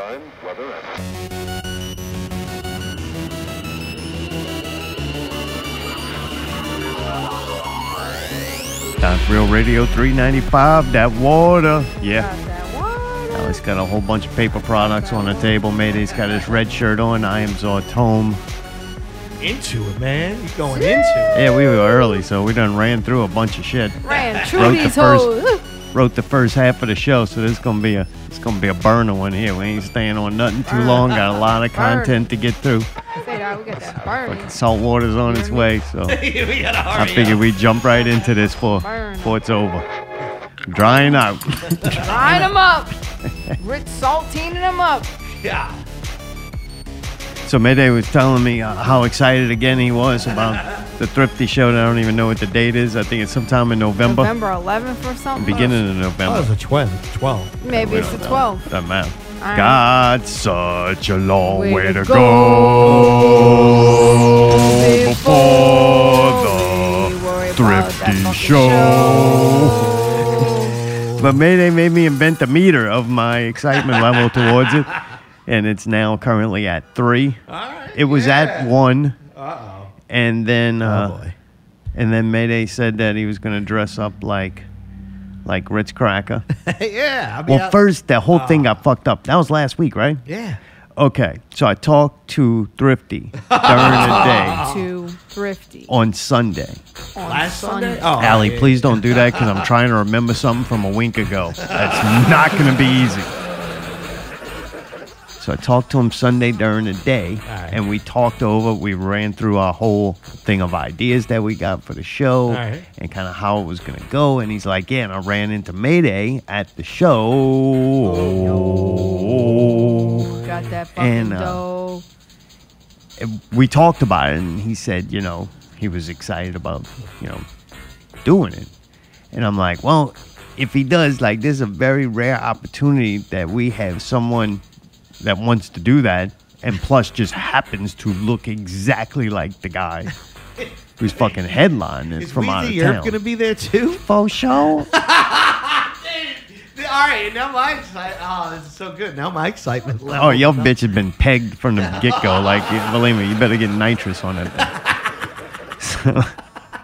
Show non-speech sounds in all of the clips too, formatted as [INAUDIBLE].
Time, weather, and... That's Real Radio 395. That water. Yeah. Got that one. Now he's got a whole bunch of paper products on the table. Mayday's got his red shirt on. I am Zartome. Into it, man. You're going into it. Yeah, we were early, so we done ran through a bunch of shit. Ran [LAUGHS] through the these first- hoes. [LAUGHS] Wrote the first half of the show, so this is gonna be a it's gonna be a burner one here. We ain't staying on nothing too long. Got a lot of [LAUGHS] content to get through. Say that we got that burn. Fucking salt water's on its way, [LAUGHS] so I figured we'd jump right into this before, before it's over. Drying out. Line them up. Rich saltine them up. Yeah. So Mayday was telling me uh, how excited again he was about the Thrifty show. That I don't even know what the date is. I think it's sometime in November, November 11th or something. beginning of Oh, November. it was a 12. 12. Maybe it's the don't know. 12th. Doesn't matter. right. Got such a long Way way, to to go go before we the worry about that Thrifty fucking show. But May Mayday made me invent the meter of my excitement level towards it, and it's now currently at three. All right. It was at one, Uh-oh. And then uh, Oh, boy. and then Mayday said that he was going to dress up like like Ritz Cracker. [LAUGHS] yeah. I mean, Well, I- first the whole thing got fucked up. That was last week, right? Yeah. Okay, so I talked to Thrifty during the day [LAUGHS] Too thrifty. on Sunday. on Last Sunday? Sunday. Oh, Allie, yeah. please don't do that because I'm trying to remember something from a week ago. That's not going to be easy. So I talked to him Sunday during the day, right. and we talked over. We ran through our whole thing of ideas that we got for the show right. and kind of how it was going to go. And he's like, "Yeah," and I ran into Mayday at the show. Got that fucking And, uh, dough. we talked about it, and he said, you know, he was excited about, you know, doing it. And I'm like, well, if he does, like, there's a very rare opportunity that we have someone that wants to do that, and plus just happens to look exactly like the guy who's fucking headlining Is from Weezy out of Earp town. going to be there too? Faux [LAUGHS] show? All right, now my excitement. Oh, this is so good. Now my excitement oh, level. Oh, your bitch has been pegged from the get go. Like, believe me, you better get nitrous on it. So, [LAUGHS]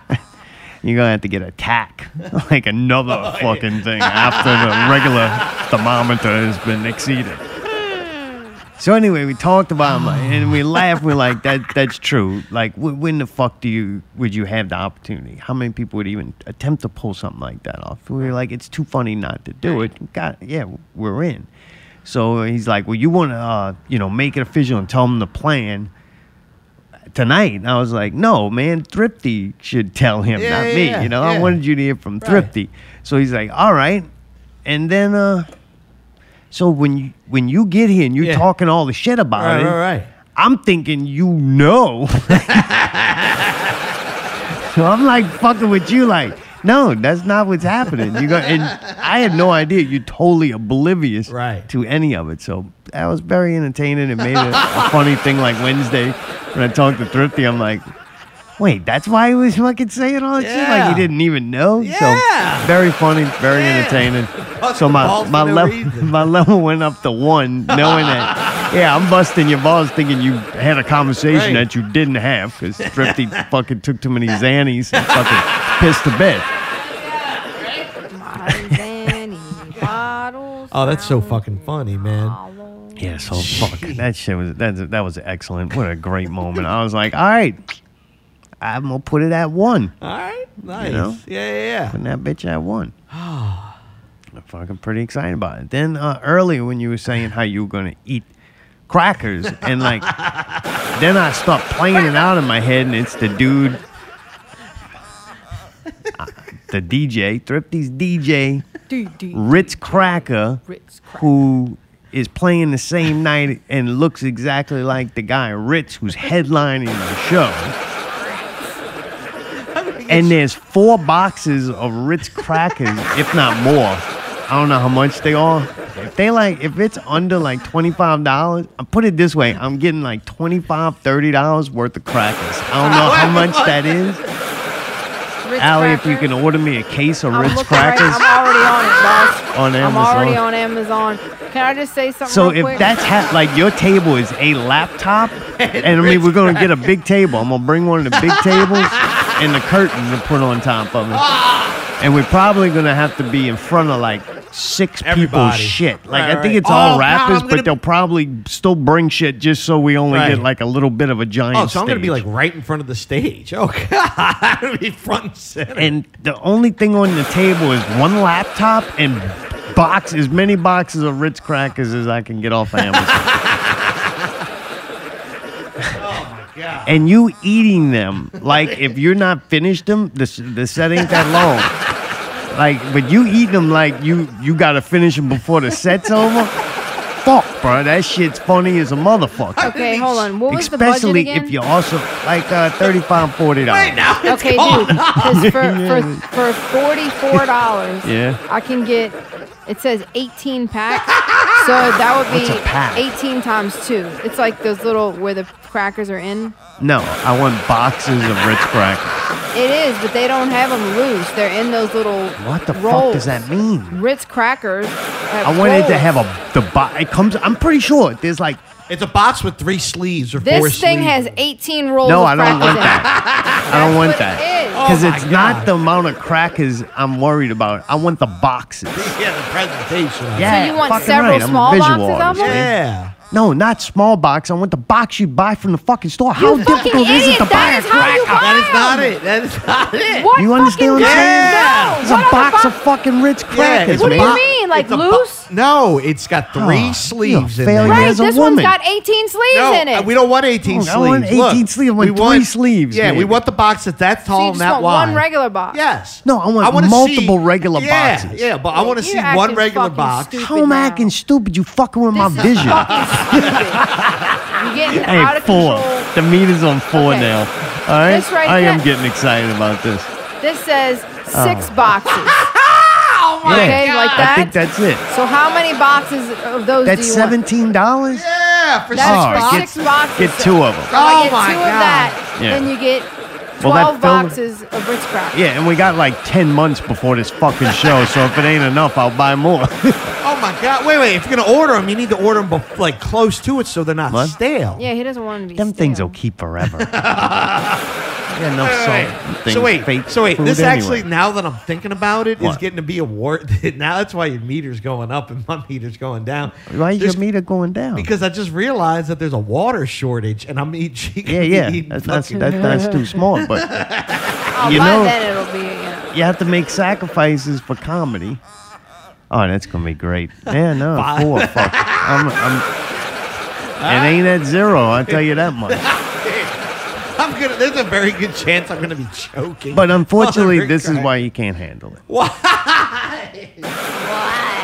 [LAUGHS] you're gonna have to get a tack, like another oh, fucking thing after the regular thermometer has been exceeded. So anyway, we talked about him, and we laughed. We're like, "That that's true. Like, wh- when the fuck do you would you have the opportunity? How many people would even attempt to pull something like that off?" We were like, "It's too funny not to do it." God, yeah, we're in. So he's like, "Well, you want to, uh, you know, make it official and tell them the plan tonight?" And I was like, "No, man, Thrifty should tell him, Yeah, not yeah, me. yeah, you know, I yeah. wanted you to hear from. Thrifty." So he's like, "All right," and then, uh, so when you when you get here and you're Yeah. talking all the shit about Right, it, right, right. I'm thinking you know. [LAUGHS] so I'm like fucking with you, like, no, that's not what's happening. You go, and I had no idea. You're totally oblivious Right. to any of it. So that was very entertaining. It made a, a funny thing like Wednesday when I talked to Thrifty. I'm like. Wait, that's why he was fucking saying all that shit like he didn't even know. Yeah. So very funny, very Yeah. entertaining. [LAUGHS] So my my no level [LAUGHS] my level went up to one, knowing that yeah, I'm busting your balls, thinking you had a conversation Right. that you didn't have because Thrifty [LAUGHS] fucking took too many Xannies and fucking pissed to bed. Oh, that's so fucking funny, man. Yeah, so fuck that shit was that that was excellent. What a great moment. I was like, all right, I'm gonna put it at one. All right, nice. know? Yeah, yeah, yeah. Putting that bitch at one. [GASPS] I'm fucking pretty excited about it. Then uh, earlier when you were saying how you were gonna eat crackers [LAUGHS] and like, then I start playing it out in my head and it's the dude, uh, the DJ, Thrifty's DJ, Ritz Cracker, Ritz crack. who is playing the same night and looks exactly like the guy Ritz who's headlining the show. And there's four boxes of Ritz crackers, [LAUGHS] if not more. I don't know how much they are. If they like, if it's under like twenty-five dollars, I put it this way: I'm getting like 25 30 dollars worth of crackers. I don't know how much that is. Ritz Allie, if you crackers. can order me a case of I'm Ritz looking right- crackers. I'm already on it, boss. On I'm already Amazon. on Amazon. Can I just say something So real if quick? that's ha- like your table is a laptop, [LAUGHS] and I mean we're gonna get a big table. I'm gonna bring one of the big [LAUGHS] tables and the curtains and put on top of it. And we're probably gonna have to be in front of like six people's Everybody. shit. Like Right, I think right. it's Oh, all God, rappers, I'm gonna- but they'll probably still bring shit just so we only Right. get like a little bit of a giant. Oh, so I'm gonna be stage. like right in front of the stage. Oh [LAUGHS] God, I'm gonna be front and center. And the only thing on the table is one laptop and box as many boxes of Ritz crackers as I can get off of Amazon. [LAUGHS] God. and you eating them like if you're not finished them, the the set ain't that long. Like, but you eating them like you you gotta finish them before the set's over. Fuck, bro, that shit's funny as a motherfucker. okay, hold on. What was the budget Especially again? if you're also like uh, 35 40 dollars. Wait now. it's Okay, gone. dude. For, [LAUGHS] for, for forty-four dollars, Yeah. I can get. It says eighteen packs, [LAUGHS] so that would be What's a pack? eighteen times two. It's like those little where the crackers are in. No, I want boxes of Ritz crackers. It is, but they don't have them loose. They're in those little What the rolls. fuck does that mean? Ritz crackers. I wanted to have a the box. It comes. I'm pretty sure there's like It's a box with three sleeves or This four thing sleeves. has 18 rolls no. of I don't crackers want in that. I don't want what that it is. because Oh my it's not God. the amount of crackers I'm worried about. I want the boxes. [LAUGHS] yeah, the presentation. of it. Yeah, So you want fucking several right. I'm small visual boxes of artist, them? Yeah. No, not small box. I want the box you buy from the fucking store. How fucking difficult is it idiot. to buy That a is how you cracker? buy That is not it. That is not it. What You understand what I'm saying? No. It's What a other box bo- of fucking Ritz crackers, it's What do you man. mean, like it's a bo- loose? No, it's got three Oh, sleeves you're a in there. failure Right, as a this woman. one's got 18 sleeves No, in it. we don't want 18 Oh, sleeves. I want 18 Look, sleeves. I want we three sleeves, Yeah, we maybe. want the box that's that so tall you and just that want wide. one regular box. Yes. No, I want wanna multiple see- regular yeah, boxes. Yeah, but I want to You're see one acting regular fucking box. stupid How am I now. acting stupid? You fucking with my This is vision. fucking stupid. You're getting Hey, out of four. control. The is on four Okay. now. All right. This right I am there- getting excited about this. This says six Oh. boxes. Oh my Okay, like I that. think that's it. So how many boxes of those That's do you want? seventeen dollars. Yeah, for That's six Oh, for bucks. get- six boxes. Get two of them. So oh I Oh get my two God. of that, Yeah. then you get Well, that 12 film- boxes of Ritz crackers. Yeah, and we got like ten months before this fucking show. So if it ain't enough, I'll buy more. [LAUGHS] Oh my god! Wait, wait. If you're gonna order them, you need to order them bef- like close to it so they're not What? stale. Yeah, he doesn't want to be Them things will keep forever. [LAUGHS] yeah, enough Wait, salt. things, So wait, fake so wait. food This anyway. actually, now that I'm thinking about it, is What? getting to be a war. [LAUGHS] now that's why your meter's going up and my [LAUGHS] meter's going down. Why is There's- your meter going down? Because I just realized that there's a water shortage, and I'm eating. [LAUGHS] yeah, yeah, that's, that's, fucking- that's, that's too small. But Oh, you by know- then it'll be, you know. you have to make sacrifices for comedy. Oh, that's gonna be great. Yeah, no, four. Fuck. I'm, I'm, it ain't at zero. I'll tell you that much. I'm gonna. There's a very good chance I'm gonna be choking. But unfortunately, Mother this is why you can't handle it. Why? Why?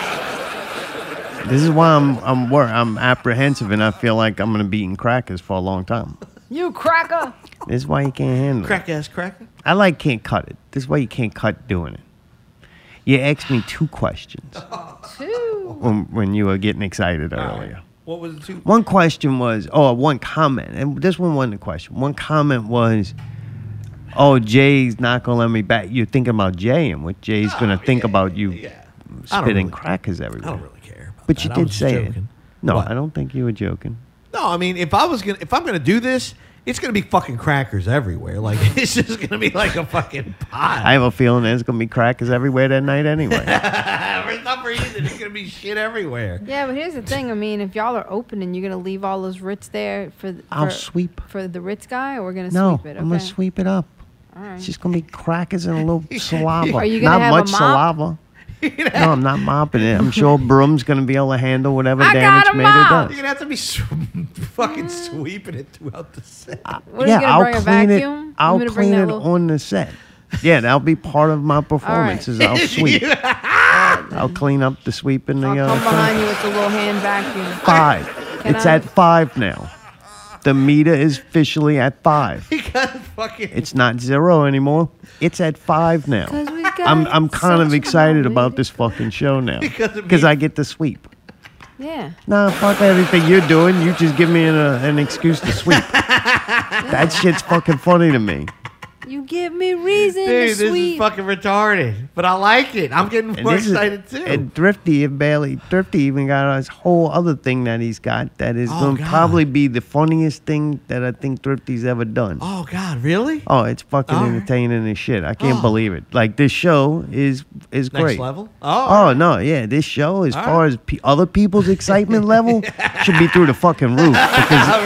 This is why I'm I'm wor- I'm apprehensive, and I feel like I'm gonna be eating crackers for a long time. You cracker. This is why you can't handle it. Crack ass cracker. I like can't cut it. This is why you can't cut doing it. You asked me two questions Two. when, when you were getting excited earlier. What was the two? One question was, oh, one comment, and this one wasn't a question. One comment was, oh, Jay's not gonna let me back. You're thinking about Jay and what Jay's gonna think about you Yeah. I don't spitting really- crackers everywhere. I don't really care. about But you that. I did was say it. No, What? I don't think you were joking. No, I mean, if I was gonna, if I'm gonna do this, it's gonna be fucking crackers everywhere. Like [LAUGHS] it's just gonna be like a fucking pot. I have a feeling there's gonna be crackers everywhere that night anyway. [LAUGHS] For some reason, it's gonna be shit everywhere. Yeah, but here's the thing. I mean, if y'all are opening, you're gonna leave all those Ritz there for the, I'll sweep. for the Ritz guy, or we're gonna No, sweep it. I'm gonna sweep it up. All right. It's just gonna be crackers and a little [LAUGHS] saliva. Are you gonna not have a much mop? saliva. [LAUGHS] no, I'm not mopping it. I'm sure Broom's gonna be able to handle whatever I damage got a made mop. it You're gonna have to be sw- [LAUGHS] fucking sweeping it throughout the set. What, are yeah, you gonna I'll bring a clean vacuum? it. You I'll want me to bring clean that it little- on the set. Yeah, that'll be part of my performance. Is I'll [LAUGHS] sweep. I'll clean up the sweep in the I'll uh, come thing. behind you with the little hand vacuum. five. Can it's I? at five now. The meter is officially at five. because fucking. It's not zero anymore. It's at five now. 'Cause we I'm I'm kind of excited fun, about this fucking show now [LAUGHS] Because it because I get to sweep. Yeah. Nah, fuck everything you're doing. You just give me an, uh, an excuse to sweep. [LAUGHS] that shit's fucking funny to me. You give me reason Dude, to this is fucking retarded, but I like it. I'm getting more this is- excited too. And Thrifty and Bailey, Thrifty even got his whole other thing that he's got that is Oh, going to God. probably be the funniest thing that I think Thrifty's ever done. oh God, really? Oh, it's fucking All right. entertaining as shit. I can't Oh. believe it. Like this show is is Next great. level? Oh, Oh no, yeah, this show as All far as pe- other people's excitement [LAUGHS] level should be through the fucking roof [LAUGHS] because Oh,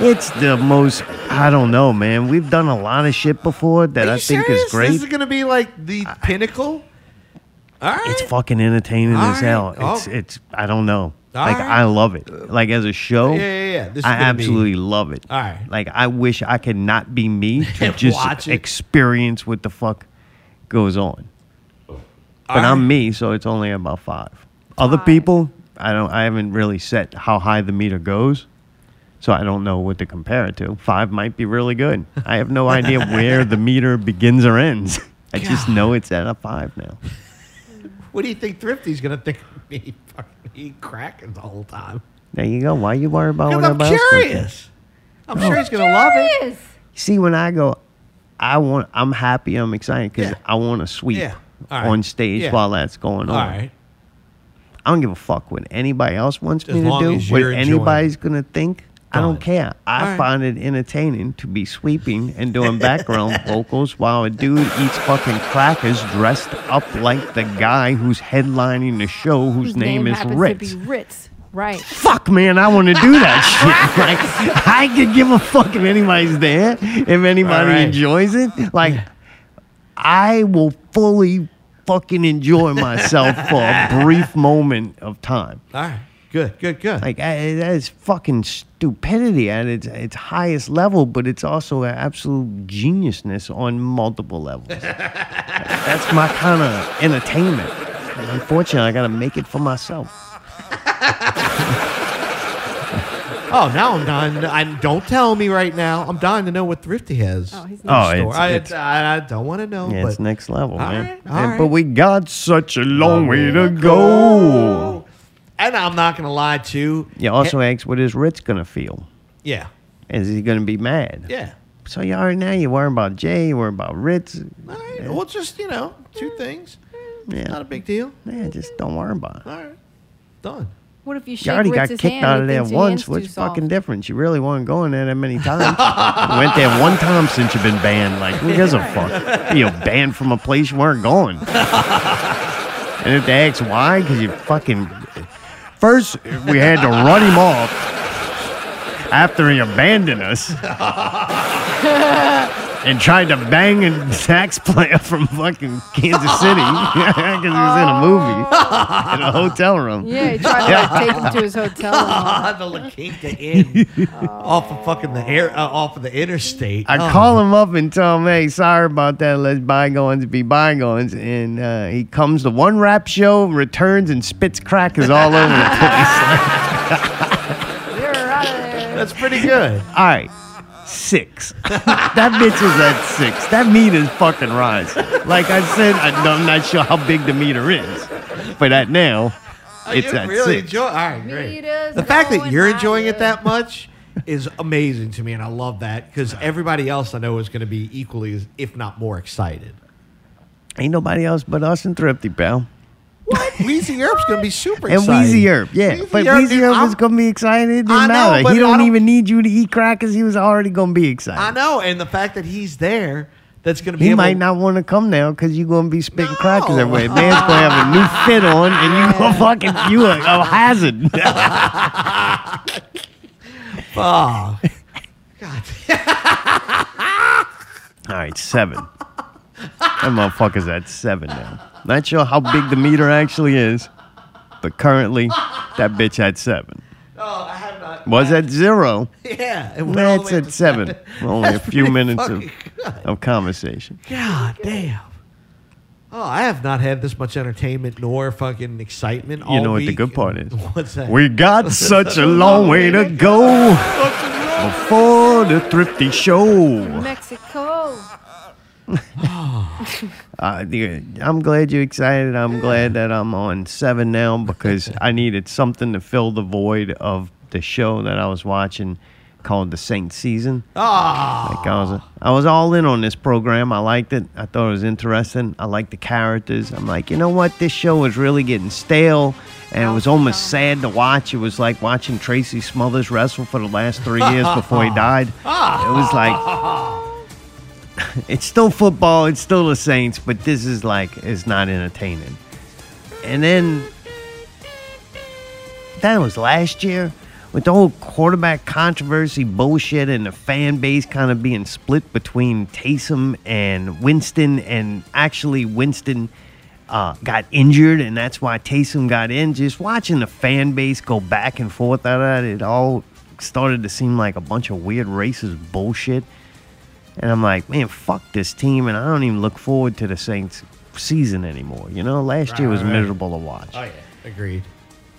really? it's the most. I don't know, man. We've done a lot of shit before that Are I you think serious? is great. This is gonna be like the pinnacle. All right. it's fucking entertaining All as hell. right. Oh. It's it's. I don't know. All like right. I love it. Like as a show. Yeah, yeah, yeah. This is I gonna be- absolutely love it. All right. Like I wish I could not be me [LAUGHS] to just experience what the fuck goes on. But All I'm right. me, so it's only about five. Other people, I don't. I haven't really set how high the meter goes, so I don't know what to compare it to. Five might be really good. I have no idea where the meter begins or ends. I just know it's at a five now. What do you think Thrifty's gonna think of me fucking eating Kraken the whole time? There you go. Why you worry about what I'm everybody else thinks? curious. I'm sure he's gonna love it. Yes. See, when I go, I want. I'm happy. I'm excited because Yeah. I want to sweep Yeah. All right. on stage Yeah. while that's going All on. right. I don't give a fuck what anybody else wants As me to long do. as What you're enjoying anybody's gonna think. I don't care. I right. find it entertaining to be sweeping and doing [LAUGHS] background vocals while a dude eats fucking crackers dressed up like the guy who's headlining the show whose, Whose name, is happens Ritz. Ritz. Right. Fuck, man, I want to do that [LAUGHS] shit. Like, I could give a fuck if anybody's there, if anybody right. enjoys it. Like, I will fully fucking enjoy myself for a [LAUGHS] brief moment of time. All right. Good. Good. Good. Like, I, that is fucking stupidity at its, its highest level, but it's also an absolute geniusness on multiple levels. [LAUGHS] That's my kind of entertainment. Unfortunately, I got to make it for myself. [LAUGHS] oh, now I'm dying. I, don't tell me right now. I'm dying to know what Thrifty has. Oh, he's in Oh, store. it's- I, it's- I, I don't want to know. Yeah, but it's next level, All man. right, all And- right. But we got such a long way to go. And I'm not gonna lie to You also asked what is Ritz gonna feel? Yeah. Is he gonna be mad? Yeah. So you already now you're worrying about Jay, you're worrying about Ritz. All right. Well, just you know, two things. Yeah, Not a big deal. yeah, just don't worry about it. All right. Done. What if you shake You already got kicked hand out of there once. hand's What's too soft? fucking difference? You really weren't going there that many [LAUGHS] times. you went there one time since you've been banned. Like, who gives a fuck? [LAUGHS] You're banned from a place you weren't going. [LAUGHS] and if they ask why, because you fucking. First, we had to run him off after he abandoned us [LAUGHS] and tried to bang a sax [LAUGHS] player from fucking Kansas City [LAUGHS] because he was in a movie in a [LAUGHS] hotel room. Yeah, he tried to like, take him to his hotel. room. the La Quinta Inn off of fucking the air, uh, off of the interstate. I Oh. call him up and tell him, hey, sorry about that. Let bygones be bygones. And uh, he comes to one rap show, returns, and spits crackers all over the place. You're out of there. That's pretty good. all right, six. that bitch is at six. That meter's fucking rising. Like I said, I, I'm not sure how big the meter is. But at now, oh, it's you at really six. enjoy. All right, great. Meters The fact that you're enjoying it that much is amazing to me, and I love that because everybody else I know is going to be equally, if not more, excited. Ain't nobody else but us and Thrifty, pal. What? [LAUGHS] Weezy Earp's going to be super excited. And excited. Weezy Earp, yeah. Weezy but Earp, Weezy dude, Earp I'm- was going to be excited. It didn't I know, matter. but he I don't, don't- even need you to eat crackers. He was already going to be excited. I know, and the fact that he's there, that's going to be. He able might not want to come now because you're going to be spitting crackers No. everywhere. [LAUGHS] Man's going to have a new fit on and you going [LAUGHS] to fucking, you a, a hazard. Oh, God. All right, seven. That motherfucker's at seven now. Not sure how big the meter actually is, but currently that bitch had seven. Oh, I have not. Was at zero. [LAUGHS] Yeah, it went all That's at to seven. Only a few minutes of, of conversation. God damn. Oh, I have not had this much entertainment nor fucking excitement. all You know what the good part is? [LAUGHS] What's that? We got [LAUGHS] such a long way to go before the thrifty show. Mexico. [SIGHS] Oh. Uh, I'm glad you're excited. I'm glad that I'm on seven now because [LAUGHS] I needed something to fill the void of the show that I was watching called the Saint season. Oh, Like I was, I was all in on this program. I liked it. I thought it was interesting. I liked the characters. I'm like, you know what? This show was really getting stale, and it was almost sad to watch. It was like watching Tracy Smothers wrestle for the last three years before he [LAUGHS] died. It was like, [LAUGHS] [LAUGHS] it's still football. It's still the Saints, but this is like, it's not entertaining. And then that was last year with the whole quarterback controversy bullshit and the fan base kind of being split between Taysom and Winston, and actually Winston uh, got injured, and that's why Taysom got in. Just watching the fan base go back and forth on that, it all started to seem like a bunch of weird racist bullshit. And I'm like, man, fuck this team, and I don't even look forward to the Saints season anymore. You know, last year was right, right. miserable to watch. oh yeah, agreed.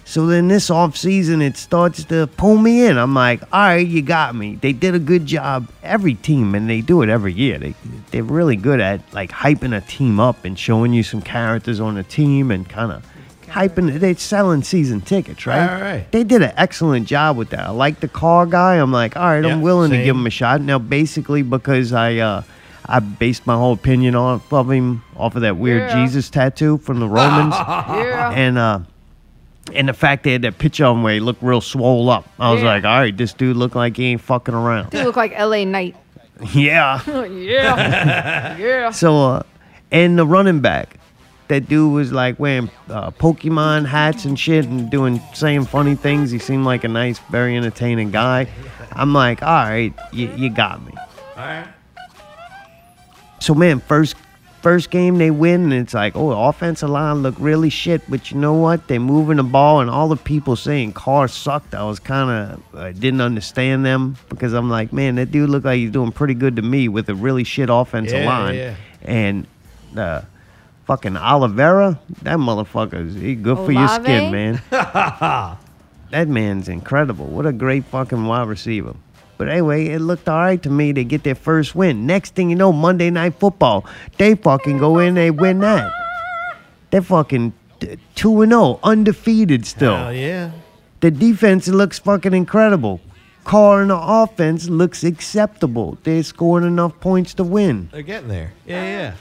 So then this off season, it starts to pull me in. I'm like, all right, you got me. They did a good job. Every team, and they do it every year. They they're really good at like hyping a team up and showing you some characters on the team and kind of hyping. it. They're selling season tickets, right? Right, right, right. They did an excellent job with that. I like the car guy. I'm like, all right, Yeah, I'm willing to give him a shot. Now, basically, because I uh, I based my whole opinion off of him off of that weird Yeah. Jesus tattoo from the Romans [LAUGHS] Yeah. and uh and the fact they had that picture on where he looked real swole up. I was Yeah. like, all right, this dude look like he ain't fucking around. You look like L.A. Knight. [LAUGHS] yeah. [LAUGHS] yeah. yeah. So uh and the running back. That dude was like wearing uh, Pokemon hats and shit and doing saying funny things. He seemed like a nice, very entertaining guy. I'm like, all right, you, you got me. All right. So man, first first game they win, and it's like, oh, offensive line look really shit. But you know what? They moving the ball, and all the people saying Carr sucked. I was kind of I didn't understand them because I'm like, man, that dude looked like he's doing pretty good to me with a really shit offensive Yeah, line. yeah. And uh, fucking Oliveira, that motherfucker, he good for your Olave? skin, man. [LAUGHS] that man's incredible. What a great fucking wide receiver. But anyway, it looked all right to me. They get their first win. Next thing you know, Monday Night Football, they fucking go in, they win that. They're fucking 2 and 0, undefeated still. Hell yeah. The defense looks fucking incredible. Carr and the offense looks acceptable. They're scoring enough points to win. They're getting there. Yeah, yeah.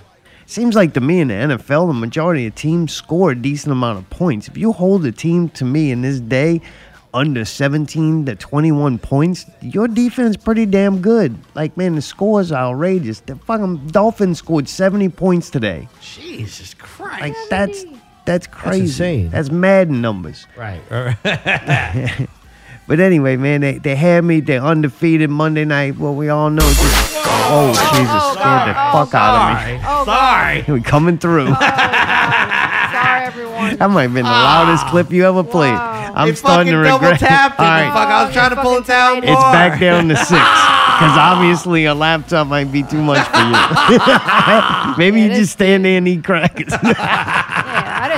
Seems like to me in the NFL, the majority of teams score a decent amount of points. If you hold a team to me in this day under 17 to 21 points, your defense pretty damn good. Like, man, the scores are outrageous. The fucking Dolphins scored 70 points today. Jesus Christ. Like, that's that's crazy. That's, insane. That's Madden numbers. right. [LAUGHS] [LAUGHS] All right. But anyway, man, they, they had me. They're undefeated Monday night. Well, we all know. Just, oh, Jesus, oh, scared the God. fuck out of me. Oh, Sorry. [LAUGHS] We're coming through. Sorry, everyone. That might have been the loudest clip you ever played. Wow. I'm It starting to fucking double regret. tapped it. All right, Fuck, I was Oh, trying to pull it fucking down tight. it's back down to six. Because obviously a laptop might be too much for you. [LAUGHS] [LAUGHS] Maybe Yeah, you just stand there and eat crackers.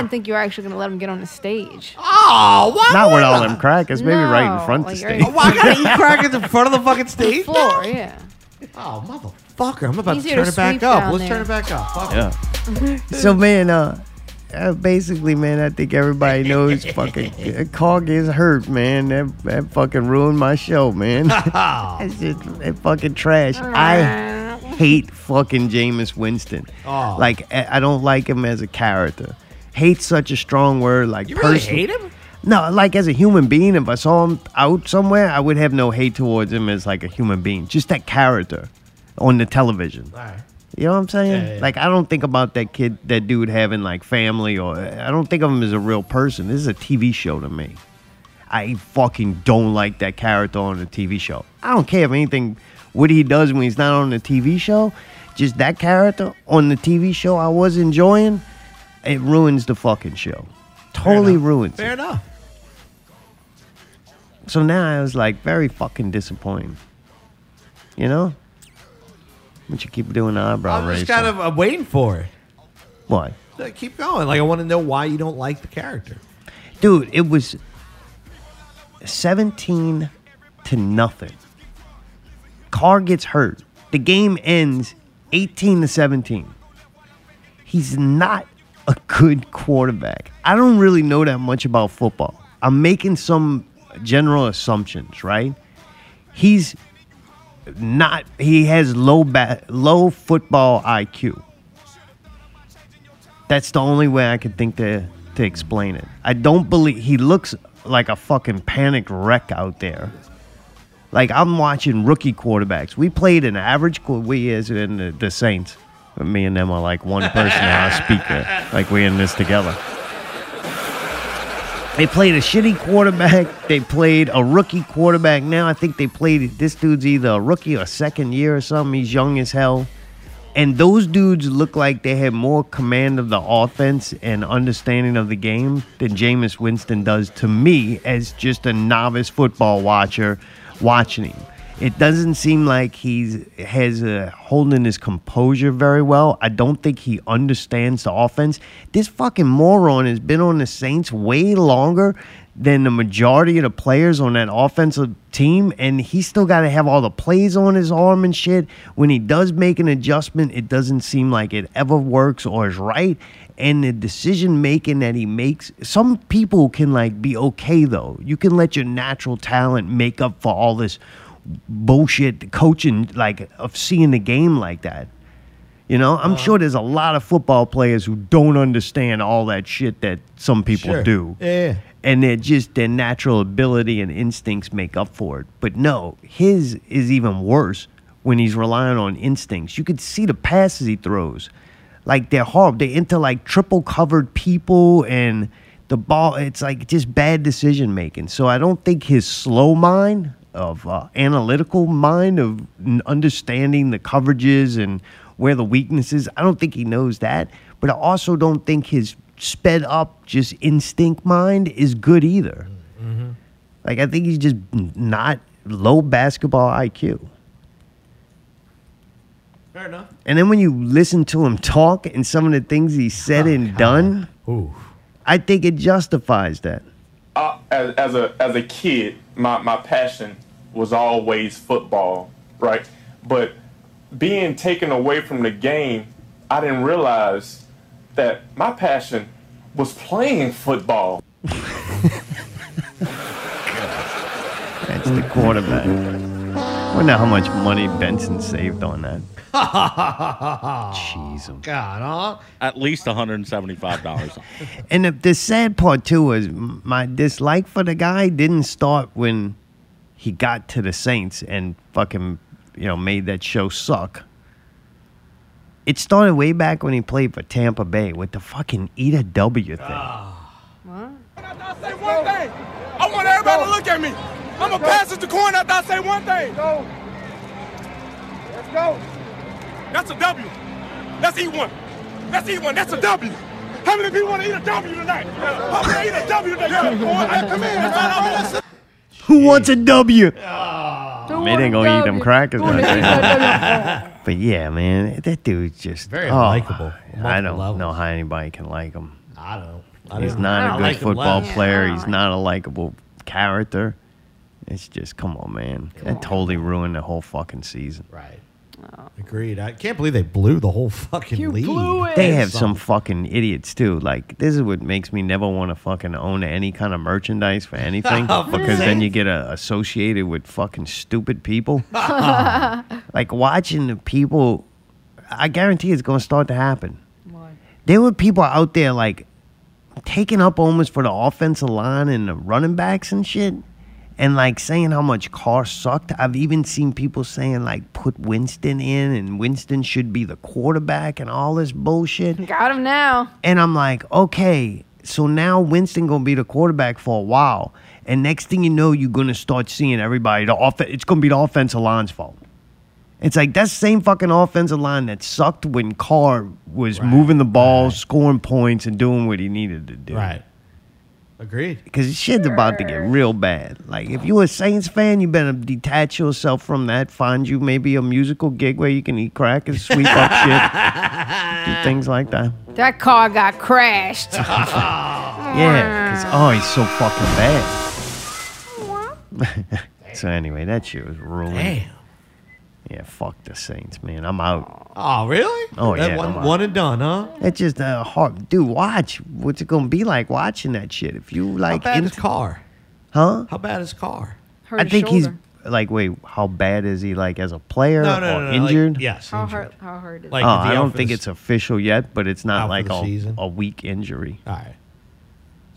Yeah, I didn't think you were actually going to let him get on the stage. Oh, what? Not with all them crackers. Maybe right in No, front of like, the you're- stage. Oh, I gotta eat [LAUGHS] crackers in front of the fucking stage. Floor, yeah. Oh, motherfucker! I'm about Easier to to turn it back sweep up. down Let's turn it back up. Fuck Yeah. [LAUGHS] so man, uh, uh, basically, man, I think everybody knows fucking uh, Carr gets hurt, man. That that fucking ruined my show, man. [LAUGHS] It's just that fucking trash. I hate fucking Jameis Winston. Oh. Like I I don't like him as a character. Hate's such a strong word. Like You really person- hate him? No, like as a human being, if I saw him out somewhere, I would have no hate towards him as like a human being. Just that character on the television. Right. You know what I'm saying? Yeah, yeah. Like I don't think about that kid, that dude having like family, or I don't think of him as a real person. This is a TV show to me. I fucking don't like that character on the TV show. I don't care if anything what he does when he's not on the TV show. Just that character on the TV show I was enjoying, it ruins the fucking show. Totally enough. ruins Fair it. enough. So now I was like very fucking disappointed. You know? But you keep doing the eyebrow I'm raise. just kind of uh, waiting for it. Why? Like, keep going. Like I want to know why you don't like the character. Dude, it was 17 to nothing. Carr gets hurt. The game ends 18 to 17. He's not a good quarterback. I don't really know that much about football. I'm making some general assumptions, right? he's not. He has low ba- low football IQ. That's the only way I could think to to explain it. I don't believe he looks like a fucking panicked wreck out there. Like I'm watching rookie quarterbacks. We played an average. We as in the, the Saints. Me and them are like one person now, a speaker. Like we're in this together. They played a shitty quarterback. They played a rookie quarterback. Now I think they played this dude's either a rookie or second year or something. He's young as hell. And those dudes look like they had more command of the offense and understanding of the game than Jameis Winston does to me as just a novice football watcher watching him. It doesn't seem like he's has uh, holding his composure very well. I don't think he understands the offense. This fucking moron has been on the Saints way longer than the majority of the players on that offensive team, and he still got to have all the plays on his arm and shit. When he does make an adjustment, it doesn't seem like it ever works or is right. And the decision making that he makes, some people can like be okay though. You can let your natural talent make up for all this bullshit coaching, like of seeing the game like that. You know, I'm uh-huh. sure there's a lot of football players who don't understand all that shit that some people Sure. do Yeah. and they're just their natural ability and instincts make up for it. But no, his is even worse when he's relying on instincts. You could see the passes he throws, like they're horrible. They're into like triple covered people and the ball. It's like just bad decision making. So I don't think his slow mind of uh, analytical mind of understanding the coverages and where the weaknesses. I don't think he knows that. But I also don't think his sped up just instinct mind is good either. Like I think he's just not low basketball IQ. Fair enough. And then when you listen to him talk and some of the things he said and done, Ooh. I think it justifies that. As, as a as a kid, my, my passion was always football, right? But being taken away from the game, I didn't realize that my passion was playing football. That's the quarterback. Wonder how much money Benson saved on that. [LAUGHS] Jeez. God, huh? At least $175. And the, the sad part too is my dislike for the guy didn't start when he got to the Saints and fucking you know made that show suck. It started way back when he played for Tampa Bay with the fucking eat a W thing. Ah. I say one thing. I want everybody to look at me. I'm going to pass it to corn after I say one thing. Go. Let's go. That's a W. Let's eat one. Let's eat one. That's a W. How many people want to eat a W tonight? How many eat a W tonight? Come come in. That's all I want to say. Who wants a W? Don't They ain't wanna gonna eat them crackers. Wanna out eat there. that But yeah, man, that dude's just Very oh, unlikable I don't know how anybody can like him. I don't. I He's don't- not I a don't good like football player. Yeah, He's not a likable character. It's just come on, man. that totally ruined the whole fucking season. Right. Agreed. I can't believe they blew the whole fucking You league. blew it. They have some fucking idiots too. Like this is what makes me never want to fucking own any kind of merchandise for anything [LAUGHS] because then you get uh, associated with fucking stupid people. [LAUGHS] [LAUGHS] like watching the people, I guarantee it's going to start to happen. What? There were people out there like taking up almost for the offensive line and the running backs and shit. And like saying how much Carr sucked. I've even seen people saying like put Winston in and Winston should be the quarterback and all this bullshit. Got him now. And I'm like, okay, so now Winston gonna be the quarterback for a while, and next thing you know, you're gonna start seeing everybody. The off- it's gonna be the offensive line's fault. It's like that same fucking offensive line that sucked when Carr was Right, moving the ball, right. scoring points, and doing what he needed to do. Right. Agreed. Because shit's about to get real bad. Like, if you're a Saints fan, you better detach yourself from that. Find you maybe a musical gig where you can eat crack and sweep up [LAUGHS] shit, do things like that. That car got crashed. [LAUGHS] [LAUGHS] Yeah, because oh, he's so fucking bad. so anyway, that shit was ruined. Damn. Yeah, fuck the Saints, man. I'm out. Oh, really? Oh, That yeah, One, one and done, huh? It's just uh, hard, dude. Watch. What's it gonna be like watching that shit? If you How like, bad is into- Carr? huh? How bad is Carr? Hurt I his think he's. like, wait, how bad is he? Like as a player No, no, or no, no, like- injured? yes. How injured. hurt? How hurt is Like- it? Oh, I don't think it's official yet, but it's not like a, a weak injury. All right.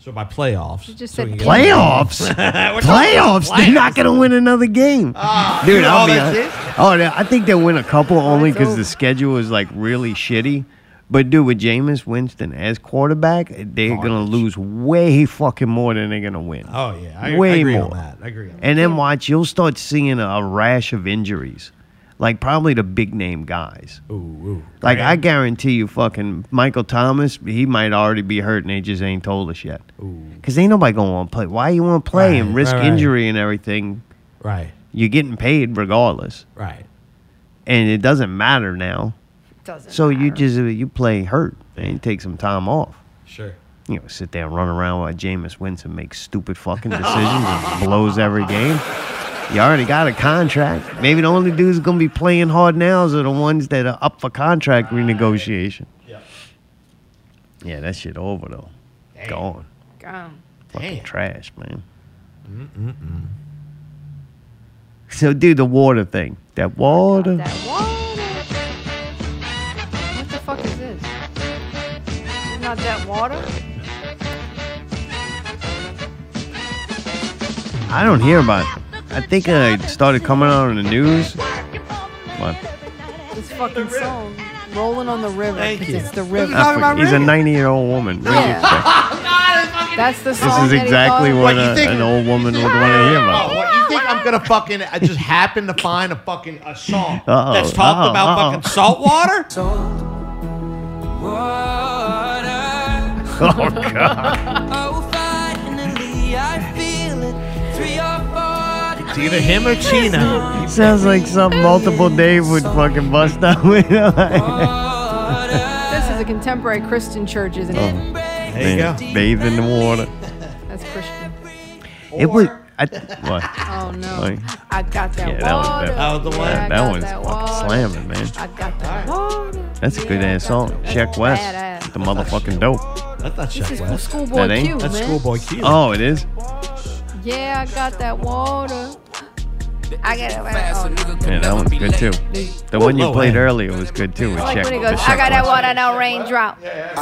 So by playoffs. You just so said we can Playoffs, [LAUGHS] playoffs. They're not gonna win another game, ah, dude. you I'll be that's honest. Oh, they- I think they'll win a couple oh, only because the schedule is like really shitty. But dude, with Jameis Winston as quarterback, they're gonna lose way fucking more than they're gonna win. Oh yeah, I, Way I agree more. on that. I agree on that. And then watch, you'll start seeing a, a rash of injuries, like probably the big name guys. Ooh, ooh. Like I guarantee you, fucking Michael Thomas, he might already be hurt and they just ain't told us yet. Ooh. Cause ain't nobody gonna want to play. Why you want to play and risk right, right. injury and everything? Right, You're getting paid regardless, right. and it doesn't matter now. Doesn't So you just uh, you play hurt and you take some time off. Sure. You know, sit there and run around while Jameis Winston makes stupid fucking decisions and blows every game. [LAUGHS] You already got a contract. Maybe the only dudes gonna be playing hard now are the ones that are up for contract renegotiation. Yeah. Yeah, that shit over though. Gone. Gone. Fucking Damn. trash, man. So, dude, the water thing. That water. That water. What the fuck is this? It's not that water. I don't hear about it. I think uh, it started coming out on the news. What? This fucking song, "Rolling on the River," Thank 'cause you. it's the river. at Talking about He's a 90 year old woman. What do you Yeah. expect? [LAUGHS] That's the This song. is that he exactly thought- what What, you a, think- an old woman would want to hear Oh, about. what you think I'm gonna fucking I just happen to find a fucking a song Uh-oh, that's talked uh-oh, about uh-oh. fucking salt water? [LAUGHS] Oh, God. It's either him or China. Sounds like something multiple Dave would fucking bust out with. [LAUGHS] This is a contemporary Christian church, isn't it? Oh. There you go. Bathe in the water. That's Christian. It was. I, what? Oh no, Like- I got that Yeah, that was water. better. That was the one. Yeah, That one's that fucking water. slamming, man. I got that water. That's a good ass song. Check West. badass. with The motherfucking dope. That's not This Chuck is West. Schoolboy That ain't- Q, That's man. Schoolboy Q. Oh, it is? Yeah, I got that water. I got it. Oh, no. Yeah, that one's good too. The one you played earlier was good too. With I like Check. when he goes, I got that West. water, no raindrop. Yeah,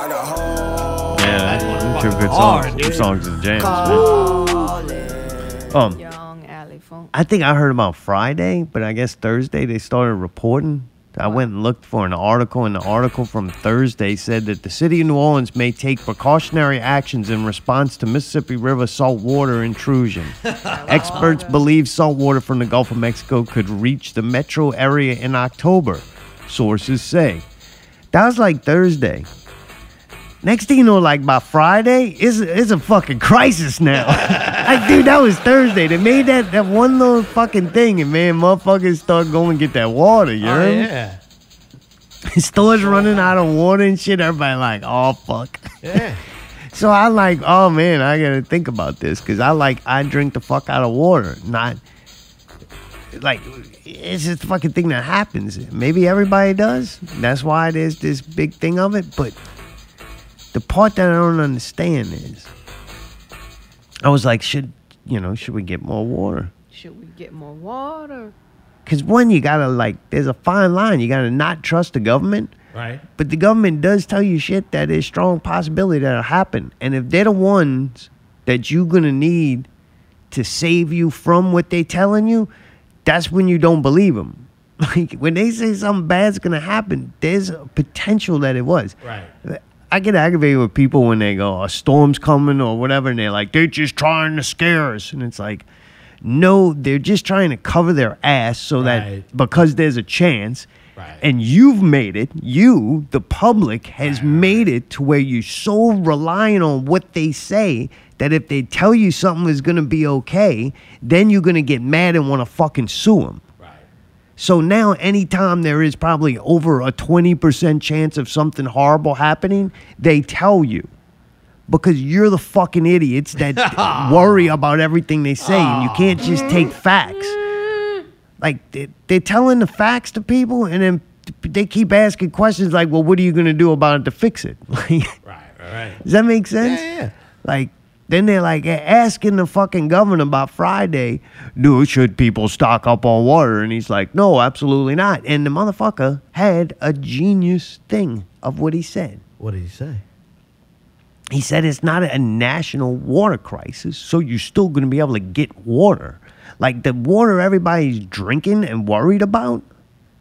two good hard, songs. Two songs of the jams, man. Um, Young Alley Funk. I think I heard about Friday, but I guess Thursday they started reporting. I went and looked for an article, and the article from Thursday said that the city of New Orleans may take precautionary actions in response to Mississippi River saltwater intrusion. [LAUGHS] Experts believe saltwater from the Gulf of Mexico could reach the metro area in October, sources say. That was like Thursday. Next thing you know, like by Friday, it's, it's a fucking crisis now. [LAUGHS] like, dude, that was Thursday. They made that, that one little fucking thing, and man, motherfuckers start going get that water. You Oh, yeah. [LAUGHS] Stores running out of water and shit. Everybody like, oh fuck. Yeah. [LAUGHS] So I like, oh man, I gotta think about this because I like I drink the fuck out of water, not like it's just a fucking thing that happens. Maybe everybody does. That's why there's this big thing of it. But the part that I don't understand is, I was like, should you know, should we get more water? Should we get more water? Because one, you gotta like, there's a fine line. You gotta not trust the government. Right. But the government does tell you shit that is strong possibility that'll happen. And if they're the ones that you're gonna need to save you from what they're telling you, that's when you don't believe them. [LAUGHS] Like when they say something bad's gonna happen, there's a potential that it was. Right. I get aggravated with people when they go, a storm's coming or whatever, and they're like, they're just trying to scare us. And it's like, no, they're just trying to cover their ass so Right. that because there's a chance, Right. and you've made it, you, the public, has made it to where you're so reliant on what they say that if they tell you something is going to be okay, then you're going to get mad and want to fucking sue them. Right. So now, anytime there is probably over a 20% chance of something horrible happening, they tell you. Because you're the fucking idiots that [LAUGHS] worry about everything they say, and you can't just take facts. Like, they, they're telling the facts to people, and then they keep asking questions like, well, what are you going to do about it to fix it? [LAUGHS] Like, Right. Right. does that make sense? Yeah, yeah. Like, Then they're like asking the fucking governor about Friday, do should people stock up on water? And he's like, no, absolutely not. And the motherfucker had a genius thing of what he said. What did he say? He said it's not a national water crisis, so you're still going to be able to get water. Like the water everybody's drinking and worried about,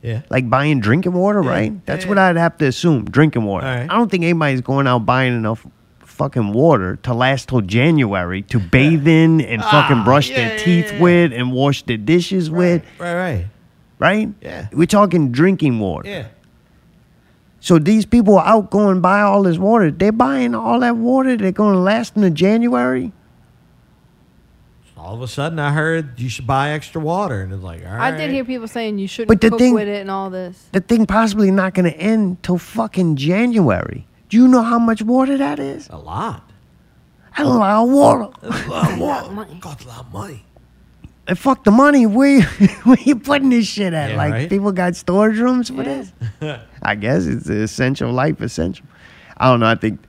Yeah. like buying drinking water, right? That's yeah, what. I'd have to assume, drinking water. Right. I don't think anybody's going out buying enough fucking water to last till January to bathe in and fucking brush Ah, yeah, their yeah, teeth yeah. with and wash their dishes with, Right, right. right? Yeah. We're talking drinking water. Yeah. So these people are out going buy all this water. They're buying all that water. They're going to last into January. All of a sudden, I heard you should buy extra water, and it's like, all right. I did hear people saying you shouldn't But the cook thing- with it and all this. The thing possibly not going to end till fucking January. Do you know how much water that is? a lot. That's a lot of water. A lot of water. Costs [LAUGHS] a lot of money. And fuck the money. Where, [LAUGHS] where you putting this shit at? Yeah, like right? people got storage rooms for this? [LAUGHS] I guess it's an essential life essential. I don't know. I think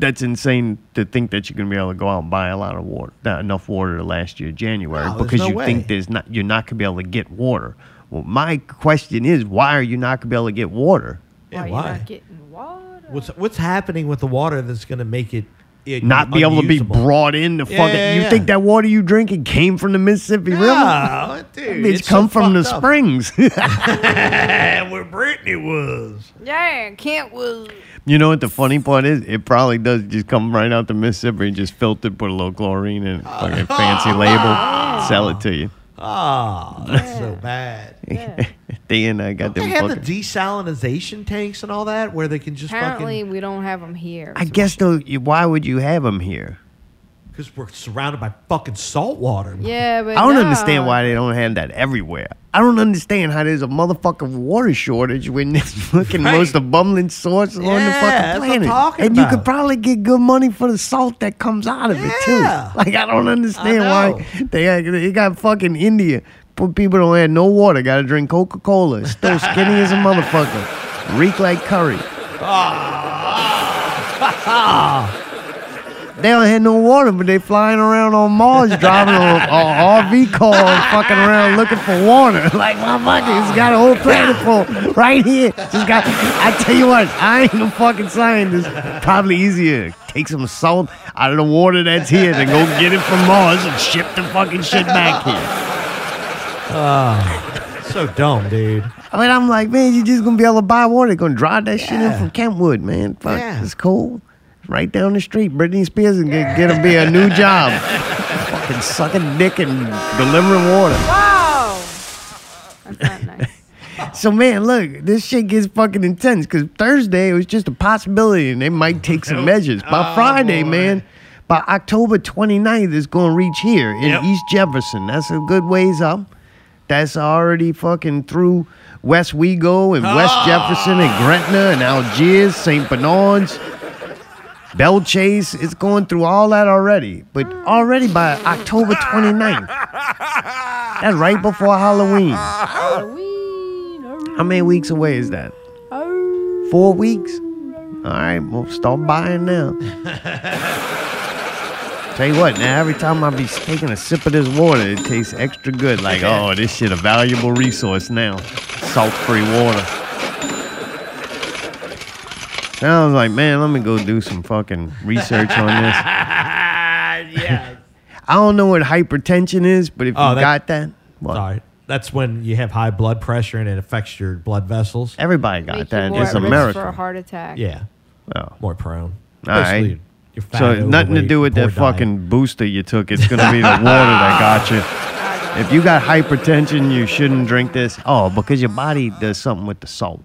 that's insane to think that you're gonna be able to go out and buy a lot of water, not enough water to last you January No, because no you way. think there's not you're not gonna be able to get water. Well, my question is, why are you not gonna be able to get water? Yeah, why, why? you not getting water? What's what's happening with the water that's going to make it, it Not be able to be brought in the Yeah, fucking. yeah, You yeah. think that water you drinking came from the Mississippi River? No, dude, It's, it's come so from the up. springs. [LAUGHS] [LAUGHS] where Brittany was. Yeah, can't was. You know what the funny part is? It probably does just come right out the Mississippi and just filtered, put a little chlorine in it, fucking fancy label, sell it to you. Oh, that's so bad. [LAUGHS] they and I got They them have the fucking. desalinization tanks and all that where they can just Apparently, fucking we don't have them here. I guess though, why would you have them here? Because we're surrounded by fucking salt water. Yeah, but I don't nah. understand why they don't have that everywhere. I don't understand how there's a motherfucking water shortage when it's [LAUGHS] fucking Right. most abundant source on the Yeah, fucking that's what I'm planet. talking and you could probably get good money for the salt that comes out of it too. Like I don't understand I why they got, they got fucking India. But people don't have no water. Got to drink Coca Cola. Still [LAUGHS] skinny as a motherfucker. Reek like curry. Ah. [LAUGHS] Ah. They don't have no water, but they flying around on Mars, driving a, a RV car, fucking around looking for water. [LAUGHS] Like motherfucker, it's got a whole planet full right here. Just got. I tell you what, I ain't no fucking scientist. Probably easier take some salt out of the water that's here than go get it from Mars and ship the fucking shit back here. Oh, So dumb, dude. I mean, I'm like, man, you just gonna be able to buy water. Gonna drive that shit in Yeah. from Kentwood, man. Fuck, Yeah. it's cool. Right down the street, Britney Spears and get, get her be a new job. Fucking sucking dick and delivering water. Wow. That's not nice. [LAUGHS] So man, look, this shit gets fucking intense because Thursday it was just a possibility and they might take some measures. By oh, Friday, man, by October 29th, it's gonna reach here in Yep. East Jefferson. That's a good ways up. That's already fucking through Westwego and West ah. Jefferson and Gretna and Algiers, St. Bernard's. Belle Chasse, is going through all that already. But already by October 29th. That's right before Halloween. Halloween. How many weeks away is that? Four weeks? All right, well, start buying now. [LAUGHS] Tell you what, now every time I be taking a sip of this water, it tastes extra good. Like, oh, this shit a valuable resource now. Salt-free water. Now I was like, man, let me go do some fucking research on this. [LAUGHS] yeah. I don't know what hypertension is, but if Oh, you that- got that, what? Sorry. That's when you have high blood pressure and it affects your blood vessels. Everybody got Make you that. more It's at risk for a heart attack. Yeah. Oh. More prone. All right. Basically, you're fat, So nothing to overweight, do with poor that diet. fucking booster you took. It's gonna be the water that got you. If you got hypertension, you shouldn't drink this. Oh, because your body does something with the salt,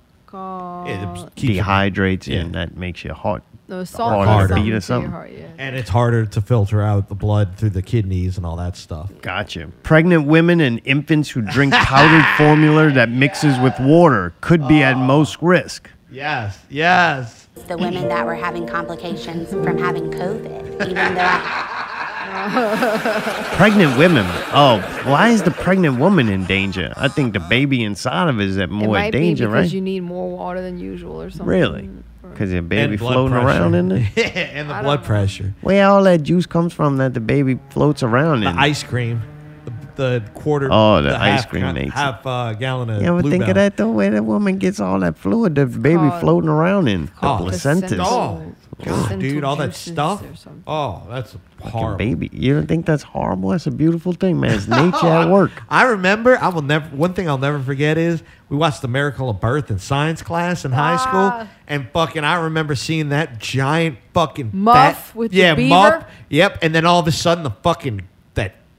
Called, It uh, dehydrates you, Yeah. and that makes your heart. no, salt harder to beat or to something. heart, yeah. And it's harder to filter out the blood through the kidneys and all that stuff. Gotcha. Pregnant women and infants who drink [LAUGHS] powdered formula that mixes with water could be at oh. most risk. Yes. Yes. the women that were having complications from having COVID, even though I, [LAUGHS] Pregnant women. Oh, why is the pregnant woman in danger? I think the baby inside of it is at It more might danger, be because right? you need more water than usual or something. Really? Because your baby And blood floating around in there. [LAUGHS] and the I blood pressure. Where all that juice comes from that the baby floats around The in? ice cream. The, the quarter. Oh, the ice half, cream makes it. half uh, gallon of You ever think Blue Bell. of that though? Where that woman gets all that fluid the baby called- floating around in? The Oh. placentas. Oh, God, dude, all that stuff. Oh, that's horrible. baby. You don't think that's horrible? That's a beautiful thing, man. It's nature at [LAUGHS] work. I remember. I will never. One thing I'll never forget is we watched the Miracle of Birth in science class in high Ah. school, and fucking I remember seeing that giant fucking Muff fat- with the yeah beaver? muff. Yep, and then all of a sudden the fucking that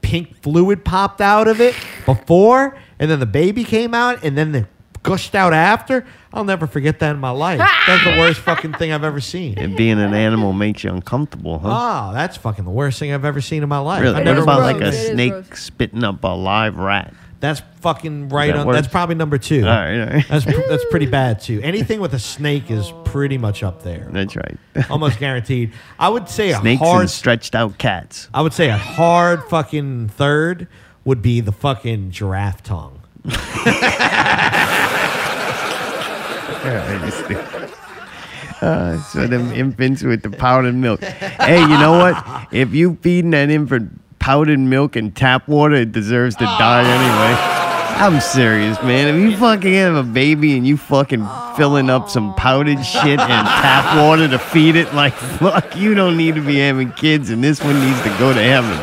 pink fluid popped out of it before, and then the baby came out, and then the gushed out after. I'll never forget that in my life. That's the worst fucking thing I've ever seen. And being an animal makes you uncomfortable, huh? Oh, that's fucking the worst thing I've ever seen in my life. really? What about gross. like a It is snake spitting up a live rat? That's fucking right that on. That's probably number two. All right, all right. That's pr- that's [LAUGHS] pretty bad too. Anything with a snake is pretty much up there, That's right. [LAUGHS] almost guaranteed. I would say a Snakes hard. and stretched out cats. I would say a hard fucking third would be the fucking giraffe tongue. [LAUGHS] Uh, so them infants with the powdered milk. Hey, you know what? If you feeding that infant powdered milk and tap water, it deserves to die anyway. I'm serious, man. If you fucking have a baby and you fucking filling up some powdered shit and tap water to feed it, like fuck, you don't need to be having kids, and this one needs to go to heaven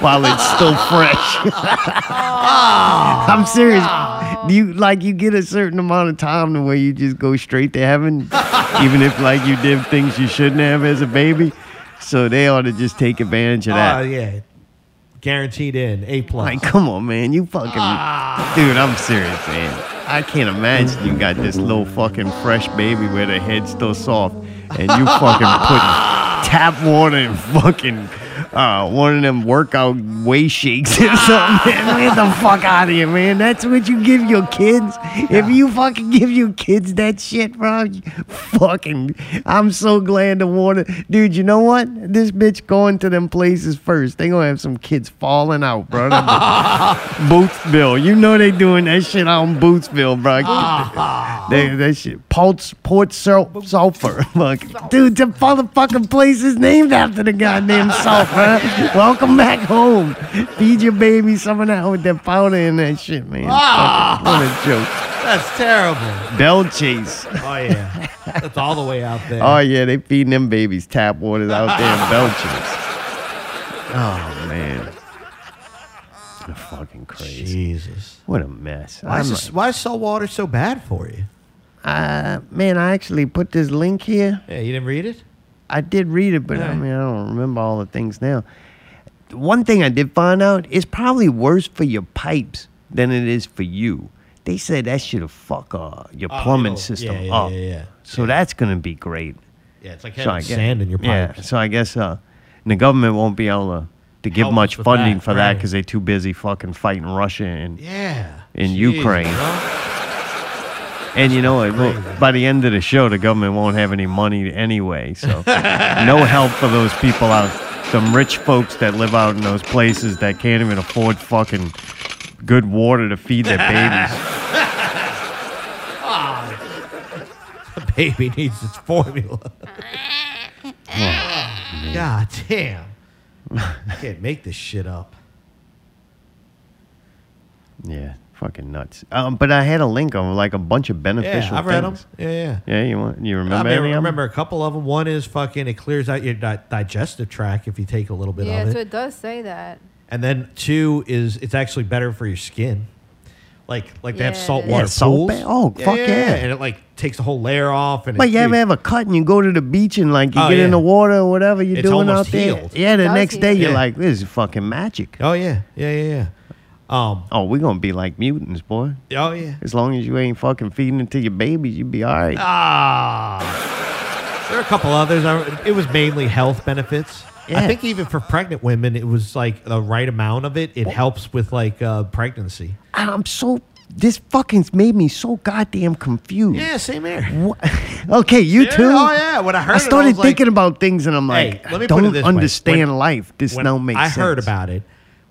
while it's still fresh. [LAUGHS] I'm serious. You like you get a certain amount of time to where you just go straight to heaven, even if like you did things you shouldn't have as a baby. So they ought to just take advantage of that. Oh yeah, guaranteed in A plus. Like, come on, man. You fucking. Ah. Dude, I'm serious, man. I can't imagine you got this little fucking fresh baby where the head's still soft and you fucking putting [LAUGHS] tap water and fucking uh, one of them workout whey shakes or something, man. Get the fuck out of here, man. That's what you give your kids. If you fucking give your kids that shit, bro, fucking. I'm so glad the water. Dude, you know what? This bitch going to them places first. They gonna have some kids falling out, bro. [LAUGHS] Boothville. You know they doing that shit out in Boothville, bro. they, that shit. Port, Port Sul- Sulphur. [LAUGHS] Fuck. Dude, the motherfucking place is named after the goddamn sulfur. [LAUGHS] Welcome back home. Feed your baby some of that with that powder and that shit, man. Fucking- what a joke. That's terrible. Belle Chasse. Oh yeah, that's all the way out there. Oh yeah, they feeding them babies tap waters out there in Belle Chasse. [LAUGHS] Oh man. They're fucking crazy. Jesus. What a mess. Why I'm is, like- why is salt water so bad for you? Uh, man, I actually put this link here. Yeah, you didn't read it. I did read it, but I mean, I don't remember all the things now. One thing I did find out is probably worse for your pipes than it is for you. They said that should have fuck uh, your Oh, plumbing it'll- system yeah, yeah, up. yeah, yeah. So that's gonna be great. Yeah, it's like So having guess, sand in your pipes. yeah. So I guess uh, the government won't be able to, to give Help much funding that, for that because they're too busy fucking fighting Russia and Yeah. In Jeez, Ukraine. bro. And you know what? Well, by the end of the show, the government won't have any money anyway. So, [LAUGHS] no help for those people out. Some rich folks that live out in those places that can't even afford fucking good water to feed their babies. [LAUGHS] The baby needs its formula. [LAUGHS] God damn. I can't make this shit up. Yeah, fucking nuts. Um, but I had a link on like a bunch of Yeah, beneficial. I've read them. Yeah, yeah. Yeah, you want? You I remember mean, any I of 'em? remember a couple of them. One is fucking it clears out your di- digestive tract if you take a little bit Yeah, of so it. it does say that. And then two is it's actually better for your skin. Like like they have salt water is. Yeah, salt pools. ba- oh, fuck yeah. And it like takes the whole layer off and But it, you ever have a cut and you go to the beach and like you Oh, get in the water or whatever you're It's doing out there? healed. Yeah, the Does next day heal. you're Yeah. like, this is fucking magic. Oh yeah. Yeah, yeah, yeah. Um Oh, we're gonna be like mutants, boy. oh yeah. As long as you ain't fucking feeding it to your babies, you'd be all right. Ah. There are a couple others. It was mainly health benefits. Yeah. I think even for pregnant women, it was like the right amount of it. It helps with like uh, pregnancy. I'm so. This fucking made me so goddamn confused. Yeah, same here. What? [LAUGHS] Okay, you Yeah, too. oh, yeah, when I heard it, I started was like- thinking about things and I'm Hey, like, let me I put it don't way. understand When- life. This When don't make I sense. heard about it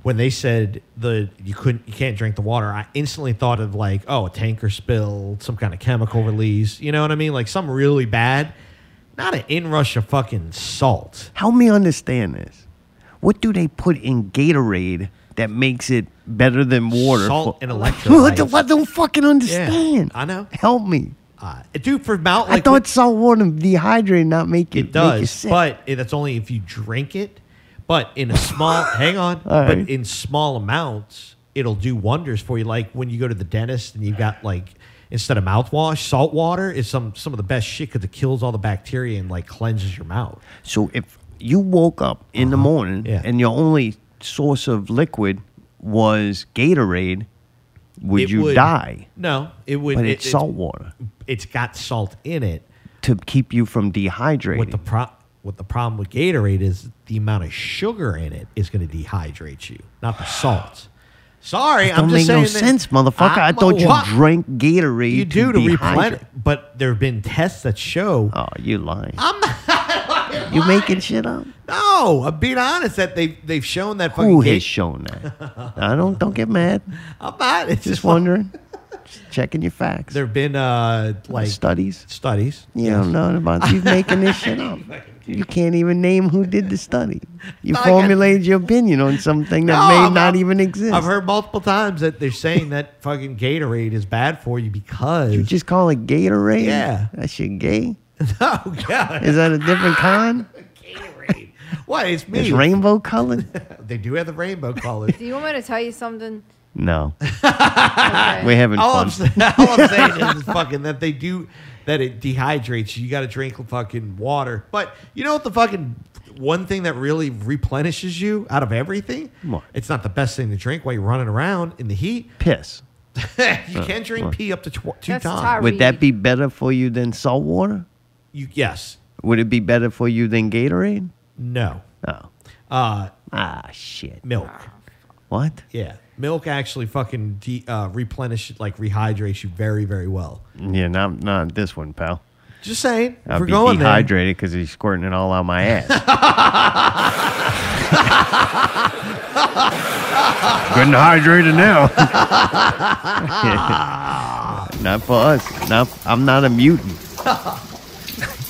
when they said the you couldn't you can't drink the water. I instantly thought of like oh a tanker spill, some kind of chemical release. You know what I mean? Like something really bad. not an inrush of fucking salt. Help me understand this. What do they put in Gatorade that makes it better than water? Salt and [LAUGHS] What the, electrolytes. I don't fucking understand. I know. Help me. Uh, dude, for mount I like thought salt water dehydrate not make it. it does, but that's only if you drink it. But in a small, [LAUGHS] hang on, All but right. in small amounts, it'll do wonders for you. Like when you go to the dentist and you've got like instead of mouthwash, salt water is some some of the best shit because it kills all the bacteria and like cleanses your mouth. So if you woke up in the morning Uh-huh. Yeah. and your only source of liquid was Gatorade, would It you would- die? No, it would. But it- it's salt water It's got salt in it. to keep you from dehydrating. What the pro- what the problem with Gatorade is the amount of sugar in it is going to dehydrate you, not the salt. [SIGHS] Sorry, I'm don't just make saying no sense, motherfucker. I I'm- thought you what? drank Gatorade. You do to dehydrate. replenish, but there have been tests that show. Oh, you lying. I'm not. [LAUGHS] you making shit up? No, I'm being honest that they they've shown that fucking. Who Ga- has shown that? [LAUGHS] I don't. Don't get mad. I'm not. It's Just just wondering. Just checking your facts. There have been uh like studies. studies. You don't know about you making this shit up. [LAUGHS] You can't even name who did the study. You No, I got- formulated your opinion on something that No, may I'm- not even exist. I've heard multiple times that they're saying that fucking Gatorade is bad for you because you just call it Gatorade. Yeah. that shit gay. [LAUGHS] oh god, Is that a different kind? Gatorade. What? It's me. It's rainbow colored. [LAUGHS] They do have the rainbow colors. Do you want me to tell you something? No, [LAUGHS] Okay. we're having all, I'm, all I'm saying is fucking that they do that it dehydrates you. You got to drink fucking water. But you know what the fucking one thing that really replenishes you out of everything? What? It's not the best thing to drink while you're running around in the heat. Piss. [LAUGHS] you can drink pee up to tw- two That's times. Tyree. Would that be better for you than salt water? You yes. Would it be better for you than Gatorade? No. Oh, Uh, ah, shit. milk. What? Yeah. Milk actually fucking de- uh, replenish, like rehydrates you very, very well. Yeah, not not this one, pal. Just saying. I'll we're be going there. dehydrated because he's squirting it all out my ass. [LAUGHS] Getting hydrated now. [LAUGHS] [LAUGHS] not for us. Not, I'm not a mutant.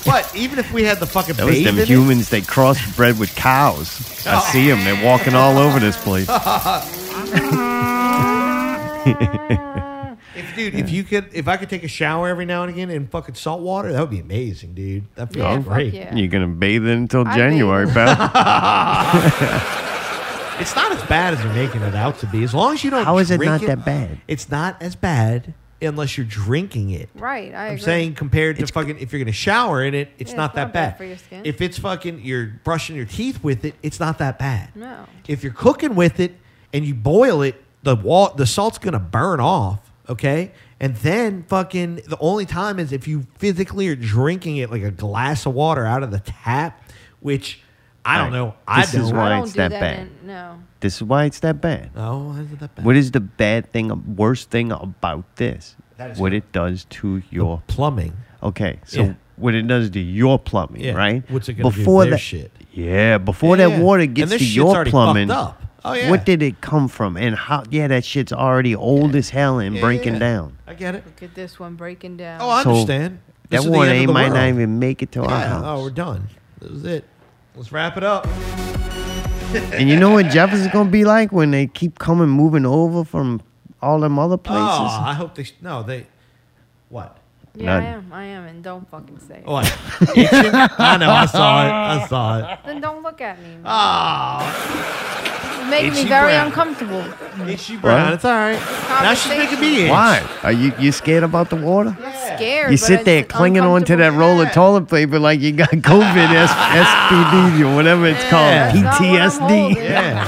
But even if we had the fucking Those bathe them in it- humans they crossbred with cows. I see them. They're walking all over this place. If, dude, if you could, if I could take a shower every now and again in fucking salt water, that would be amazing, dude. That oh, feels Yeah, fuck great. yeah. You're gonna bathe it until I January, pal. [LAUGHS] It's not as bad as they're making it out to be. As long as you don't. How is it drink not that bad? It's not as bad unless you're drinking it. Right, I I'm agree. saying compared to fucking if you're gonna shower in it, it's Yeah, not it's that not bad bad. for your skin. If it's fucking you're brushing your teeth with it, it's not that bad. No. If you're cooking with it and you boil it, the wall the salt's gonna burn off. Okay. And then fucking the only time is if you physically are drinking it like a glass of water out of the tap, which I don't know. I This is don't. why I don't it's do that that. bad. in- no. This is why it's that bad. No, why is it that bad? What is the bad thing, worst thing about this? That is What what- it does to your plumbing. okay. So Yeah. what it does to your plumbing, Yeah. right? What's it gonna do to before their that, shit? Yeah, before Yeah, that yeah. water And gets this to shit's your already plumbing, fucked up. Oh, yeah. what did it come from? And how? Yeah, that shit's already old as hell and Yeah, breaking yeah. down. I get it. Look at this one breaking down. Oh, I So, understand. This That is the water end of ain't the might not world. even make it to our Yeah. Oh, house. Oh, we're done. This is it. Let's wrap it up. And you know what Jefferson's gonna be like when they keep coming, moving over from all them other places. Oh, I hope they. No, they. What? Yeah, I am. I am, and don't fucking say it. Oh, what? [LAUGHS] I know. I saw it. I saw it. Then don't look at me. man. Ah. Oh, It's making me very brow. uncomfortable. itchy brown. What? It's all right. Now she's making me itch. Why? Are you you scared about the water? I'm scared. You but sit there it's clinging onto that uncomfortable. roll of toilet paper like you got COVID, S- SPD, or whatever it's Yeah. called, That's not what I'm PTSD. holding. Yeah.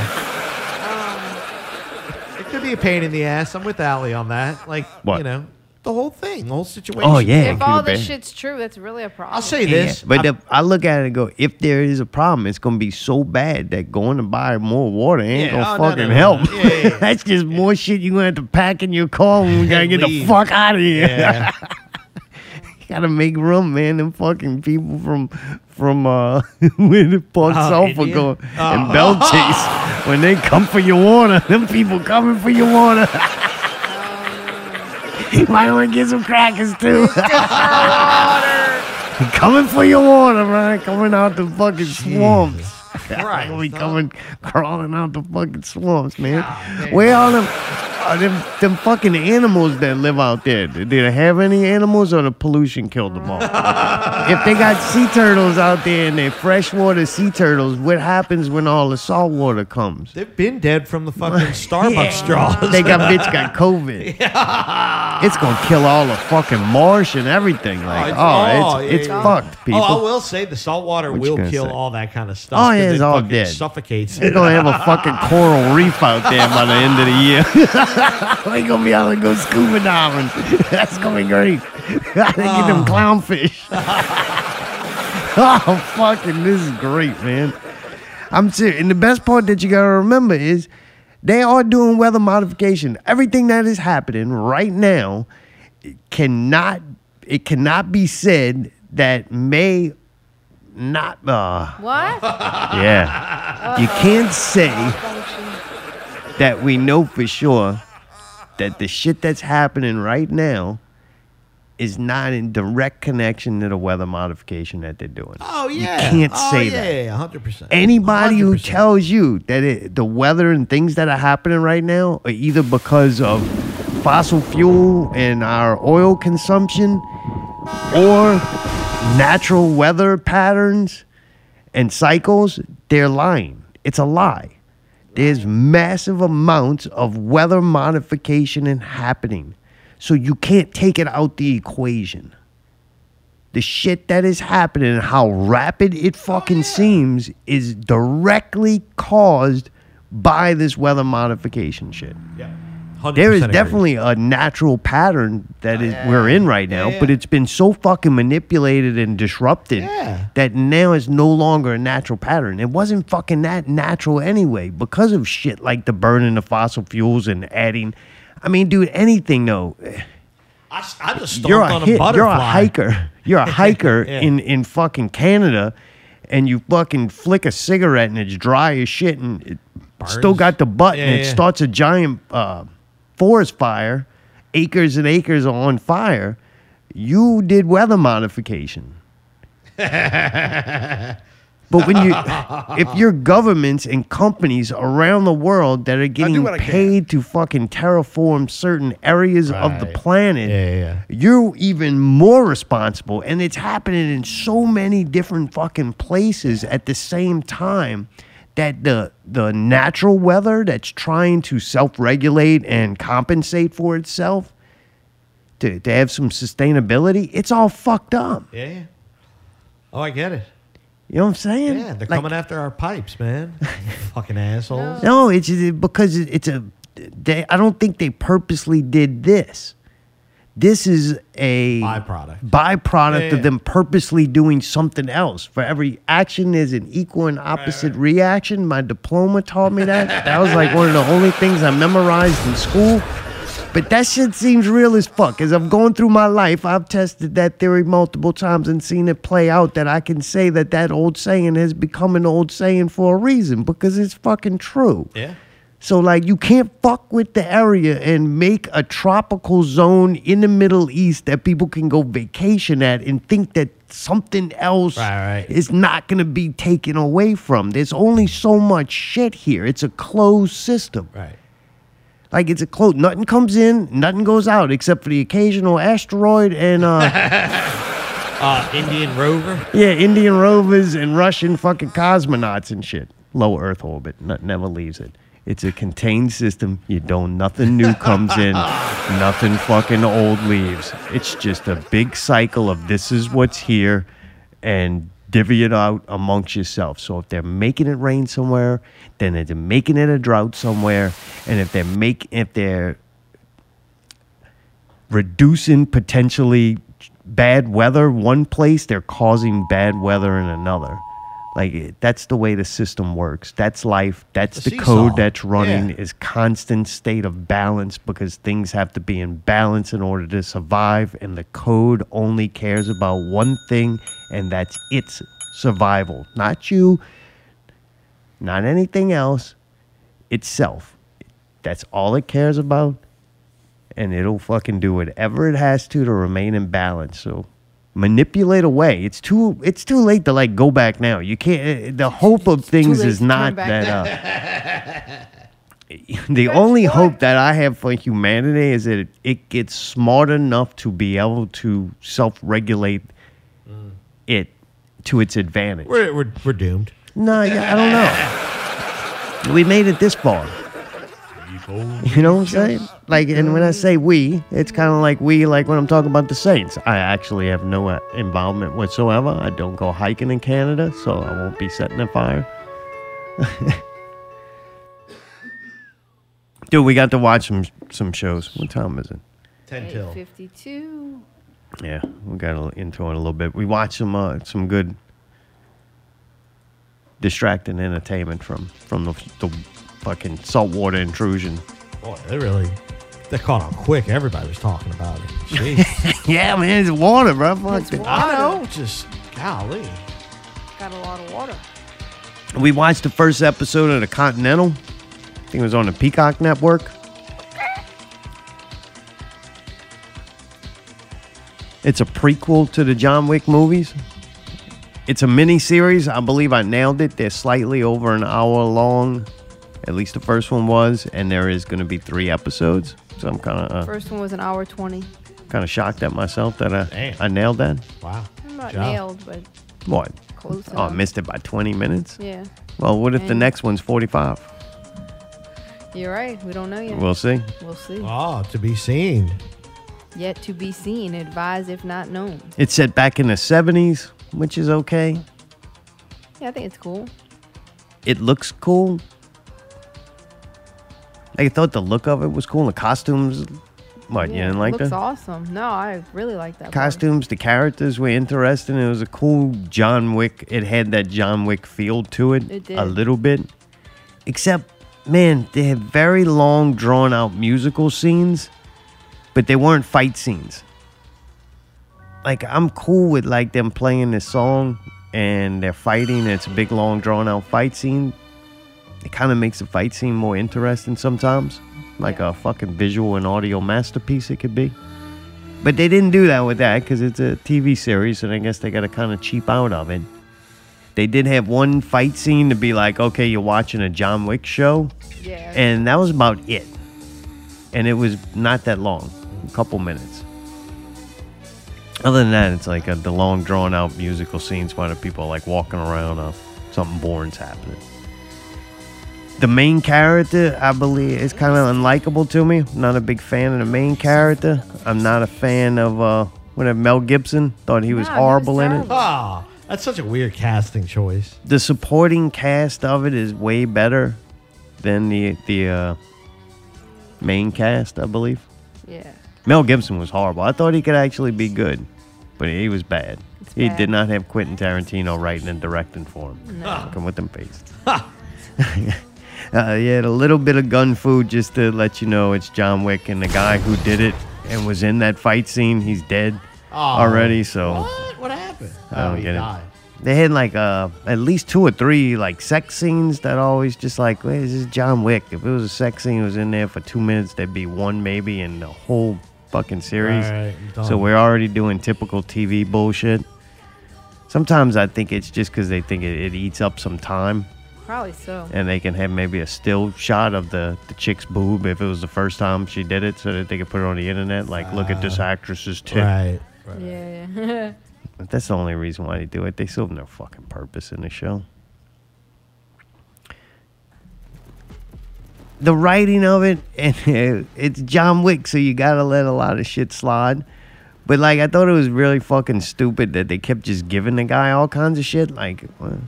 Um, it could be a pain in the ass. I'm with Allie on that. Like, What? you know, the whole thing, the whole situation. Oh yeah, If all this bad. shit's true, that's really a problem. I'll say Yeah, this, but I- the, I look at it and go, if there is a problem, it's gonna be so bad that going to buy more water ain't Yeah, gonna oh, no, fucking no, no, help. no. Yeah, yeah, yeah. [LAUGHS] That's just more shit you're gonna have to pack in your car when we [LAUGHS] gotta And get the leave. fuck out of here. Yeah. [LAUGHS] gotta make room, man. Them fucking people from from uh where the Port Oh, Sulphur India? go Oh. and Belle Chasse when they come for your water. Them people coming for your water. He might want to get some crackers too. [LAUGHS] coming for your water, man. Coming out the fucking swamps. Right. [LAUGHS] we coming crawling out the fucking swamps, man. Where are them? Are them them fucking animals that live out there? Did they have any animals, or the pollution killed them all? if they got sea turtles out there and they're freshwater sea turtles, what happens when all the salt water comes? They've been dead from the fucking [LAUGHS] Starbucks straws. They got bitch got COVID. [LAUGHS] It's gonna kill all the fucking marsh and everything. Like, oh, it's, it's yeah. fucked, people. Oh, I will say the salt water What you will gonna kill say? all that kind of stuff. Oh, yeah, it's it all fucking dead. Suffocates. They're it. gonna have a fucking coral reef out there by the end of the year. [LAUGHS] we gonna be able to go scuba diving. That's gonna be great. [LAUGHS] I think get them clownfish. [LAUGHS] oh, fucking, this is great, man. I'm serious. And the best part that you gotta remember is they are doing weather modification. Everything that is happening right now it cannot it cannot be said that may not uh What? yeah. [LAUGHS] You can't say that we know for sure that the shit that's happening right now is not in direct connection to the weather modification that they're doing. Oh You yeah. can't oh, say yeah, that. Yeah, hundred percent. Anybody who 100%. tells you that it, the weather and things that are happening right now are either because of fossil fuel and our oil consumption or natural weather patterns and cycles, they're lying. It's a lie. There's massive amounts of weather modification and happening. So you can't take it out the equation. The shit that is happening and how rapid it fucking seems is directly caused by this weather modification shit. Yeah. There 100% is agree. definitely a natural pattern that is we're in right now, Yeah, but it's been so fucking manipulated and disrupted Yeah. that now it's no longer a natural pattern. It wasn't fucking that natural anyway because of shit like the burning of fossil fuels and adding. I mean, dude, anything though. I, s- I just stomped You're a on a hit, butterfly. you're a hiker. You're a [LAUGHS] hiker Yeah. in in fucking Canada, and you fucking flick a cigarette and it's dry as shit and it still got the butt and Yeah, it starts a giant uh, forest fire. Acres and acres are on fire. You did weather modification. [LAUGHS] But when you, if your governments and companies around the world that are getting what I can. paid to fucking terraform certain areas of the planet, Yeah, yeah. you're even more responsible. And it's happening in so many different fucking places at the same time that the the natural weather that's trying to self-regulate and compensate for itself to, to have some sustainability, it's all fucked up. Yeah. Oh, I get it. You know what I'm saying? Yeah, they're Like- coming after our pipes, man. [LAUGHS] Fucking assholes. No, it's because it's a. They, I don't think they purposely did this. This is a Byproduct. byproduct Yeah, of yeah. them purposely doing something else. For every action, there's an equal and opposite reaction. My diploma taught me that. that was like one of the only things I memorized in school. But that shit seems real as fuck. As I've gone through my life, I've tested that theory multiple times and seen it play out. That I can say that that old saying has become an old saying for a reason because it's fucking true. Yeah. So like you can't fuck with the area and make a tropical zone in the Middle East that people can go vacation at and think that something else Right, right. is not going to be taken away from. There's only so much shit here. It's a closed system. Right. Like it's a closed. Nothing comes in, nothing goes out except for the occasional asteroid and uh [LAUGHS] Uh, Indian rover. yeah, Indian rovers and Russian fucking cosmonauts and shit. Low Earth orbit, n- never leaves it. It's a contained system. You don't. Nothing new comes in. [LAUGHS] nothing fucking old leaves. It's just a big cycle of this is what's here, and divvy it out amongst yourself. So if they're making it rain somewhere, then they're making it a drought somewhere, and if they're make if they're reducing potentially bad weather one place, they're causing bad weather in another. Like that's the way the system works. That's life. That's the code that's running Yeah. is constant state of balance because things have to be in balance in order to survive and the code only cares about one thing and that's its survival. Not you, not anything else, itself. That's all it cares about and it'll fucking do whatever it has to to remain in balance. So manipulate away. It's too it's too late to like go back now. You can't. uh, The hope of things is not that. Uh, [LAUGHS] the only hope that I have for humanity is that it, it gets smart enough to be able to self-regulate it to its advantage. We're, we're, we're doomed. No, yeah, I don't know. [LAUGHS] We made it this far. You know what I'm saying? Like, and when I say we, it's kind of like we, like when I'm talking about the Saints. I actually have no uh, involvement whatsoever. I don't go hiking in Canada, so I won't be setting a fire. [LAUGHS] Dude, we got to watch some some shows. What time is it? 10 till. 52. Yeah, we got a- into it a little bit. We watched some uh, some good distracting entertainment from from the, the fucking saltwater intrusion. Boy, they really, they caught on quick. Everybody was talking about it. Jeez. [LAUGHS] yeah, man, it's water, bro. Fuck It's it. water. I know. Just, golly. Got a lot of water. We watched the first episode of the Continental. I think it was on the Peacock Network. It's a prequel to the John Wick movies. It's a mini series. I believe I nailed it. They're slightly over an hour long. At least the first one was, and there is going to be three episodes. So I'm kind of uh, First one was an hour 20. kind of shocked at myself that I Damn. I nailed that. Wow. I'm not Job. nailed, but What? close Oh, I enough. missed it by 20 minutes. Yeah. Well, what if the And- next one's 45? You're right. We don't know yet. We'll see. We'll see. Oh, to be seen. Yet to be seen. Advise if not known. It's set back in the 70s, which is okay. Yeah, I think it's cool. It looks cool. I thought the look of it was cool. The costumes, what, you didn't like looks the awesome. No, I really like that. costumes? The characters were interesting. It was a cool John Wick. It had that John Wick feel to it, It a little bit. Except, man, they had very long, drawn out musical scenes, but they weren't fight scenes. Like, I'm cool with like them playing this song and they're fighting. It's a big, long, drawn out fight scene. It kind of makes the fight scene more interesting sometimes, like Yeah. a fucking visual and audio masterpiece it could be. But they didn't do that with that because it's a TV series, and I guess they got to kind of cheap out of it. They did have one fight scene to be like, okay, you're watching a John Wick show, Yeah. and that was about it. And it was not that long, a couple minutes. Other than that, it's like uh the long, drawn out musical scenes where the people are like walking around, uh, something boring's happening. The main character, I believe, is kind of unlikable to me. Not a big fan of the main character. I'm not a fan of uh, whatever Mel Gibson. Thought he was No, he was horrible in it. terrible. Ah, that's such a weird casting choice. The supporting cast of it is way better than the the uh, main cast, I believe. yeah. Mel Gibson was horrible. I thought he could actually be good, but he was bad. It's he bad. did not have Quentin Tarantino writing and directing for him. No. Come with them face. [LAUGHS] Uh, he had a little bit of gun fu just to let you know it's John Wick, and the guy who did it and was in that fight scene, he's dead Oh. already. So What? What happened? I don't oh, he get it. died. they had like uh, at least two or three like sex scenes that always just like, wait, this is John Wick. If it was a sex scene, it was in there for two minutes. There'd be one maybe in the whole fucking series. Right, so we're already doing typical TV bullshit. Sometimes I think it's just because they think it, it eats up some time, Probably so. and they can have maybe a still shot of the the chick's boob if it was the first time she did it, so that they could put it on the internet. Like, look at this ah. actress's tit. Right. right. Yeah. yeah. But That's the only reason why they do it. They still have no fucking purpose in the show. The writing of it, [LAUGHS] and it's John Wick, so you gotta let a lot of shit slide. But like, I thought it was really fucking stupid that they kept just giving the guy all kinds of shit. Like, well,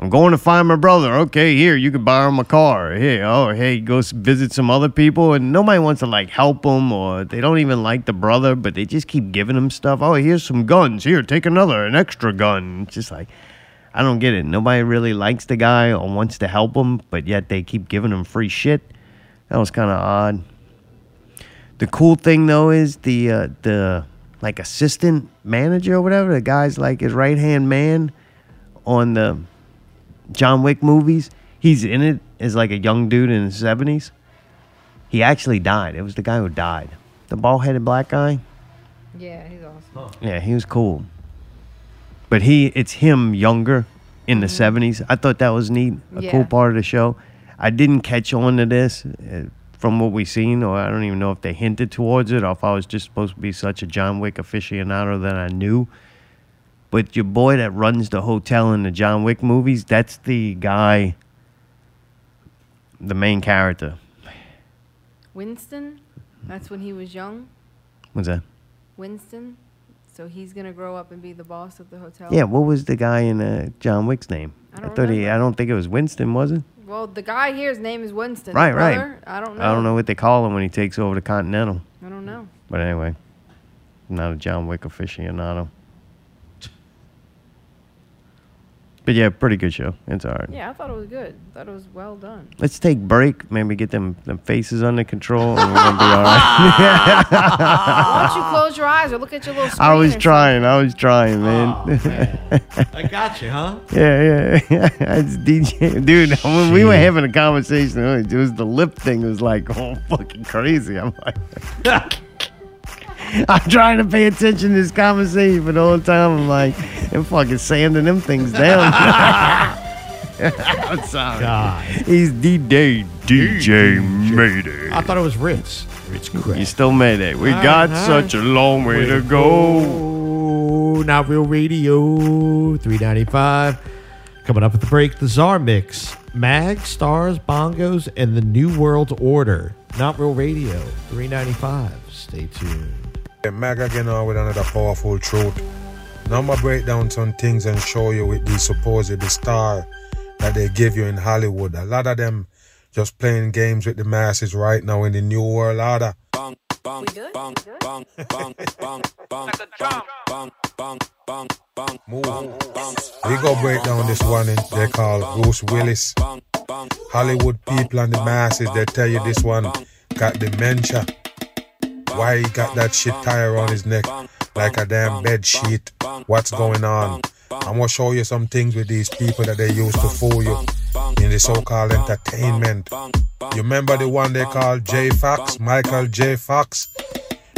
I'm going to find my brother. Okay, here you can borrow my car. Here, oh, hey, go visit some other people, and nobody wants to like help them or they don't even like the brother, but they just keep giving him stuff. Oh, here's some guns. Here, take another, an extra gun. It's just like, I don't get it. Nobody really likes the guy or wants to help him, but yet they keep giving him free shit. That was kind of odd. The cool thing though is the uh, the like assistant manager or whatever. The guy's like his right hand man on the John Wick movies. He's in it as like a young dude in his seventies. He actually died. It was the guy who died. The bald headed black guy. Yeah, he's awesome. Yeah, he was cool. But he, it's him younger in the 70s. I thought that was neat, a Yeah. cool part of the show. I didn't catch on to this uh, from what we've seen, or I don't even know if they hinted towards it, or if I was just supposed to be such a John Wick aficionado that I knew. But your boy that runs the hotel in the John Wick movies, that's the guy, the main character. Winston, that's when he was young. What's that? Winston, so he's gonna grow up and be the boss of the hotel. Yeah, what was the guy in uh, John Wick's name? I don't thought he. I don't think it was Winston, was it? Well, the guy here's name is Winston. Right, right. I don't know. I don't know what they call him when he takes over the Continental. I don't know. But anyway, I'm not a John Wick aficionado. But yeah, pretty good show. It's all right. Yeah, I thought it was good. I thought it was well done. Let's take break. Maybe get them, them faces under control, and we're gonna be all right. [LAUGHS] Why don't you close your eyes or look at your little screen? I was or trying. I was trying, oh, man. I got you, huh? yeah, yeah, [LAUGHS] yeah. It's DJ, dude. When we were having a conversation, it was the lip thing. Was like, oh, fucking crazy. I'm like. [LAUGHS] [LAUGHS] I'm trying to pay attention to this conversation, but all the whole time I'm like, I'm fucking sanding them things down. [LAUGHS] [LAUGHS] I'm sorry. God. He's DJ, DJ Mayday. I thought it was Ritz. Ritz You Crack. still made it. We All got right, such a long way to go. Not real radio. Three ninety five. Coming up at the break, the Czar mix, Mag, Stars, Bongos, and the New World Order. Not real radio. Three ninety five. Stay tuned. Mag again on with another powerful truth. Now I'm gonna break down some things and show you with these supposed star that they give you in Hollywood. A lot of them just playing games with the masses right now in the new world order. Move. We go break down this one in, they call Bruce Willis. Hollywood people and the masses, they tell you this one got dementia. Why he got that shit tie around his neck like a damn bed sheet? What's going on? I'm gonna show you some things with these people that they used to fool you in the so-called entertainment. You remember the one they call J Fox, Michael J Fox?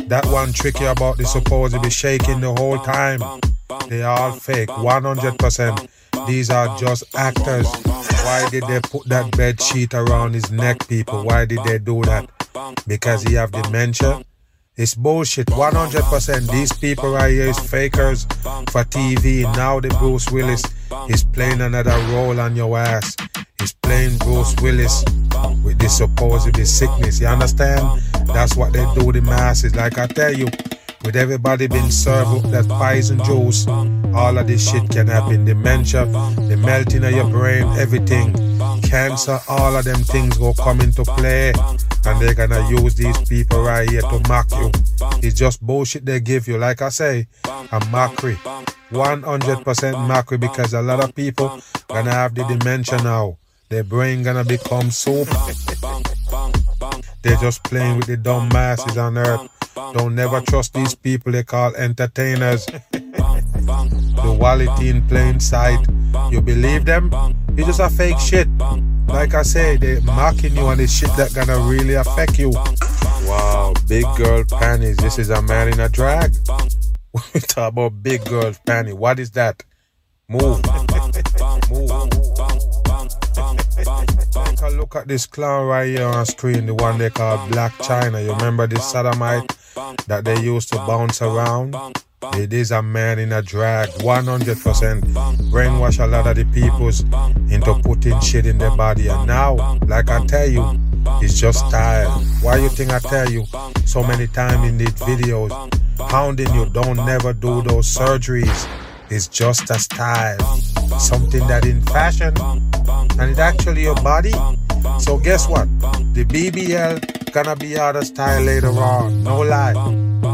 That one tricky about the supposed to be shaking the whole time. They all fake, 100%. These are just actors. Why did they put that bed sheet around his neck, people? Why did they do that? Because he have dementia? It's bullshit. 100%. These people right here is fakers for TV. Now the Bruce Willis is playing another role on your ass. He's playing Bruce Willis with this supposed sickness. You understand? That's what they do the masses. Like I tell you, with everybody being served with that poison juice, all of this shit can happen. Dementia, the melting of your brain, everything. Cancer, all of them things will come into play. And they're gonna use these people right here to mock you. It's just bullshit they give you. Like I say, a mockery. 100% mockery because a lot of people gonna have the dementia now. Their brain gonna become soup. They're just playing with the dumb masses on earth. Don't never trust these people they call entertainers. the quality in plain sight. You believe them? It's just a fake shit. Like I say, they mocking you and it's shit that gonna really affect you. Wow, big girl panties. This is a man in a drag. [LAUGHS] we talk about big girl panty. What is that? Move. Move. Take a look at this clown right here on screen, the one they call Blac Chyna. You remember this sodomite that they used to bounce around? It is a man in a drag, 100% brainwash a lot of the peoples into putting shit in their body. And now, like I tell you, it's just style. Why you think I tell you so many times in these videos, pounding you, don't never do those surgeries. It's just a style, something that in fashion, and it's actually your body. So guess what? The BBL gonna be out of style later on. No lie,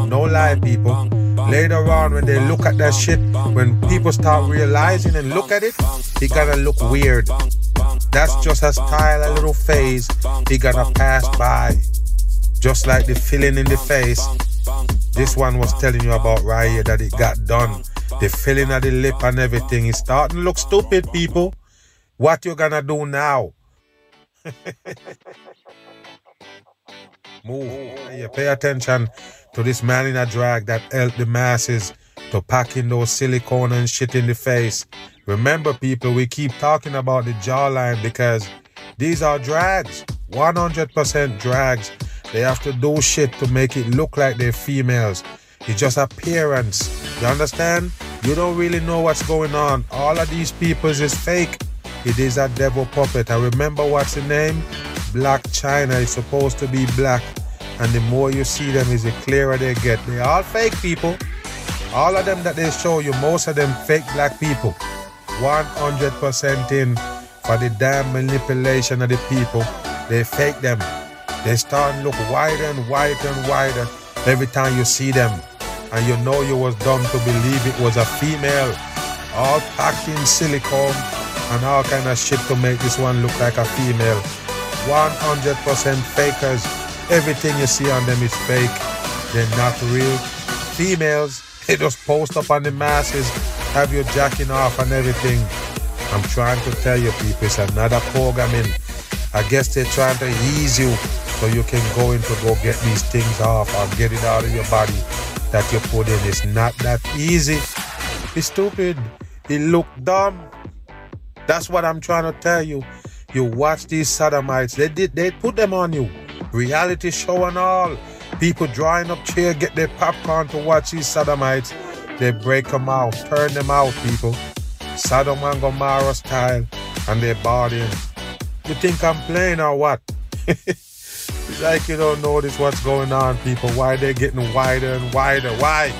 no lie, people. Later on, when they look at that shit, when people start realizing and look at it, it gonna look weird. That's just a style, a little phase. He gonna pass by, just like the filling in the face. This one was telling you about right here that it got done. The filling of the lip and everything is starting to look stupid, people. What you gonna do now? [LAUGHS] Move. Yeah, pay attention to this man in a drag that helped the masses to pack in those silicone and shit in the face. Remember, people, we keep talking about the jawline because these are drags. 100% drags. They have to do shit to make it look like they're females. It's just appearance. You understand? You don't really know what's going on. All of these peoples is fake. It is a devil puppet. I remember what's the name? Blac Chyna is supposed to be black. And the more you see them, is the clearer they get. They're all fake people. All of them that they show you, most of them fake black people. 100% in for the damn manipulation of the people. They fake them. They start look wider and wider and wider every time you see them. And you know you was dumb to believe it was a female. All packed in silicone and all kind of shit to make this one look like a female. 100% fakers. Everything you see on them is fake. They're not real. Females, they just post up on the masses, have you jacking off and everything. I'm trying to tell you people, it's another programming. I guess they're trying to ease you so you can go in to go get these things off or get it out of your body that you put in. It's not that easy. It's stupid. It look dumb. That's what I'm trying to tell you. You watch these sodomites, they did they put them on you. Reality show and all. People drawing up chair, get their popcorn to watch these sodomites. They break them out, turn them out, people. Sodom and Gomorrah style, and they're bodying. You think I'm playing or what? [LAUGHS] it's like you don't notice what's going on, people. Why they're getting wider and wider? Why?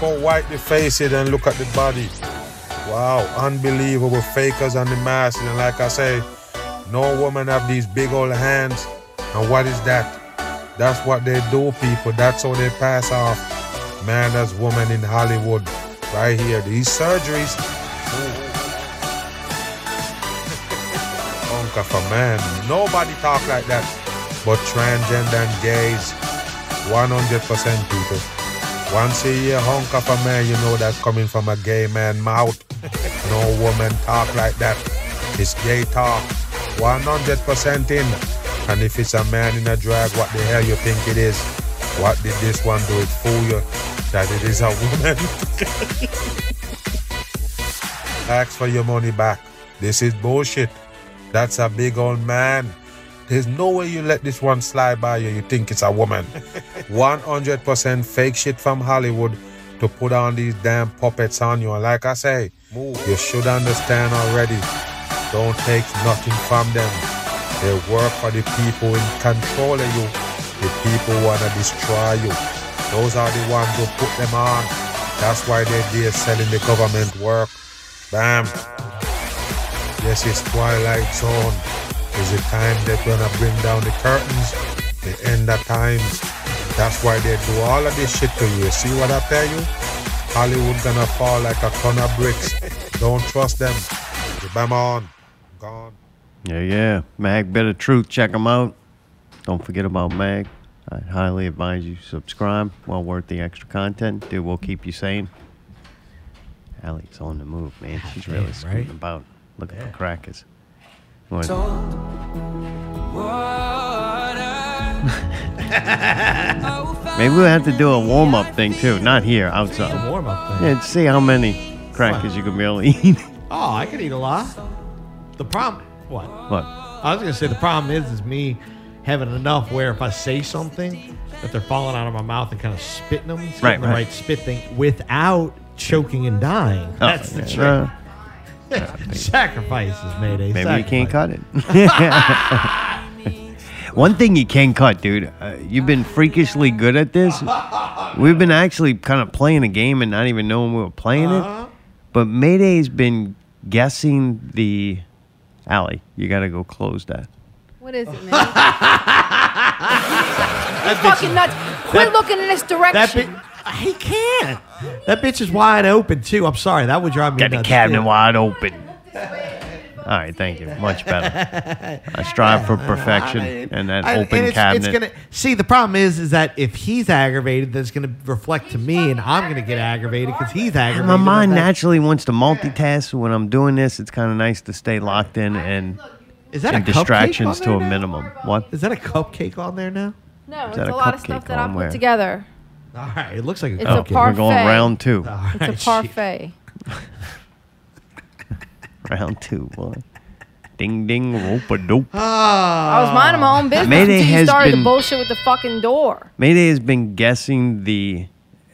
Go wipe the faces and look at the body. Wow, unbelievable fakers on the masses. And like I say, no woman have these big old hands. And what is that? That's what they do, people. That's how they pass off. Man as woman in Hollywood. Right here. These surgeries. Uncle for man. Nobody talk like that. But transgender and gays. 100% people. Once a year hunk of a man, you know that's coming from a gay man mouth. no woman talk like that. It's gay talk. 100% in. And if it's a man in a drag, what the hell you think it is? What did this one do it fool you? That it is a woman. [LAUGHS] Ask for your money back. This is bullshit. That's a big old man. There's no way you let this one slide by you. You think it's a woman. [LAUGHS] 100% fake shit from Hollywood to put on these damn puppets on you. And like I say, you should understand already. Don't take nothing from them. They work for the people in control of you. The people want to destroy you. Those are the ones who put them on. That's why they're there selling the government work. Bam. Yes, it's Twilight Zone. It's the time they're gonna bring down the curtains. The end of times. That's why they do all of this shit to you. See what I tell you? Hollywood gonna fall like a ton of bricks. Don't trust them. Bam on. Gone. Yeah, yeah. Mag Bit of Truth. Check them out. Don't forget about Mag. I highly advise you subscribe. Well worth the extra content. Dude, we'll keep you sane. Allie's on the move, man. She's really damn, scooting right? about. Looking for crackers. What? [LAUGHS] Maybe we'll have to do a warm up thing too. Not here, outside. warm up thing. Yeah, to see how many crackers you can be able to eat. Oh, I could eat a lot. The problem, what? what? I was gonna say the problem is, is me having enough where if I say something, that they're falling out of my mouth and kind of spitting them, it's Right, getting the right. right spit thing without choking and dying. Oh, That's the yeah. trick. Uh, Sacrifices, Mayday. Maybe you can't cut it. [LAUGHS] One thing you can cut, dude. Uh, you've been freakishly good at this. We've been actually kind of playing a game and not even knowing we were playing Uh-huh. it. But Mayday's been guessing the alley. You got to go close that. What is it, man? [LAUGHS] You're fucking nuts. Quit looking in this That direction. Bit, he can't. That bitch is wide open too. I'm sorry, that would drive me Got the cabinet too. wide open. All right, thank you. Much better. I strive for [LAUGHS] perfection and that I- open and it's, cabinet. It's gonna see. The problem is, is that if he's aggravated, that's gonna reflect to me, and I'm gonna get aggravated because he's aggravated. My mind naturally wants to multitask. When I'm doing this, it's kind of nice to stay locked in and Is that and a distractions to a now? minimum. What? Is that a cupcake on there now? No, Is it's a a lot of stuff that I on put where? together. All right, it looks like a It's a cupcake. par- We're going Parfait. round two. All It's a shit. parfait. [LAUGHS] round two, boy. Ding ding rope a dope. I was minding my own business Mayday until you has started been- the bullshit with the fucking door. Mayday has been guessing the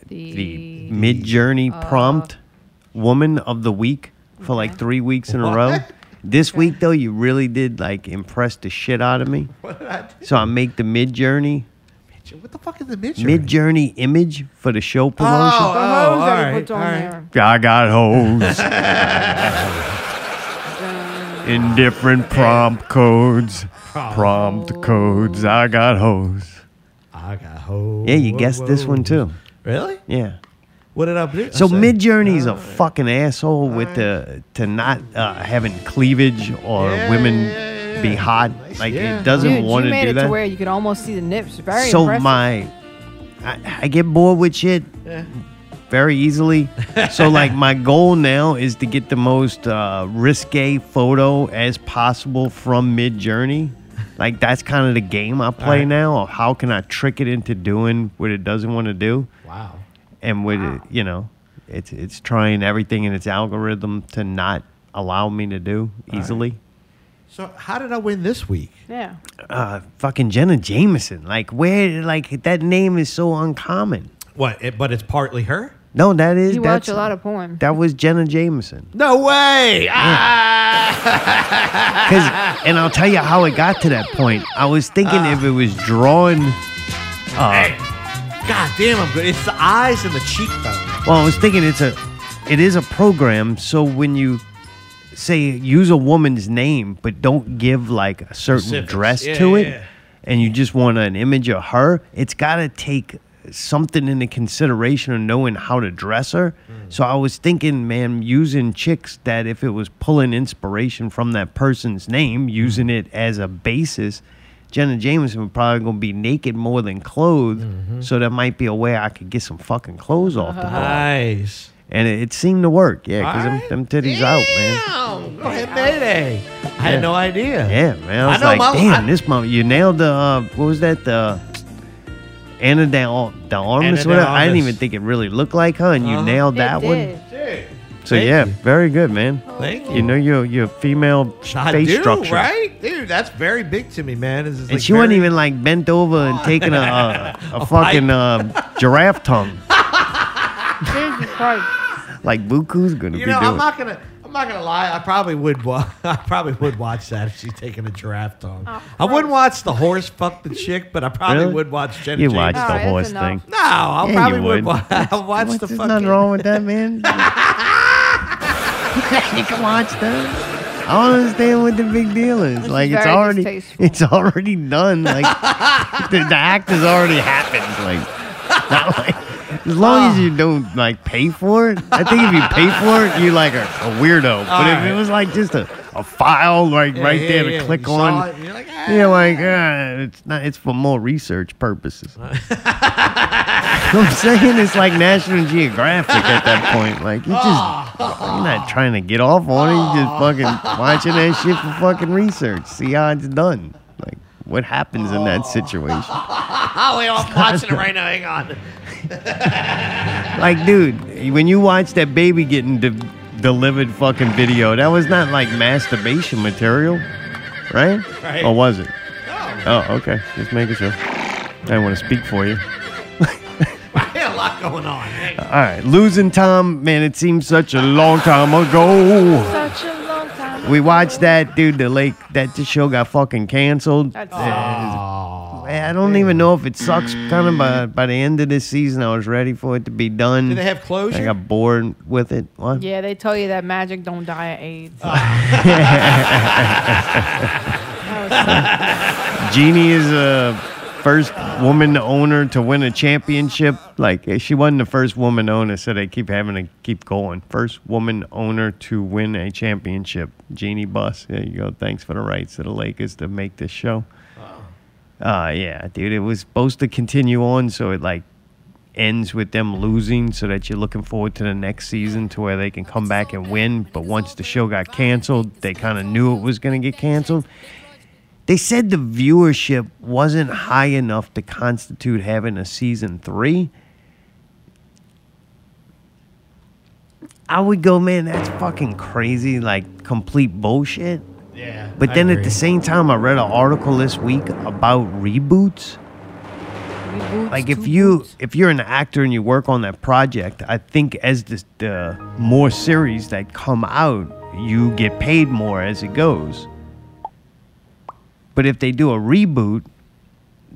The, the Midjourney uh, prompt woman of the week for like three weeks in a row. What? This week though, you really did like impress the shit out of me. [LAUGHS] What did I do? So I make the Midjourney What the fuck is the mid Midjourney image for the show promotion. Oh, the oh, hose all that he right, puts on all right. there. I got hoes [LAUGHS] in different prompt codes. Prompt codes. I got hoes. I got ho. Yeah, you whoa, guessed this one too. Really? Yeah. What did I do? So I said- Midjourney's a fucking asshole with the to not uh, having cleavage or Yeah, women yeah, yeah, be hot. Like Yeah. it doesn't Dude, want you to made do it that. to where you could almost see the nips. Very so impressive. my, I, I get bored with shit very easily. so [LAUGHS] like my goal now is to get the most uh, risque photo as possible from Midjourney. Like that's kind of the game I play Alright. now. Of how can I trick it into doing what it doesn't want to do Wow. and with it, you know, it's it's trying everything in its algorithm to not allow me to do easily. So how did I win this week? yeah. Uh, fucking Jenna Jameson, like where, like that name is so uncommon. What? It, but it's partly her. No, that is You watch a lot of porn. that was Jenna Jameson. No way! Ah! 'Cause- and I'll tell you how it got to that point. I was thinking if it was drawn. Uh, God damn, I'm good. It's the eyes and the cheekbone. Well, I was thinking it's a, it is a program. So when you say use a woman's name, but don't give like a certain Specifics. dress Yeah, to yeah, it, yeah. and you just want an image of her, it's got to take something into consideration of knowing how to dress her. Mm. So I was thinking, man, using chicks that if it was pulling inspiration from that person's name, using it as a basis. Jenna Jameson would probably gonna be naked more than clothed, Mm-hmm. so that might be a way I could get some fucking clothes off the ball Nice. And it, it seemed to work. Yeah, because Alright. them, them titties out, man. Go ahead, Mayday. I had no idea. Yeah, man. I I was know like, my- damn, I- this mom, you nailed the uh, what was that the Ana de, Al- de Armas? Ana de whatever. I didn't even think it really looked like her, and you Uh-huh. nailed that one. did. Dude, So Thank yeah, you. very good, man. Thank you. You know your your female I face do, structure. right? Dude, that's very big to me, man. This And like she wasn't even like bent over and [LAUGHS] taking a a, a, A fucking uh, giraffe tongue [LAUGHS] Jesus Christ. Like Buku's gonna be. You be know, doing. I'm not gonna. I'm not gonna lie. I probably would. Wa- [LAUGHS] I probably would watch that if she's taking a giraffe tongue. Oh, I wouldn't watch the horse fuck the chick, but I probably Really? would watch Jenna. you Jameson. watched All the right, that's horse enough. thing. No, I Yeah, probably you would. would. wa- I'll [LAUGHS] watch What, the there's fucking. nothing wrong with that, man. [LAUGHS] you can watch that. I don't understand what the big deal is. This like is it's very already, distasteful. it's already done. Like the, the act has already happened. Like, not like as long as you don't like pay for it. I think if you pay for it, you like a, a weirdo. But if it was like just a, a file, like right yeah, there to yeah. click You saw on. it, and you're like, ah. Yeah, like uh, it's not. It's for more research purposes. [LAUGHS] I'm saying it's like National Geographic at that point. Like you just, you're not trying to get off on it. You just fucking watching that shit for fucking research. See how it's done. Like what happens in that situation. Oh, [LAUGHS] wait, I'm watching it right now. Hang on. [LAUGHS] Like, dude, when you watch that baby getting de- delivered fucking video, that was not like masturbation material, right? Right. Or was it? No, Oh, okay. Just making sure. I didn't want to speak for you. [LAUGHS] I had a lot going on. Hang on. All right, losing time, man. It seems such a long time ago. Such a long time. We watched that, dude. The lake that the show got fucking canceled. That's Oh, Man, I don't even know if it sucks. Kind of by by the end of this season, I was ready for it to be done. do they have closure? I got bored with it. What? Yeah, they tell you that magic don't die of AIDS. [LAUGHS] Jeanie is a first woman owner to win a championship. Like eh, she wasn't the first woman owner, so they keep having to keep going. First woman owner to win a championship. Jeanie Buss. There you go. Thanks for the rights to the Lakers to make this show. Uh yeah, dude. It was supposed to continue on, so it like ends with them losing so that you're looking forward to the next season to where they can come back and win. But once the show got canceled, they kind of knew it was going to get canceled. They said the viewership wasn't high enough to constitute having a season three. I would go, man, that's fucking crazy, like complete bullshit. Yeah. But I then at the same time, I read an article this week about reboots. Reboots, Like if you boots. if you're an actor and you work on that project, I think as the, the more series that come out, you get paid more as it goes. But if they do a reboot,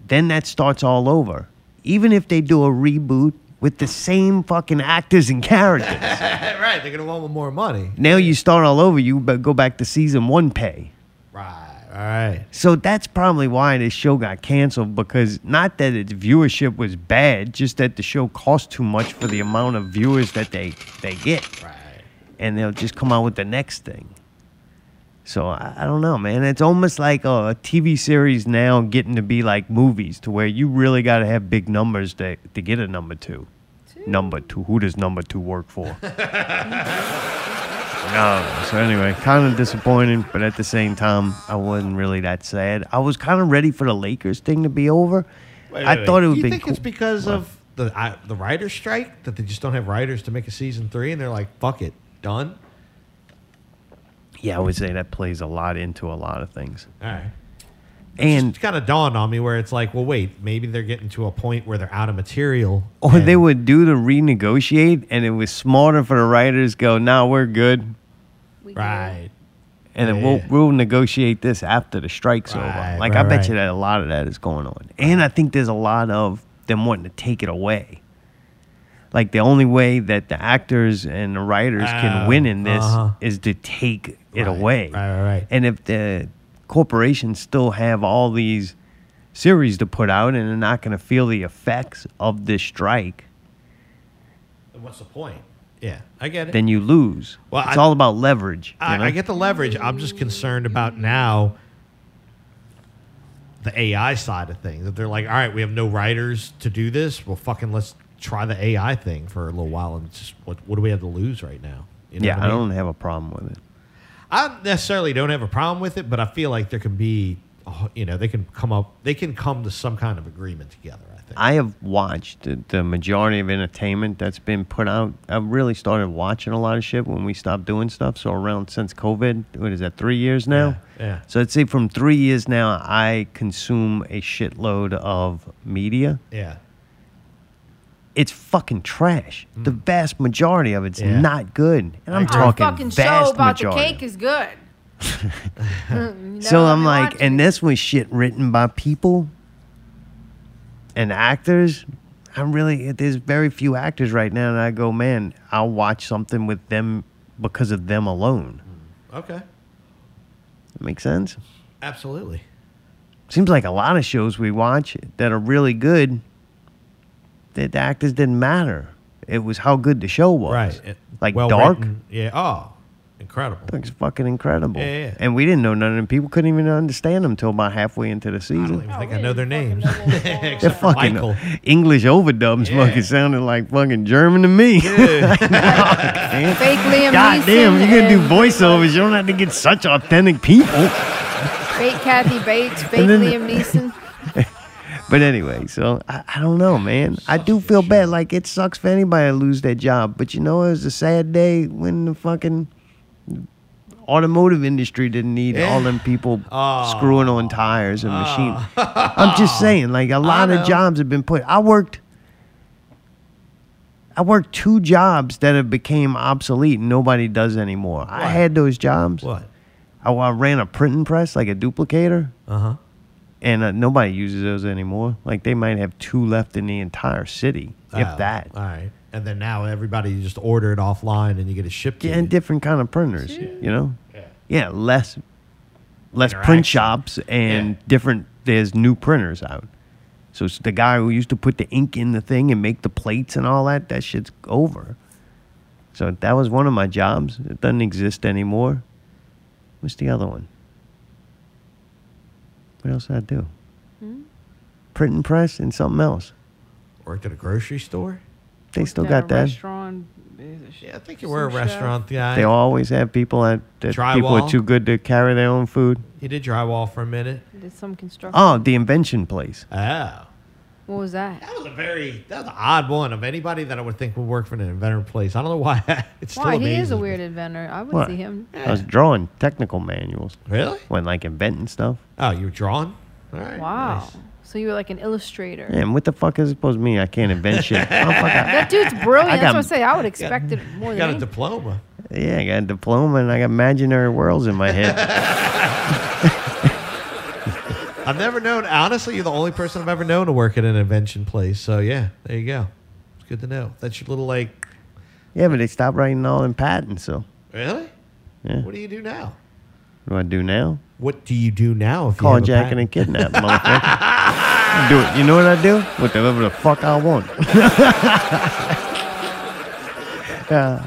then that starts all over. Even if they do a reboot with the same fucking actors and characters. [LAUGHS] right, they're gonna want more money. now you start all over, you but go back to season one pay. Right, all right. So that's probably why this show got canceled because not that its viewership was bad, just that the show cost too much for the amount of viewers that they they get. Right. And they'll just come out with the next thing. So I, I don't know, man. It's almost like a, a TV series now getting to be like movies, to where you really got to have big numbers to to get a number two. Number two. Who does number two work for? [LAUGHS] No. So anyway, kind of disappointing, but at the same time, I wasn't really that sad. I was kind of ready for the Lakers thing to be over. Wait, I wait, thought wait. it would You be. You think it's because of the I, the writers' strike that they just don't have writers to make a season three, and they're like, "Fuck it, done." Yeah, I would say that plays a lot into a lot of things. All right. And It's kind of dawned on me where it's like, well, wait, maybe they're getting to a point where they're out of material. or and- they would do to renegotiate, and it was smarter for the writers go, "Nah, we're good." We good. right. And then we'll we'll negotiate this after the strike's Right, over. Like right, I bet you that a lot of that is going on. And I think there's a lot of them wanting to take it away. Like the only way that the actors and the writers can Oh, win in this uh-huh. is to take it Right, away. right, right, right. And if the corporations still have all these series to put out and they're not going to feel the effects of this strike, What's the point? Yeah, I get it. then you lose. Well, it's I- all about leverage. you know? I, I get the leverage. I'm just concerned about now the AI side of things. That they're like, all right, we have no writers to do this. Well, fucking let's try the AI thing for a little while. And just what what do we have to lose right now? You know yeah, I mean? don't have a problem with it. I necessarily don't have a problem with it, but I feel like there can be, you know, they can come up, they can come to some kind of agreement together. I think. I have watched the, the majority of entertainment that's been put out. I've really started watching a lot of shit when we stopped doing stuff. So around since COVID, what is that? Three years now. Yeah, yeah. So I'd say from three years now, I consume a shitload of media. yeah. It's fucking trash. The mm. vast majority of it's. Yeah. not good, and I'm agree. Our talking fucking vast show about majority. the cake is good. [LAUGHS] [LAUGHS] So I'm I've like, and this was shit written by people and actors. I'm really there's very few actors right now, and I go, man, I'll watch something with them because of them alone. Mm. Okay. That makes sense. Absolutely. Seems like a lot of shows we watch that are really good. That the actors didn't matter. It was how good the show was. Right. It- Like well Dark. written. Yeah. Oh, incredible. It's fucking incredible. Yeah, yeah. And we didn't know none of them. People couldn't even understand them until about halfway into the season. I don't season. even think I know their oh, names. [LAUGHS] They're fucking Michael. English overdubs Yeah. fucking sounded like fucking German to me. [LAUGHS] Man. Fake Liam God Neeson. damn, you're gonna do voiceovers. You don't have to get such authentic people. Fake Kathy Bates. Fake then- Liam Neeson. [LAUGHS] But anyway, so I, I don't know, man. I do feel bad. Like it sucks for anybody to lose their job. But you know, it was a sad day when the fucking automotive industry didn't need all them people Oh. screwing on tires and machines. [LAUGHS] I'm just saying, like a lot of jobs have been put. I worked. I worked two jobs that have became obsolete and nobody does anymore. I had those jobs. What? I, I ran a printing press, like a duplicator, Uh huh. And uh, nobody uses those anymore. Like they might have two left in the entire city, if Oh, that. All right. And then now everybody just order it offline and you get it shipped to Yeah, you. and different kind of printers, you know. Yeah. Yeah, less less Interaction. print shops and Yeah. different. There's new printers out. So it's the guy who used to put the ink in the thing and make the plates and all that. That shit's over. So that was one of my jobs. It doesn't exist anymore. What's the other one? What else did I do? Hmm? Print and press and something else. Worked at a grocery store. They still got a that. Restaurant. Yeah, I think you were a Sous chef. restaurant guy. They always have people that, that people are too good to carry their own food. You did drywall for a minute. Did some construction. Oh, the invention place. Oh. What was that? That was a very that was an odd one of anybody that I would think would work for an inventor place. I don't know why. [LAUGHS] It's still Why? He is amazes a me. weird inventor. I would What? see him. I was drawing technical manuals. Really? When like inventing stuff. Oh, you were drawing? All right. Wow. nice. So you were like an illustrator. And what the fuck is it supposed to mean? I can't invent shit. [LAUGHS] Oh, fuck, I- That dude's brilliant. I That's got- what I say. I would expect it more You than got a anything. diploma. yeah, I got a diploma and I got imaginary worlds in my head. [LAUGHS] I've never known. Honestly, you're the only person I've ever known to work at an invention place. So yeah, there you go. It's good to know. That's your little like. yeah, but they stopped writing all in patents. So Really? yeah, What do you do now? What do I do now? What do you do now? If a Carjacking and kidnapping, motherfucker. [LAUGHS] do it. You know what I do? Whatever the fuck I want. [LAUGHS] [LAUGHS] Uh,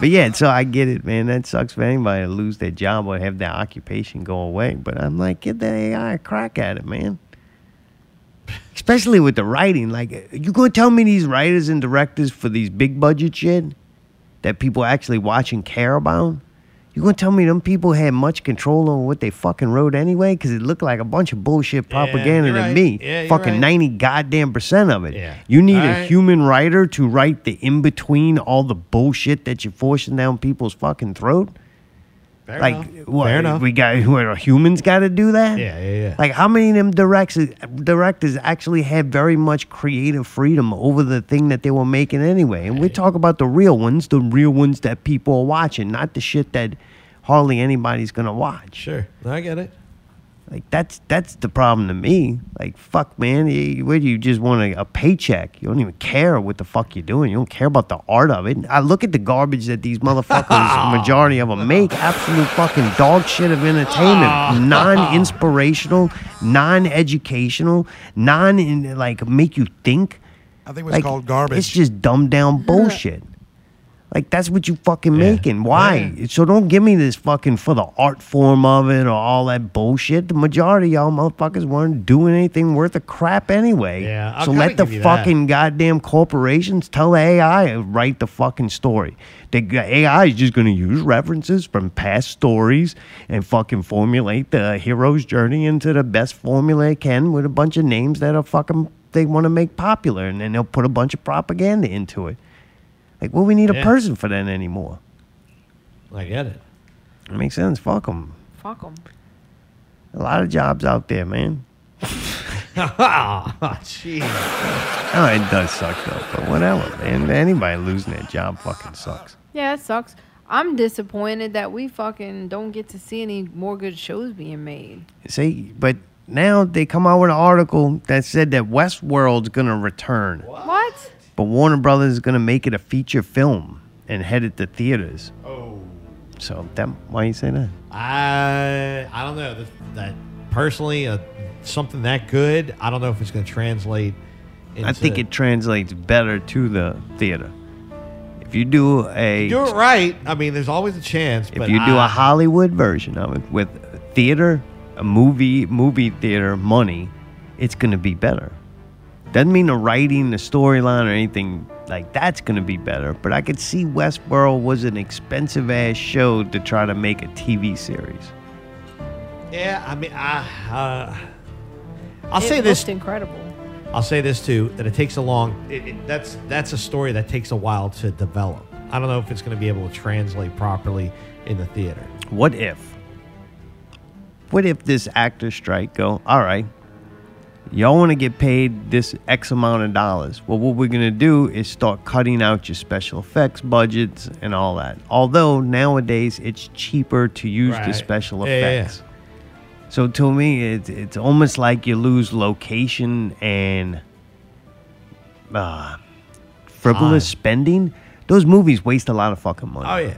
but yeah, so I get it, man. That sucks for anybody to lose their job or have their occupation go away. But I'm like, get the AI a crack at it, man. Especially with the writing. Like, you gonna tell me these writers and directors for these big budget shit that people actually watch and care about? You gonna tell me them people had much control over what they fucking wrote anyway? Because it looked like a bunch of bullshit propaganda you're to right. me. Yeah, fucking right. 90 goddamn percent of it. Yeah. You need All a right. human writer to write the in between all the bullshit that you're forcing down people's fucking throat. Fair like, enough. what? Fair enough. We got what, humans got to do that. Yeah, yeah, yeah. Like, how many of them directors directors actually had very much creative freedom over the thing that they were making anyway? And we talk about the real ones, the real ones that people are watching, not the shit that hardly anybody's gonna watch. Sure, I get it. Like that's that's the problem to me. Like fuck, man, you, where do you just want a, a paycheck? You don't even care what the fuck you're doing. You don't care about the art of it. I look at the garbage that these motherfuckers, [LAUGHS] majority of them make. Absolute fucking dog shit of entertainment. [LAUGHS] Non-inspirational, non-educational, non like make you think. I think it was Like, called garbage. It's just dumbed down bullshit. Like that's what you fucking making. Why? Yeah. So don't give me this fucking for the art form of it or all that bullshit. The majority of y'all motherfuckers weren't doing anything worth a crap anyway. Yeah, I'll so let the you that. fucking goddamn corporations tell AI write the fucking story. The AI is just gonna use references from past stories and fucking formulate the hero's journey into the best formula it can with a bunch of names that are fucking they want to make popular, and then they'll put a bunch of propaganda into it. Like, well, we need a person for that anymore. I get it. It makes sense. Fuck them. Fuck them. A lot of jobs out there, man. Ah, [LAUGHS] jeez. Oh, it does suck though. But whatever, man. Anybody losing their job fucking sucks. Yeah, it sucks. I'm disappointed that we fucking don't get to see any more good shows being made. See, but now they come out with an article that said that Westworld's gonna return, What? But Warner Brothers is gonna make it a feature film and head it to theaters. Oh. So that why you say that? I I don't know that, that personally uh, something that good. I don't know if it's going to translate. Into, I think it translates better to the theater. If you do a do it right. I mean, there's always a chance. if you do a Hollywood version of it with theater, a movie, movie theater money, it's gonna be better. Doesn't mean the writing, the storyline, or anything like that's gonna be better. But I could see Westworld was an expensive ass show to try to make a TV series. yeah, I mean, I uh, I'll it say this. looked incredible. I'll say this too that it takes a long. It, it, that's that's a story that takes a while to develop. I don't know if it's going to be able to translate properly in the theater. What if? What if this actor strike go? All right, y'all want to get paid this X amount of dollars. Well, what we're gonna do is start cutting out your special effects budgets and all that. Although nowadays it's cheaper to use the special Yeah, yeah, yeah. effects. So to me, it's it's almost like you lose location and uh, frivolous Time. spending. Those movies waste a lot of fucking money Oh yeah,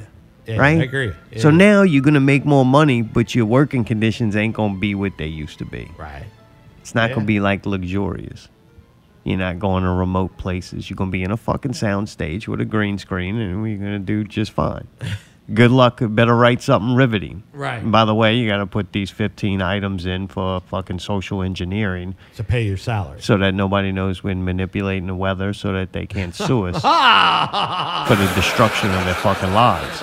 yeah right? I agree. So now you're gonna make more money, but your working conditions ain't gonna be what they used to be. right. It's not Yeah. gonna be like luxurious. You're not going to remote places. You're gonna be in a fucking sound stage with a green screen, and we're gonna do just fine. [LAUGHS] good luck. Better write something riveting. Right. And by the way, you got to put these 15 items in for fucking social engineering To pay your salary. so that nobody knows we're manipulating the weather so that they can't sue us [LAUGHS] for the destruction of their fucking lives.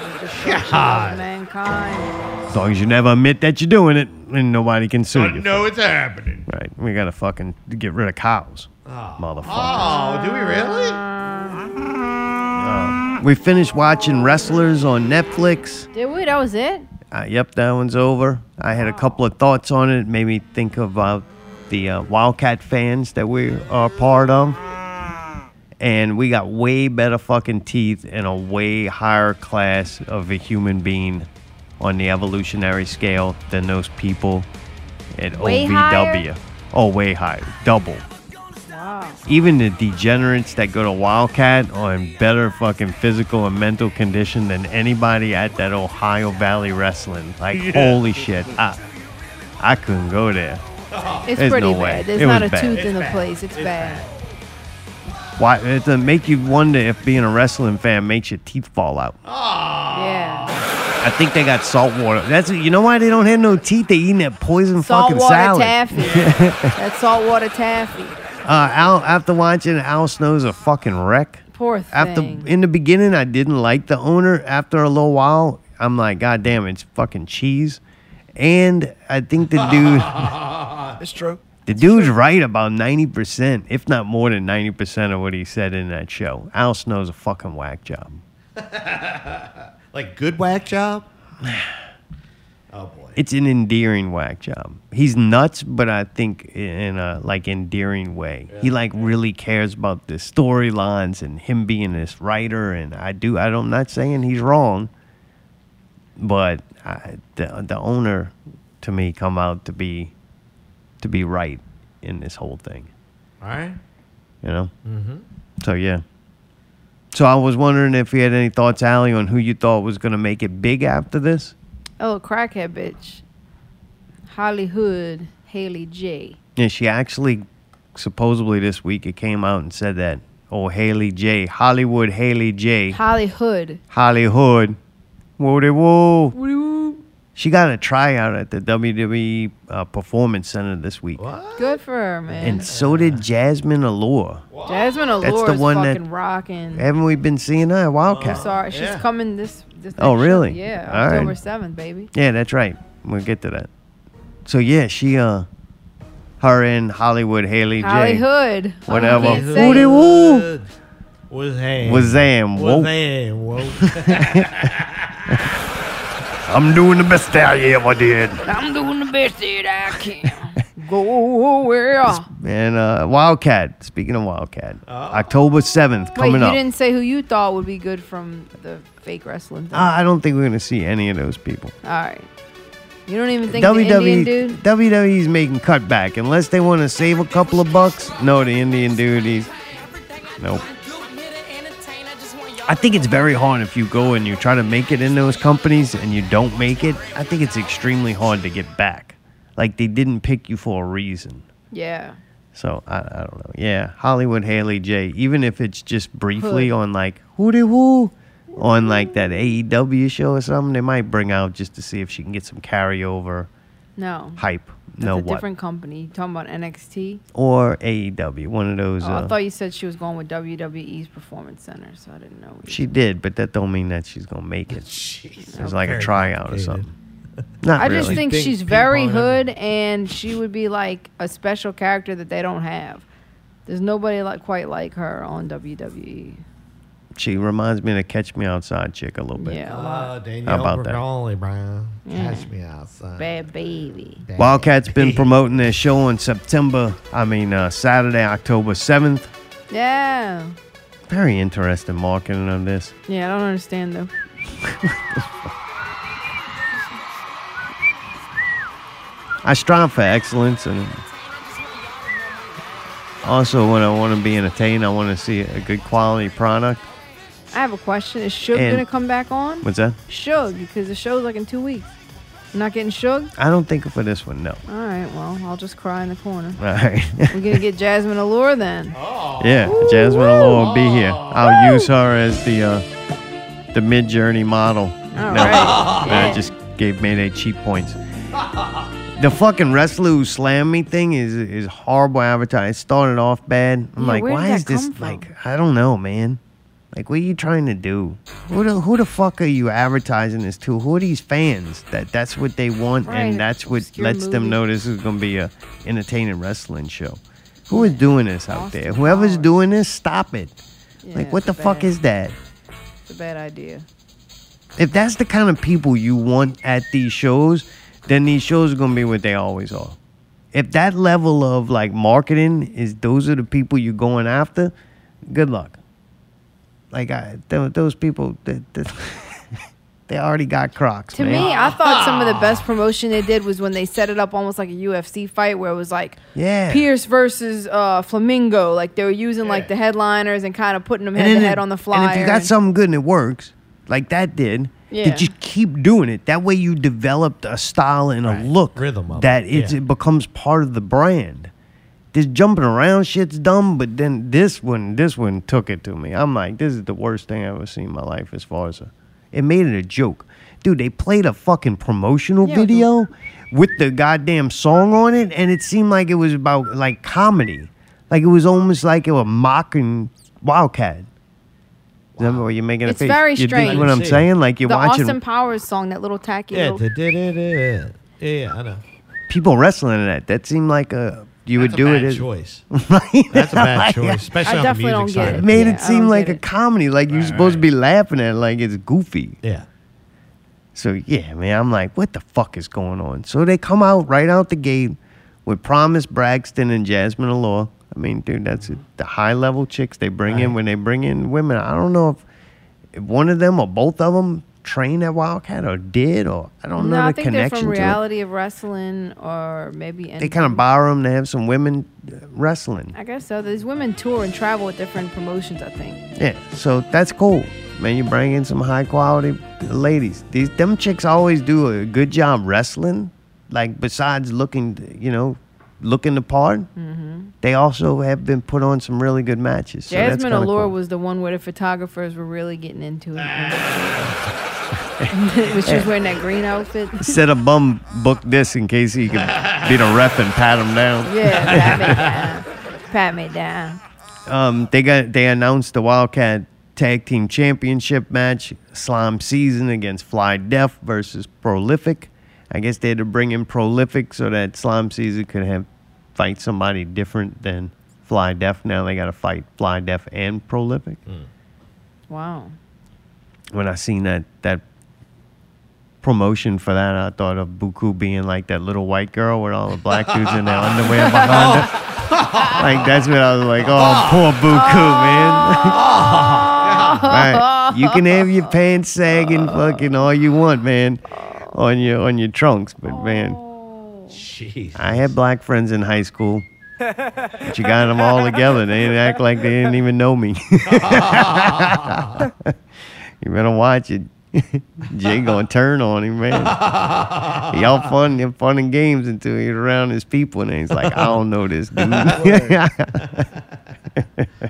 God. Mankind. As long as you never admit that you're doing it, and nobody can sue you. know it's happening. Right. We got to fucking get rid of cows. Oh. Motherfucker. Oh, do we really? We finished watching Wrestlers on Netflix. Did we? That was it? Uh, yep, that one's over. I had a couple of thoughts on it. Made me think about the uh, Wildcat fans that we are part of. And we got way better fucking teeth and a way higher class of a human being on the evolutionary scale than those people at Way OVW. higher? Oh, way higher. Double. Wow. Even the degenerates that go to Wildcat are in better fucking physical and mental condition than anybody at that Ohio Valley Wrestling. Like, holy shit. I, I couldn't go there. It's There's pretty no way. bad. There's It not a bad. tooth It's in the bad. place. It's, It's bad. Why? It to make you wonder if being a wrestling fan makes your teeth fall out. Yeah. I think they got salt water. That's you know why they don't have no teeth. They eating that poison fucking Saltwater salad. taffy. [LAUGHS] That's saltwater taffy. Uh, Al, after watching Al Snow's a fucking wreck. Poor thing. After in the beginning, I didn't like the owner. After a little while, I'm like, God damn, it's fucking cheese. And I think the dude, [LAUGHS] It's true. the dude's right about ninety percent, if not more than ninety percent of what he said in that show. Al Snow's a fucking whack job. [LAUGHS] Like good whack job? [SIGHS] oh boy. It's an endearing whack job. He's nuts, but I think in a like endearing way. He like really cares about the storylines and him being this writer. And I do. I don't. I'm not saying he's wrong, but I, the the owner to me come out to be to be right in this whole thing. All right. You know. Mm-hmm. So yeah. So I was wondering if you had any thoughts, Allie, on who you thought was going to make it big after this. Oh, crackhead bitch. Hollywood Haley J. Yeah, she actually supposedly this week it came out and said that oh Haley J, Hollywood Haley J, Hollywood. Hollywood, whoa whoa. Woo. She got a tryout at the WWE uh, Performance Center this week, What? Good for her, man. and so did Jasmine Allure. Jasmine Allure That's the is one that- fucking rocking. Haven't we been seeing her at I'm Wildcat? sorry, she's Yeah. coming this. this Oh, next show. really? Yeah, All right. October seventh, baby. Yeah, that's right. We'll get to that. So yeah, she uh, her and Hollywood Haley J Hollywood. Whatever. I can't say Woody it. woo. Good. Was ham. was Whoa. ham. Whoa. [LAUGHS] [LAUGHS] I'm doing the best that I ever did. I'm doing the best that [LAUGHS] I can. Go where? And uh, Wildcat. Speaking of Wildcat, October seventh Wait, coming you up. didn't say who you thought would be good from the fake wrestling thing. Uh, I don't think we're gonna see any of those people. All right. You don't even think the Indian dude? WWE's making cutback unless they want to save a couple of bucks. No, the Indian dude. He's nope. I think it's very hard if you go and you try to make it in those companies and you don't make it. I think it's extremely hard to get back. Like they didn't pick you for a reason. Yeah. So I, I don't know. Yeah, Hollywood Haley J. Even if it's just briefly Hood. on like who Hootie Woo, on like that AEW show or something, they might bring out just to see if she can get some carryover No. hype. That's no a what? different company. You talking about NXT? Or AEW, one of those. Oh, uh, I thought you said she was going with WWE's Performance Center, so I didn't know. she did, but that don't mean that she's gonna make it. It's like a tryout or something. [LAUGHS] Not I really. just think Big she's very pong hood, and she would be like a special character that they don't have. There's nobody like quite like her on WWE. She reminds me of the Catch Me Outside chick a little bit. Yeah, a lot. Uh, Danielle about that? Bregoli, bro. Yeah. Catch me outside. Bad baby. Bad Wildcat's been [LAUGHS] promoting their show on September. I mean uh, Saturday, October seventh. Yeah. Very interesting marketing on this. Yeah, I don't understand though. I strive for excellence, and also when I want to be entertained, I want to see a good quality product. I have a question. Is Suge And- gonna come back on? What's that? Suge, because the show's like in two weeks. You're not getting Suge? I don't think for this one, no. All right, well, I'll just cry in the corner. All right. [LAUGHS] We're gonna get Jasmine Allure then. yeah, Jasmine Allure will be here. I'll use her as the uh, the Midjourney model. All No, I just gave Mayday cheap points. The fucking wrestler who slammed me thing is is horrible advertising. It started off bad. I'm Yeah, like, where did why that is this come from? like? I don't know, man. Like, what are you trying to do? Who the who the fuck are you advertising this to? Who are these fans that that's what they want Right, and that's what lets them know this is gonna be a entertaining wrestling show? Who is doing this out Austin there? Whoever's Powers. doing this, stop it. Yeah, like, what the fuck is that? It's a bad idea. if that's the kind of people you want at these shows, then these shows are gonna be what they always are. If that level of like marketing is those are the people you're going after, good luck. Like I, th- those people, they, they, [LAUGHS] they already got Crocs. To man. me, I thought some of the best promotion they did was when they set it up almost like a UFC fight, where it was like Yeah. Pierce versus uh, Flamingo. Like they were using like the headliners and kind of putting them head to head on the flyer. And if you got something good and it works, like that did, Yeah. to just keep doing it. That way you developed a style and a Right. look Rhythm of that it, yeah. it becomes part of the brand. This jumping around shit's dumb, but then this one, this one took it to me. I'm like, this is the worst thing I've ever seen in my life as far as a, it made it a joke. Dude, they played a fucking promotional Yeah, video with the goddamn song on it, and it seemed like it was about like comedy. Like it was almost like it was mocking Wildcat. Remember what you're making It's a face? very you dig strange. what I'm saying? Like you're the watching Austin Powers song, that little tacky Yeah, little. yeah, I know. people wrestling in that. That seemed like a you That's would a do bad it as choice. [LAUGHS] That's a bad choice, especially I on the definitely music don't get side. It it. made Yeah, it I seem don't like get a it. comedy, like you're supposed to be laughing at, it, like it's goofy. Yeah. So yeah, man, I'm like, what the fuck is going on? So they come out right out the gate with Promise Braxton and Jasmine Allure. I mean, dude, that's it. the high level chicks they bring in when they bring in women. I don't know if, if one of them or both of them trained at Wildcat or did or I don't No, know I the think they're connection from to it. Reality of Wrestling or maybe. They kind of borrow them to have some women uh, wrestling. I guess so. These women tour and travel with different promotions. I think. Yeah, so that's cool. Man, you bring in some high quality ladies. These them chicks always do a good job wrestling. Like besides looking, you know, looking the part, they also have been put on some really good matches. So that's Jasmine kinda Allure cool. was the one where the photographers were really getting into it. [LAUGHS] when she wearing that green outfit. Said a bum booked this in case he could be the ref and pat him down. Yeah, pat me down. Pat me down. Um, they got they announced the Wildcat Tag Team Championship match, Slime Season against Fly Def versus Prolific. I guess they had to bring in Prolific so that Slime Season could have fight somebody different than Fly Def. Now they got to fight Fly Def and Prolific. Wow. When I seen that that promotion for that, I thought of Buku being like that little white girl with all the black [LAUGHS] dudes in their underwear behind her. [LAUGHS] Like that's what I was like. Oh, poor Buku, man. [LAUGHS] right. You can have your pants sagging, fucking all you want, man, on your on your trunks, but man, Jeez. I had black friends in high school. But you got them all together. They didn't act like they didn't even know me. you better watch it. Jay gonna turn on him, man. [LAUGHS] Y'all fun, fun and games until he's around his people, and he's like, I don't know this [LAUGHS] dude. [LAUGHS]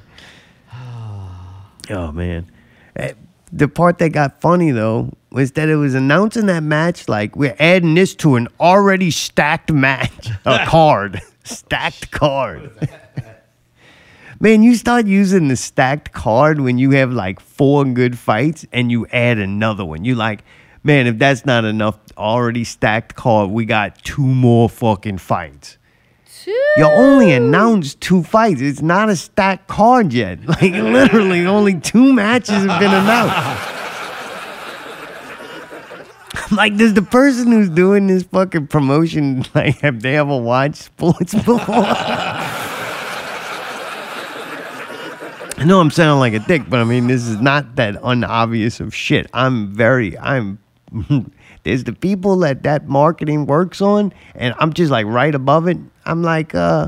oh man, Eh, the part that got funny though was that it was announcing that match like we're adding this to an already stacked match, a card, stacked card. Man, you start using the stacked card when you have like four good fights and you add another one. You like, man, if that's not enough already stacked card, we got two more fucking fights. Two. You only announced two fights. It's not a stacked card yet. [LAUGHS] Like literally only two matches have been announced. [LAUGHS] like, does the person who's doing this fucking promotion [LAUGHS] like have they ever watched sports before? I know I'm sounding like a dick, but I mean this is not that unobvious of shit. I'm very I'm [LAUGHS] there's the people that that marketing works on, and I'm just like right above it. I'm like uh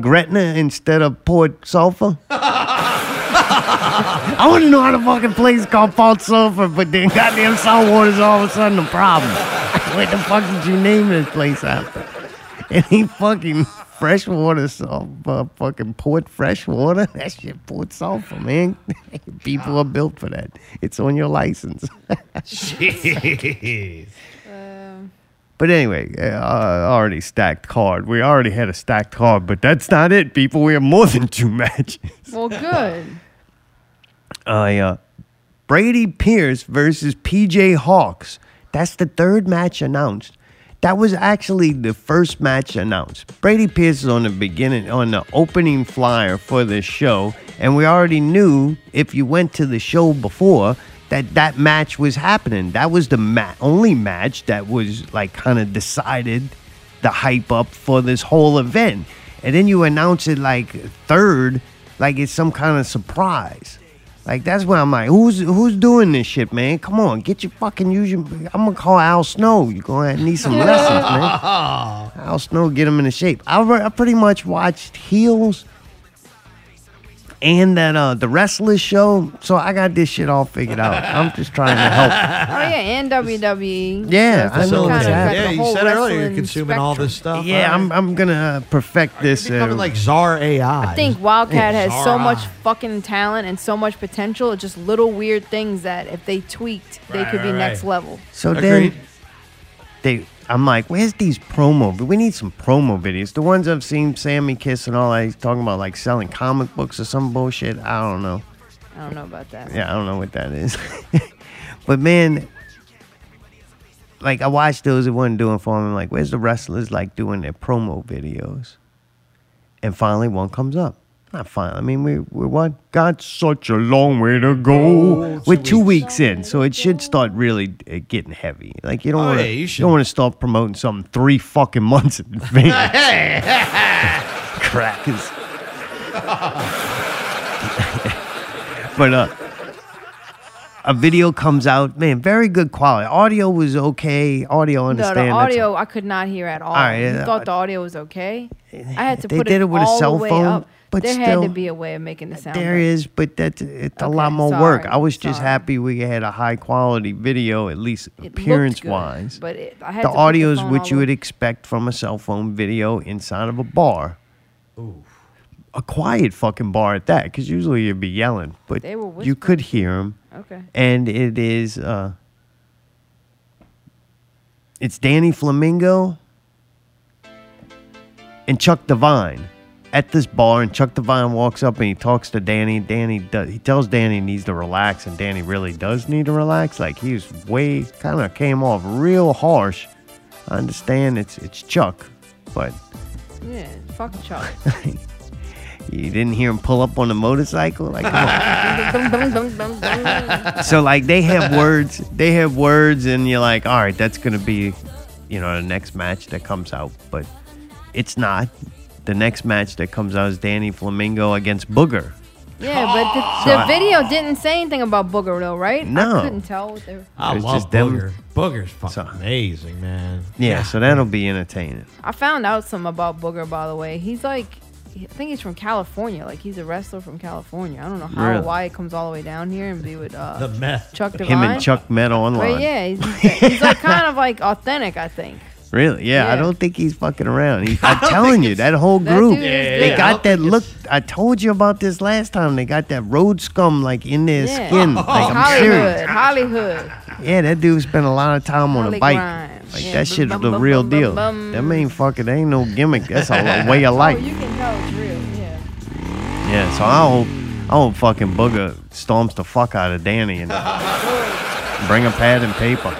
Gretna instead of Port Sulphur. [LAUGHS] I want to know how the fucking place called Port Sulphur, but then goddamn saltwater's all of a sudden a problem. [LAUGHS] what the fuck did you name this place after? [LAUGHS] And he fucking freshwater salt, uh, fucking port freshwater. [LAUGHS] That shit port sulfur, man. [LAUGHS] People are built for that. It's on your license. Jeez. But anyway, uh, already stacked card. We already had a stacked card, but that's not it, people. We have more than two matches. Well, good. Uh, yeah. Brady Pierce versus PJ Hawks. That's the third match announced. That was actually the first match announced. Brady Pierce is on the beginning, on the opening flyer for this show, and we already knew if you went to the show before that that match was happening. That was the ma- only match that was like kind of decided the hype up for this whole event. And then you announce it like third, like it's some kind of surprise. Like that's where I'm like, who's who's doing this shit, man? Come on, get your fucking use your. I'm gonna call Al Snow. You gonna need some lessons, man. [LAUGHS] Al Snow, get him into shape. I, re- I pretty much watched Heels and that uh the wrestlers show, so I got this shit all figured out. I'm just trying to help. [LAUGHS] Oh yeah, and WWE. Yeah, I know kinda what's got happening. the Yeah, you said earlier you're wrestling consuming all this stuff. Yeah, I'm I'm gonna uh, perfect this. becoming Uh, like Czar AI. I think Wildcat has so much fucking talent and so much potential. It's just little weird things that if they tweaked, they Right, could be right, next level. So Agreed. then they I'm like, where's these promo? We need some promo videos. The ones I've seen Sammy Kiss and all that, he's talking about like selling comic books or some bullshit. I don't know. I don't know about that. Yeah, I don't know what that is. [LAUGHS] but man, like I watched those it wasn't doing for me. I'm like, where's the wrestlers like doing their promo videos? And finally one comes up. Not finally. I mean, we we what got such a long way to go. We're two weeks in, so it should start really uh, getting heavy. Like you don't Oh, want to yeah, you you, don't want to start promoting something three fucking months in advance. [LAUGHS] Crackers. but uh a video comes out, man, very good quality. Audio was okay. Audio, No, the audio I could not hear at all. right, you uh, thought the audio was okay? I had to They put did it, it with a cell the way phone, up. But there had to be a way of making the sound. There better. is, but that's it's a lot more work. I was just happy we had a high quality video, at least It appearance good, wise. but it, I had the audio is what you would expect from a cell phone video inside of a bar. Ooh. A quiet fucking bar at that, because usually you'd be yelling, but you could hear them. Okay. And it is, uh, it's Danny Flamingo and Chuck Divine at this bar, and Chuck Divine walks up and he talks to Danny. Danny does, he tells Danny he needs to relax, and Danny really does need to relax. Like he's way kind of came off real harsh. I understand it's it's Chuck, but Yeah, fuck Chuck. [LAUGHS] you didn't hear him pull up on a motorcycle. Like, [LAUGHS] so like they have words they have words and you're like all right that's gonna be you know the next match that comes out but it's not the next match that comes out is danny flamingo against booger Yeah, but the, [GASPS] So the I- video didn't say anything about Booger though, right? No. I couldn't tell what they were. I It's love just them- Booger. Booger's fucking amazing, man. yeah so that'll be entertaining I found out some about Booger, by the way. He's like, I think he's from California. Like he's a wrestler from California. I don't know how or Really? why he comes all the way down here and be with uh, The meth. Chuck Divine. him and chuck met online But yeah, he's, [LAUGHS] he's like kind of like authentic. I think. Really yeah, i don't think he's fucking around he, [LAUGHS] i'm telling you that whole That group dude is they. I got that look i told you about this last time they got that road scum like in their Yeah. skin [LAUGHS] like i'm serious Hollywood, Hollywood. Yeah, that dude spent a lot of time on a bike. Grimes. Like Yeah, that shit is the bum, real bum, deal. That ain't fucking. That ain't no gimmick. That's a [LAUGHS] way of life. Oh, life. you can tell it's real. Yeah. Yeah. So I hope, I hope fucking Booger storms the fuck out of Danny and bring a pad and paper.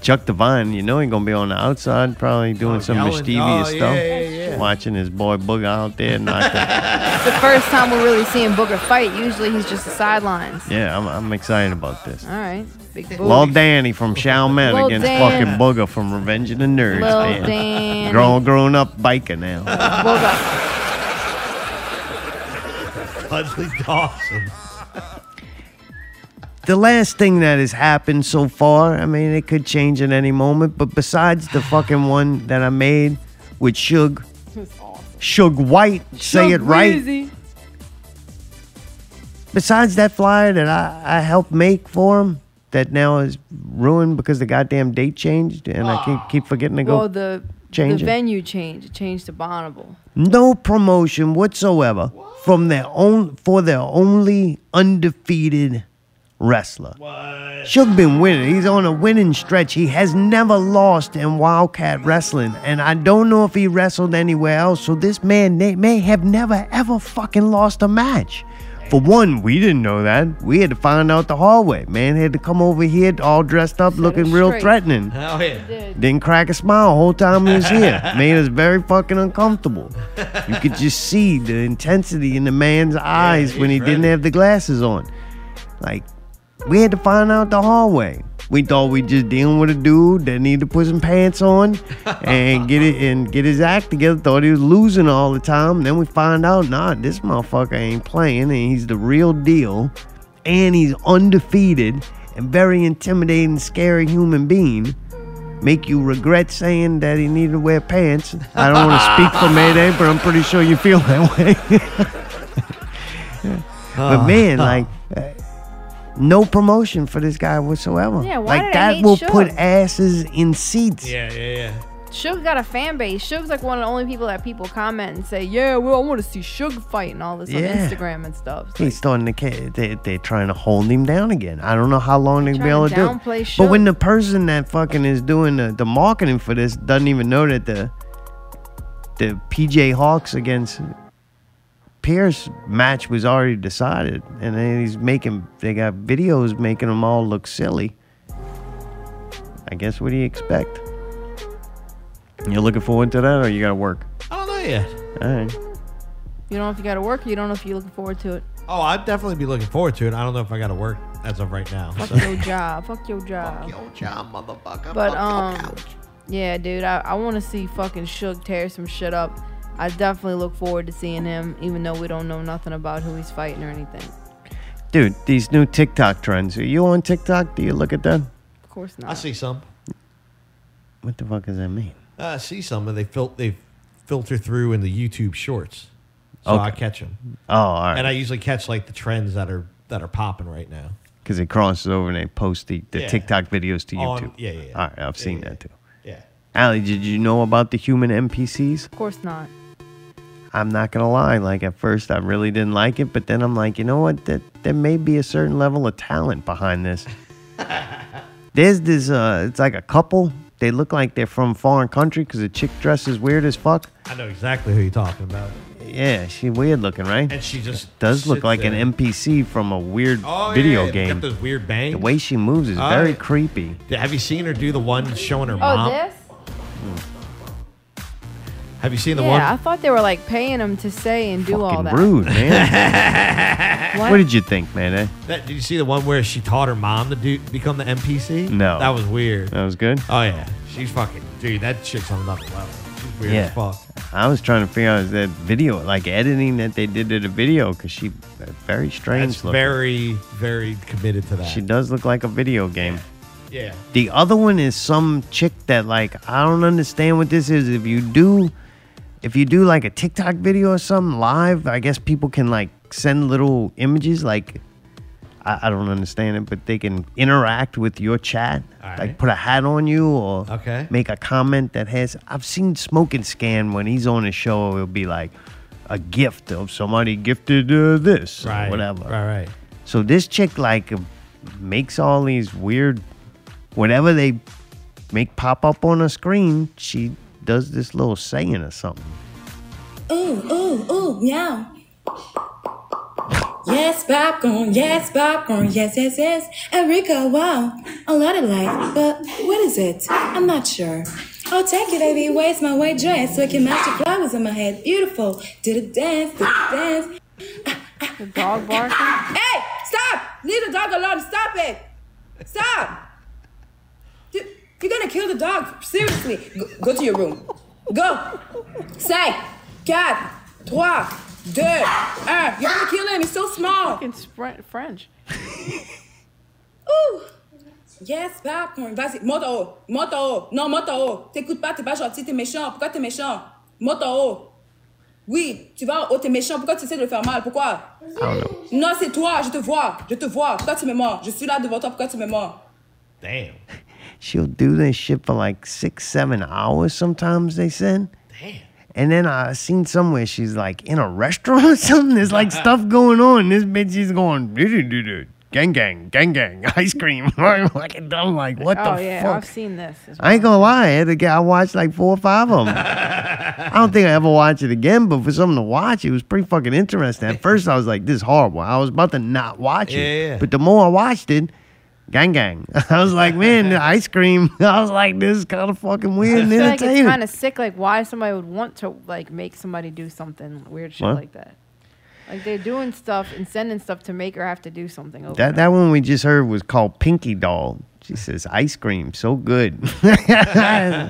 Chuck Devine, you know he gonna be on the outside, probably doing Oh, some yelling. mischievous Oh, stuff. yeah, yeah, yeah. Watching his boy Booger out there knocking. [LAUGHS] The first time we're really seeing Booger fight. Usually he's just the sidelines. yeah, I'm, I'm excited about this. All right, big booty. Lil Danny from Xiaomen Lil against Dan. fucking Booger from Revenge of the Nerds, Lil man. Danny. Grown, grown up biker now. Booger. Dudley Dawson. The last thing that has happened so far, I mean, it could change at any moment, but besides the fucking one that I made with Suge, Suge White, say it right. Besides that flyer that I, I helped make for him, that now is ruined because the goddamn date changed, and I keep keep forgetting to go. Well, the change the it. venue changed. It changed to Bonneville. no promotion whatsoever from their own for their only undefeated wrestler. Suge been winning. He's on a winning stretch. He has never lost in Wildcat Wrestling, and I don't know if he wrestled anywhere else. So this man they may have never ever fucking lost a match. For one, we didn't know that. We had to find out the hallway. Man had to come over here all dressed up, looking real straight. threatening. Hell yeah. Didn't crack a smile the whole time he was here. [LAUGHS] Made us very fucking uncomfortable. You could just see the intensity in the man's eyes when he he's didn't have the glasses on. Like, we had to find out the hallway. We thought we just dealing with a dude that needed to put some pants on [LAUGHS] and get it and get his act together. Thought he was losing all the time. then we find out, nah, this motherfucker ain't playing and he's the real deal. And he's undefeated and very intimidating, scary human being make you regret saying that he needed to wear pants. I don't want to speak for [LAUGHS] Mayday, but I'm pretty sure you feel that way. [LAUGHS] but man, like, no promotion for this guy whatsoever. Yeah, why like did I that hate will put asses in seats. Yeah, yeah, yeah. Suge got a fan base. Suge's like one of the only people that people comment and say, "Yeah, well, I want to see Suge fight and all this Yeah. on Instagram and stuff." It's He's like, starting to. ca- They, they're trying to hold him down again. I don't know how long they'll be Trying able to to do. it. downplay But when the person that fucking is doing the, the marketing for this doesn't even know that the the PJ Hawks against Pierce match was already decided, and then he's making they got videos making them all look silly. I guess what do you expect? You're looking forward to that, or you got to work? I don't know yet. All right. you don't know if you got to work. or You don't know if you're looking forward to it. Oh, I'd definitely be looking forward to it. I don't know if I got to work as of right now. Fuck so. your [LAUGHS] job. Fuck your job. Fuck your job, motherfucker. But Fuck your um, couch. yeah, dude, I, I want to see fucking Suge tear some shit up. I definitely look forward to seeing him, even though we don't know nothing about who he's fighting or anything. Dude, these new TikTok trends. Are you on TikTok? Do you look at that? Of course not. I see some. What the fuck does that mean? Uh, I see some, and they fil- they filter through in the YouTube Shorts, so Okay. I catch them. Oh, all right. And I usually catch like the trends that are that are popping right now. because it crosses over and they post the, the Yeah. TikTok videos to On- YouTube. yeah, yeah, yeah. All right, I've Yeah, seen yeah, that too. Yeah. Ali, did you know about the human NPCs? Of course not. I'm not gonna lie. Like at first, I really didn't like it, but then I'm like, you know what? That there may be a certain level of talent behind this. [LAUGHS] There's this. Uh, it's like a couple. They look like they're from foreign country because the chick dresses weird as fuck. I know exactly who you're talking about. Yeah, she weird looking, right? And she just Does look like there. an NPC from a weird Oh, video yeah, yeah. game. Got those weird bangs. The way she moves is Oh, very yeah. creepy. Have you seen her do the one showing her Oh, mom? this? Have you seen the one? yeah, I thought they were like paying them to say and do all Fucking that. rude, man. [LAUGHS] What? what did you think, man? Eh? That, did you see the one where she taught her mom to do become the NPC? No. That was weird. That was good. Oh yeah, she's fucking dude. That chick's on another level. She's weird Yeah. as fuck. I was trying to figure out is that video, like editing that they did to the video, because she very strange That's looking. very, very committed to that. She does look like a video game. yeah. The other one is some chick that like I don't understand what this is. If you do, if you do like a TikTok video or something live, I guess people can like send little images. Like I, I don't understand it, but they can interact with your chat. All Like right. put a hat on you or Okay. make a comment that has. I've seen Smoking Scan when he's on his show. It'll be like a gift of somebody gifted uh, this Right. or whatever. Right. Right. So this chick like makes all these weird, whatever they make pop up on her screen. She does this little saying or something. Ooh, ooh, ooh, meow. Yes, popcorn, yes, popcorn, yes, yes, yes. Enrico, wow, a lot of life, but what is it? I'm not sure. Oh, take it, baby, waist my white dress so I can match the flowers on my head. Beautiful. Do the dance, do the dance. The dog barking. Hey, stop! Leave the dog alone. Stop it! Stop! You- You're gonna kill the dog. Seriously. Go, go to your room. Go. Cinq, quatre, trois, deux, un. You're gonna kill him. He's so small. Fucking French. [LAUGHS] Ouh. Yes, popcorn. Vas-y. Monte en haut. Monte en haut. Non, monte en haut. T'écoutes pas, t'es pas gentil, t'es méchant. Pourquoi t'es méchant? Monte en haut. Oui, tu vas, oh, t'es méchant, pourquoi tu essaies de le faire mal? Pourquoi? Non, c'est toi, je te vois, je te vois. Pourquoi tu me mens? Je suis là devant toi, pourquoi tu me mens? Damn. She'll do this shit for like six, seven hours sometimes, they said. Damn. And then I seen somewhere she's like in a restaurant or [LAUGHS] something. There's like stuff [LAUGHS] going on. This bitch is going, "Do-do-do-do, gang, gang, gang, gang, [LAUGHS] ice cream. I'm like, I'm like, what oh the yeah, fuck? I've seen this. as I ain't gonna lie, I had to get, I watched like four or five of them. I don't think I ever watch it again, but for something to watch, it was pretty fucking interesting. At first, I was like, this is horrible. I was about to not watch it. Yeah, yeah. But the more I watched it, gang, gang. [LAUGHS] I was like, man, ice cream. [LAUGHS] I was like, this is kind of fucking weird I and [LAUGHS] feel like it's kind of sick. Like why somebody would want to like make somebody do something weird shit What? like that. Like they're doing stuff and sending stuff to make her have to do something over. That that one we just heard was called Pinky Doll. She says ice cream so good.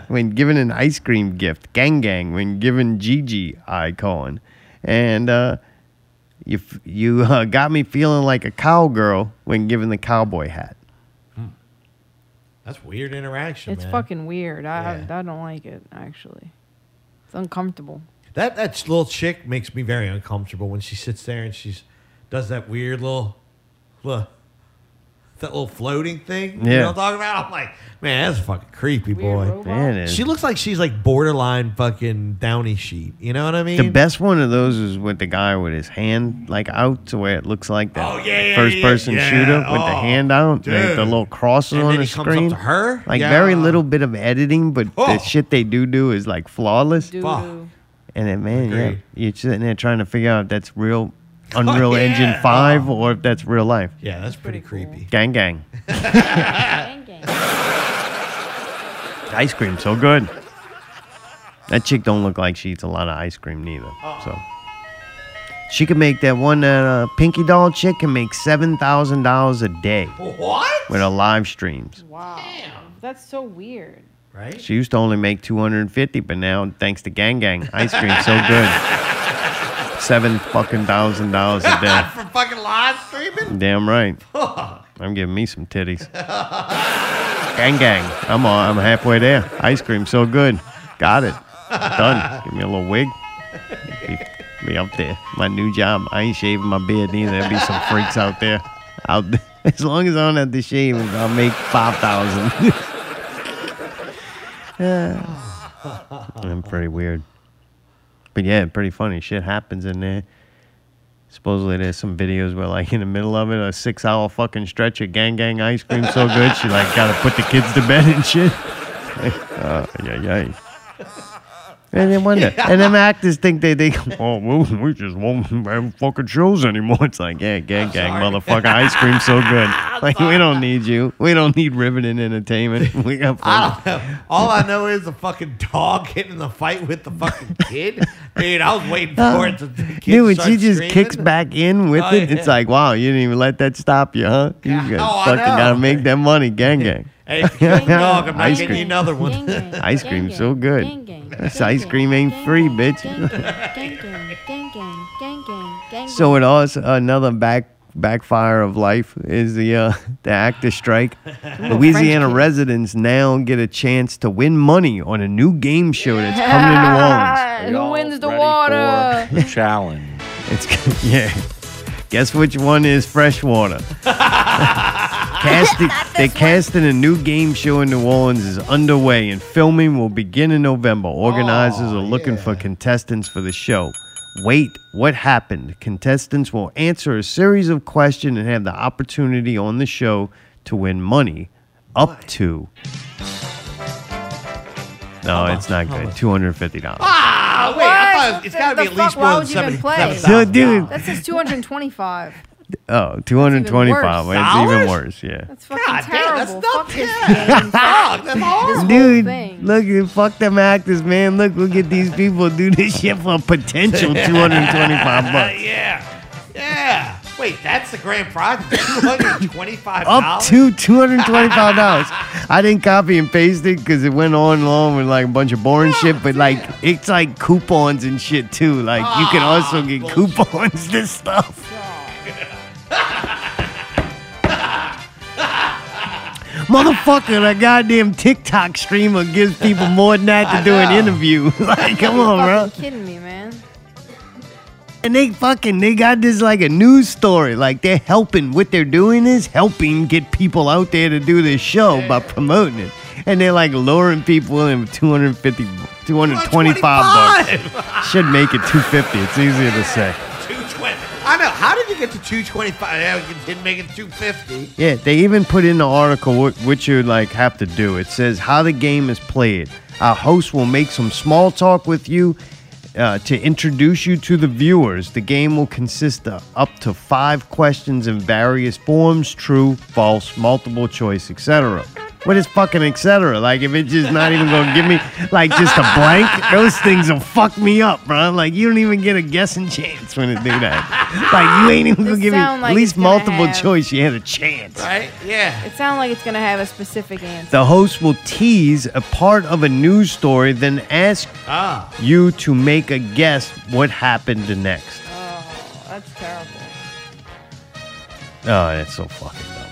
when given an ice cream gift, gang gang. When given Gigi icon, and uh, you you uh, got me feeling like a cowgirl when given the cowboy hat. That's weird interaction, it's man. fucking weird. I Yeah. I don't like it actually. It's uncomfortable. That that little chick makes me very uncomfortable when she sits there and she's does that weird little, little that little floating thing. You know what I'm talking about? I'm like, man, that's fucking creepy, boy. Man, it is. She looks like she's like borderline fucking downy sheep. You know what I mean? The best one of those is with the guy with his hand like out to where it looks like that Oh, yeah, yeah, first yeah, person yeah. shooter with the Oh, hand out, like the dude. little crosses And on then the he comes up screen. to her? Like Yeah. very little bit of editing, but the Oh. shit they do do is like flawless. Doo-doo. And then man, yeah, you're sitting there trying to figure out if that's real Unreal Oh, yeah. Engine Five or if that's real life. Yeah, that's pretty, pretty cool. creepy. Gang gang. [LAUGHS] Gang, gang. Ice cream so good. That chick don't look like she eats a lot of ice cream neither. So she could make that one that uh, Pinky Doll chick can make seven thousand dollars a day What? with her live streams. Wow. That's so weird. Right? She used to only make two hundred and fifty, but now thanks to Gang Gang, ice cream so good. [LAUGHS] Seven fucking thousand dollars a day. [LAUGHS] For fucking live streaming? Damn right. I'm giving me some titties. gang gang. I'm on, I'm halfway there. Ice cream so good. Got it. Done. Give me a little wig. Be, be up there. My new job. I ain't shaving my beard neither. There'll be some freaks out there. Out [LAUGHS] as long as I don't have to shave, I'll make five thousand. [LAUGHS] I'm pretty weird. But yeah, pretty funny. Shit happens in there. Supposedly there's some videos where like in the middle of it, a six hour fucking stretch of gang gang ice cream so good she like gotta put the kids to bed and shit. [LAUGHS] uh, yeah, yeah. And then wonder, [LAUGHS] and them actors think they they oh well, we just won't have fucking shows anymore. It's like yeah, gang gang, motherfucker, ice cream so [LAUGHS] good. Like we don't need you. We don't need riveting entertainment. We got I fun. don't know. All I know is a fucking dog getting in the fight with the fucking kid. Dude, I was waiting uh, for it to the kid Dude, when she just screaming. kicks back in with Oh, it, it's like, wow, you didn't even let that stop you, huh? You Yeah, got- oh, fucking gotta make that money, gang [LAUGHS] gang. Hey, if you kill [LAUGHS] the dog, I'm not Ice getting cream. another one. Gang, [LAUGHS] gang. Ice Gang, cream so good. Gang, gang. This Gang, ice cream ain't Gang, free, bitch. Gang, gang. Gang, gang. Gang, gang. Gang, gang. Gang, So it also uh, another back backfire of life is the uh, [LAUGHS] the actor strike. [LAUGHS] Louisiana residents now get a chance to win money on a new game show that's coming to New Orleans. [LAUGHS] Who wins the water? the challenge. It's yeah. Guess which one is freshwater? Casting, they're casting a new game show in New Orleans is underway, and filming will begin in November. Organizers are looking for contestants for the show. Wait, what happened? Contestants will answer a series of questions and have the opportunity on the show to win money up to. No, it's not good. Two hundred fifty dollars. Ah, wait, I thought it's got to be at least fuck? more Why than would you even seventy play? seven dude, That says 225. Oh, 225. worse. It's even Dollars? worse, yeah. That's fucking God damn, terrible. [LAUGHS] that's Fuck not this bad. Fuck, that's horrible. This Dude, thing. look, at- fuck them actors, man. Look, look at these people do this shit for a potential [LAUGHS] 225 bucks. [LAUGHS] yeah, yeah. Wait, that's the grand prize. Two hundred twenty-five Up to $225. I didn't copy and paste it because it went on along with like a bunch of boring shit, but like it's like coupons and shit too. Like you can Ah, also get coupons to stuff. Motherfucker, that goddamn TikTok streamer gives people more than that to do an interview. [LAUGHS] like, come on, bro. fucking kidding me, man. And they fucking they got this like a news story. Like they're helping. What they're doing is helping get people out there to do this show by promoting it. And they're like luring people in with 250, 225 bucks. Should make it 250. It's easier to say. 220. I know. How did you get to 225? Yeah, you didn't make it 250. Yeah, they even put in the article what, what you like have to do. It says how the game is played. Our host will make some small talk with you uh, to introduce you to the viewers. The game will consist of up to five questions in various forms: true, false, multiple choice, etc. What is fucking etc.? Like if it's just not even gonna give me like just a blank, those things will fuck me up, bro. Like you don't even get a guessing chance when it do that. Like you ain't even gonna It give me like at least multiple have- choice. You had a chance. Right? Yeah. It sounds like it's gonna have a specific answer. The host will tease a part of a news story, then ask Ah. you to make a guess what happened next. Oh, that's terrible. Oh, that's so fucking dumb.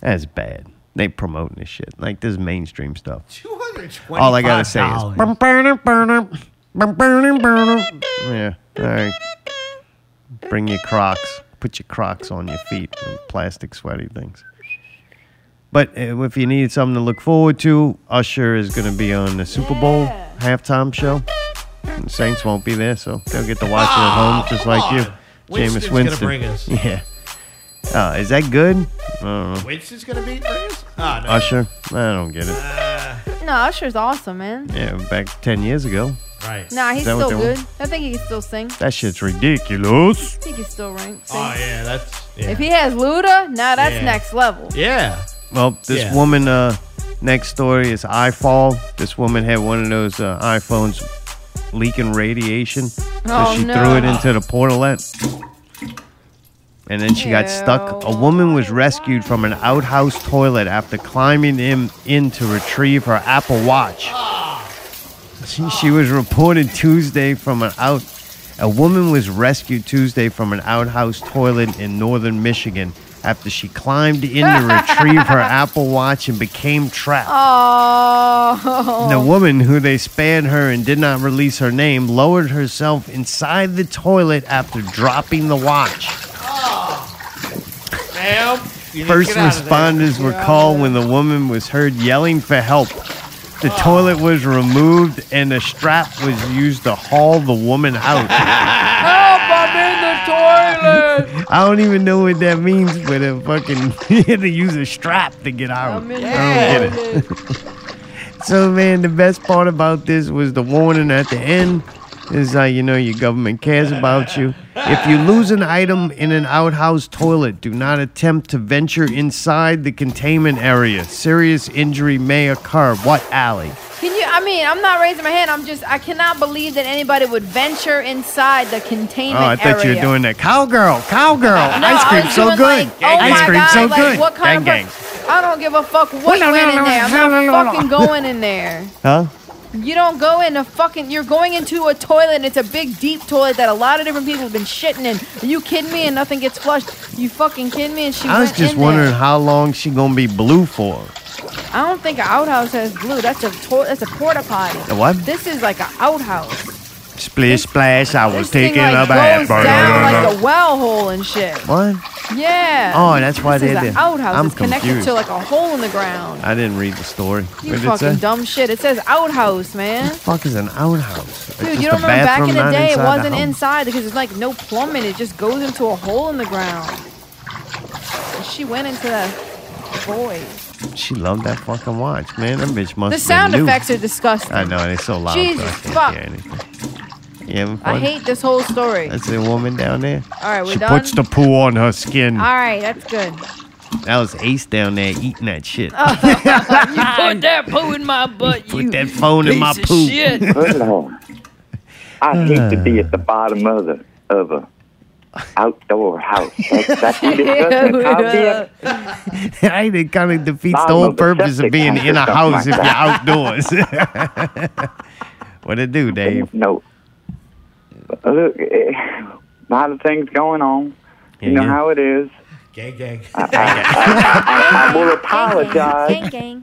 That's bad. They promoting this shit. Like this is mainstream stuff. 225 All I gotta say is Yeah. All right. Bring your Crocs. Put your Crocs on your feet. and Plastic sweaty things. But uh, if you need something to look forward to, Usher is going to be on the Super Bowl halftime show. The Saints won't be there, so they'll get to watch it at home just like you. Winston's Jameis Winston. bring us. [LAUGHS] Yeah. Uh, is that good? I don't know. Winston's gonna be? Oh, no. Usher? I don't get it. No, Usher's awesome, man. Yeah, back 10 years ago. Right. Nah, he's that what still they good. want? I think he can still sing. That shit's ridiculous. He can still rank. Sing. Oh yeah, that's yeah. If he has Luda, now that's Yeah. next level. yeah. Well, this Yeah. woman uh, next story is iFall. This woman had one of those uh, iPhones leaking radiation, so Oh, she no. threw it into the portalet. And then she got stuck. A woman was rescued from an outhouse toilet after climbing in, in to retrieve her Apple Watch. [GASPS] She, she was reported Tuesday from an out. A woman was rescued Tuesday from an outhouse toilet in northern Michigan after she climbed in to retrieve her [LAUGHS] Apple Watch and became trapped. Oh. The woman, who they spared her and did not release her name, lowered herself inside the toilet after dropping the watch. Ma'am. you need to First get out of there. responders were called when the woman was heard yelling for help. The oh. toilet was removed and a strap was used to haul the woman out. [LAUGHS] Help! I'm in the toilet. I don't even know what that means, but a fucking [LAUGHS] had to use a strap to get out. I don't get it. [LAUGHS] So man, the best part about this was the warning at the end. Is how you know your government cares about you. If you lose an item in an outhouse toilet, do not attempt to venture inside the containment area. Serious injury may occur. What alley? Can you? I mean, I'm not raising my hand. I'm just. I cannot believe that anybody would venture inside the containment. Oh, containment I thought you were area. doing that. Cowgirl, cowgirl. No, Ice I cream was so doing good. Like, oh Ice my cream God, so like, good. What kind gang, of? gang. I don't give a fuck what went in there. I'm not fucking going in there. Huh? You don't go in a fucking. You're going into a toilet and it's a big deep toilet that a lot of different people have been shitting in. Are you kidding me? And nothing gets flushed. You fucking kidding me? And she I was went just in wondering There. how long she gonna be blue for. I don't think an outhouse has blue. That's a to- that's a porta potty. A what? This is like an outhouse. Splish splash, I was taking like a bath. goes down like a well hole and shit. What? Yeah. Oh, that's why this they did. an outhouse. I'm it's connected to like a hole in the ground. I didn't read the story. You fucking say? dumb shit. It says outhouse, man. What the fuck is an outhouse? Dude, just you don't remember back in the day it wasn't inside because there's like no plumbing. It just goes into a hole in the ground. And She went into the void. She loved that fucking watch, man. That bitch must The sound new. effects are disgusting. I know, and it's so loud. Jesus so I can't fuck. hear anything. You having I hate this whole story. That's a woman down there. All right, we're she done. puts the poo on her skin. All right, that's good. That was Ace down there eating that shit. Oh. [LAUGHS] you put that poo in my [LAUGHS] butt. Put that phone in my piece poo. shit. Good Lord. I hate to be at the [SIGHS] bottom of the of a outdoor house. That's, that's you discussing how big? I think it kind of defeats the whole purpose of being in a house like if you're [LAUGHS] outdoors. [LAUGHS] what it do, Dave? No. Look, eh, a lot of things going on. You know yeah. how it is. Gang, gang. I, I, I, I will [LAUGHS] apologize. Gang, gang.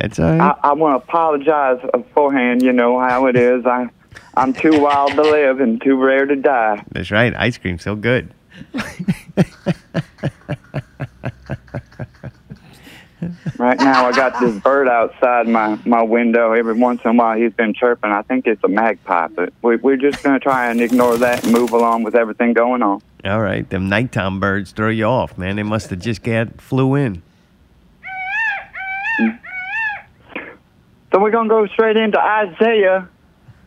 That's all right. I, I want to apologize beforehand. You know how it is. I I'm too wild to live and too rare to die. That's right. Ice cream's so good. Right now, I got this bird outside my, my window. Every once in a while, he's been chirping. I think it's a magpie, but we, we're just going to try and ignore that and move along with everything going on. All right, them nighttime birds throw you off, man. They must have just got flew in. So we're going to go straight into Isaiah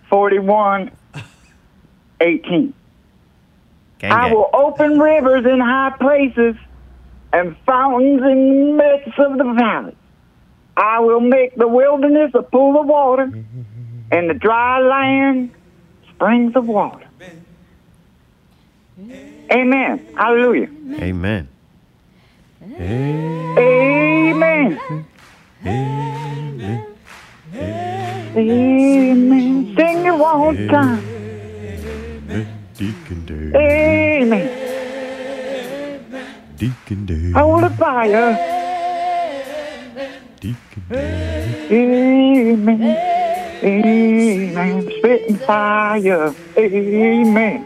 41 18. Gang, I gang. will open rivers in high places and fountains in the midst of the valley. I will make the wilderness a pool of water and the dry land springs of water. Amen. Hallelujah. Amen. Amen. Amen. Amen. Sing it one time. Deacon Dave. Amen. Deacon Dave. Hold the fire. Deacon Dave. Amen. Amen. Spitting fire. Amen.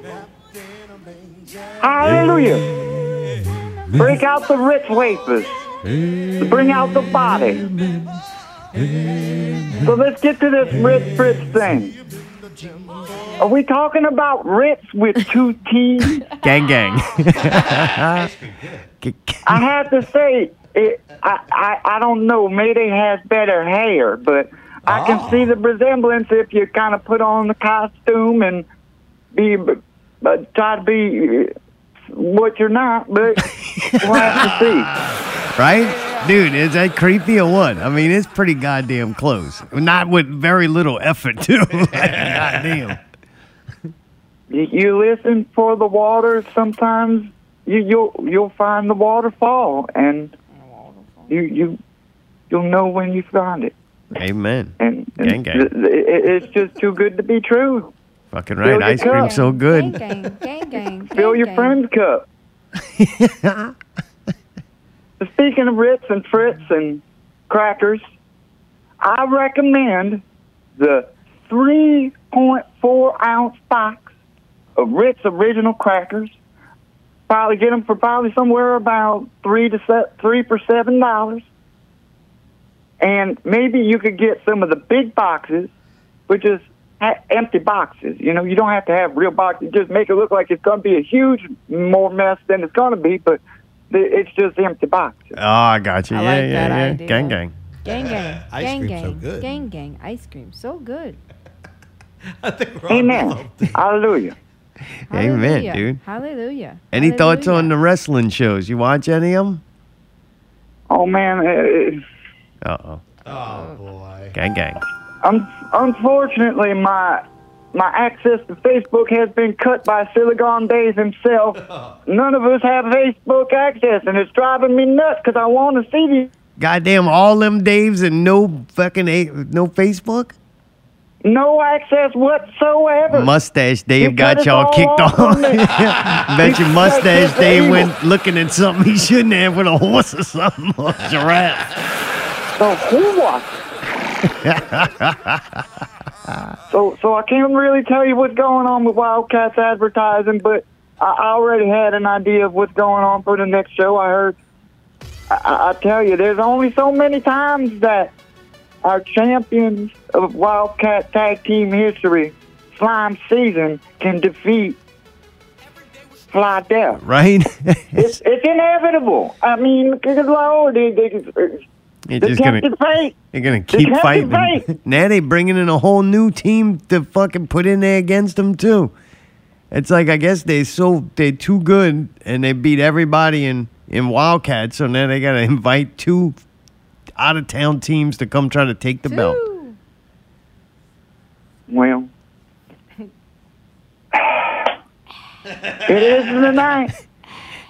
Hallelujah. Break out the rich wafers. Bring out the body. So let's get to this Ritz Fritz thing. Are we talking about Ritz with two T's? [LAUGHS] Gang, gang. [LAUGHS] I have to say, it, I, I I don't know. Mayday has better hair, but I can see the resemblance if you kind of put on the costume and be, but try to be uh, what you're not. But we'll have to see. [LAUGHS] right? Dude, is that creepy or what? I mean, it's pretty goddamn close. Not with very little effort, [LAUGHS] too. Like, goddamn. You, you listen for the water. Sometimes you you'll you'll find the waterfall, and you you you'll know when you find it. Amen. And, Gang, and gang. it- it- it's just too good to be true. Fucking right. Ice cream's cup. so good. Gang, gang, gang, gang, Fill your gang. friend's cup. [LAUGHS] Speaking of Ritz and Fritz and crackers, I recommend the 3.4 ounce box of Ritz original crackers. Probably get them for probably somewhere about three to se- three for seven dollars. And maybe you could get some of the big boxes, which is ha- empty boxes. You know, you don't have to have real boxes. Just make it look like it's going to be a huge more mess than it's going to be, but it's just the empty boxes. Oh, I got you. I yeah, like yeah, that yeah. idea. Gang, gang. Gang, gang, [LAUGHS] Ice gang, cream's so good. gang, gang. Ice cream, so good. [LAUGHS] Amen. Hallelujah. Amen, Hallelujah. dude. Hallelujah. Any thoughts on the wrestling shows? You watch any of them? Oh man, uh, Uh oh. Oh boy. Gang, gang. un- unfortunately, my my access to Facebook has been cut by Silicon Days himself. [LAUGHS] None of us have Facebook access, and it's driving me nuts because I want to see these. Goddamn, all them Daves and no fucking a- no Facebook. No access whatsoever. Mustache Dave He got y'all kicked off off. on [LAUGHS] Bet He your mustache us Dave evil. went looking at something he shouldn't have with a horse or something or [LAUGHS] a giraffe. So who was? [LAUGHS] so so I can't really tell you what's going on with Wildcats advertising, but I already had an idea of what's going on for the next show. I heard. I, I tell you, there's only so many times that our champions of Wildcat tag team history, Slime Season, can defeat Fly Death. Right? It's it's inevitable. I mean, good lord, You're they just gonna kept it fake. you're gonna They keep kept it fighting. fake. [LAUGHS] now they bringing in a whole new team to fucking put in there against them too. It's like I guess they so they too good and they beat everybody in in Wildcat, so now they gotta [LAUGHS] invite two out of town teams to come try to take the belt. Well, [LAUGHS] it is the tonight.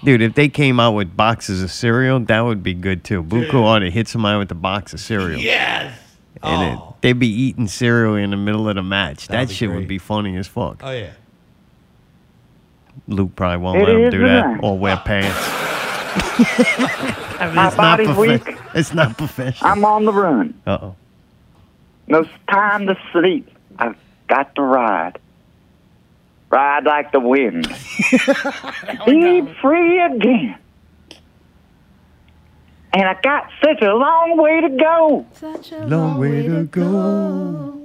Dude, if they came out with boxes of cereal, that would be good too. Buku ought to hit somebody with a box of cereal. Yes. And Oh. it, they'd be eating cereal in the middle of the match. That'd that be shit would be funny as fuck. Oh yeah. Luke probably won't It let him do that tonight. or wear pants. I [LAUGHS] mean, [LAUGHS] My it's not body's profe- weak. [LAUGHS] It's not professional. I'm on the run. Uh oh. No time to sleep. I've got to ride. Ride like the wind. [LAUGHS] [LAUGHS] Be oh, free again. And I got such a long way to go Such a Long way to go.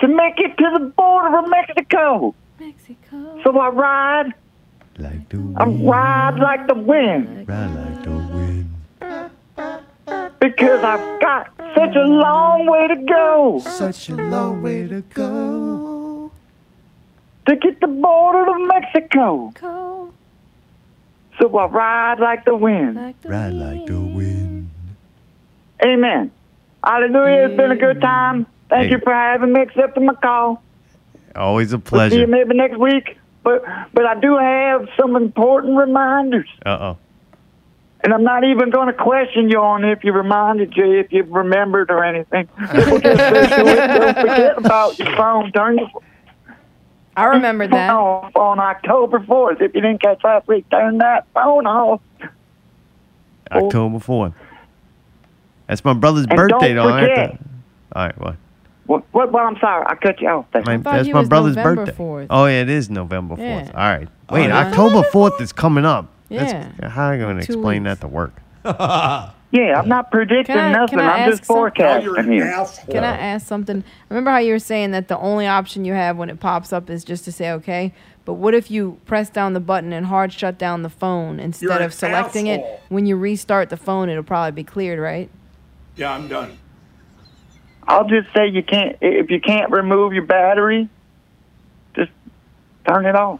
to make it to the border of Mexico. Mexico. So I ride, Like the I ride like the wind Ride like the wind. because I've got such a long way to go Such a long way to go. To get the border to Mexico. Go So I ride like the wind. like the Ride like the wind. Amen. Hallelujah. It's been a good time. Thank Hey. you for having me, accepting my call. Always a We'll see you maybe next week. But but I do have some important reminders. Uh oh. And I'm not even going to question you on if you reminded you, if you remembered or anything. [LAUGHS] We'll just say Don't forget about your phone. Turn your I remember that. off on October 4th. If you didn't catch last week, turn that phone off. October 4th. That's my brother's And birthday, don't though. I forget- to- All right, what? What, what, well, I'm sorry. I cut you off there. My, that's my brother's November birthday. 4th. Oh, yeah, it is November 4th. Yeah. All right. Oh, Wait, yeah. October 4th is coming up. Yeah. That's, how am I going to explain weeks. that to work? [LAUGHS] Yeah, I'm not predicting I- nothing. can I I'm just something? forecasting here. Can I ask something? Remember how you were saying that the only option you have when it pops up is just to say okay? But what if you press down the button and hard shut down the phone instead You're of an selecting it? When you restart the phone, it'll probably be cleared, right? Yeah, I'm done. I'll just say you can't if you can't remove your battery, just turn it off.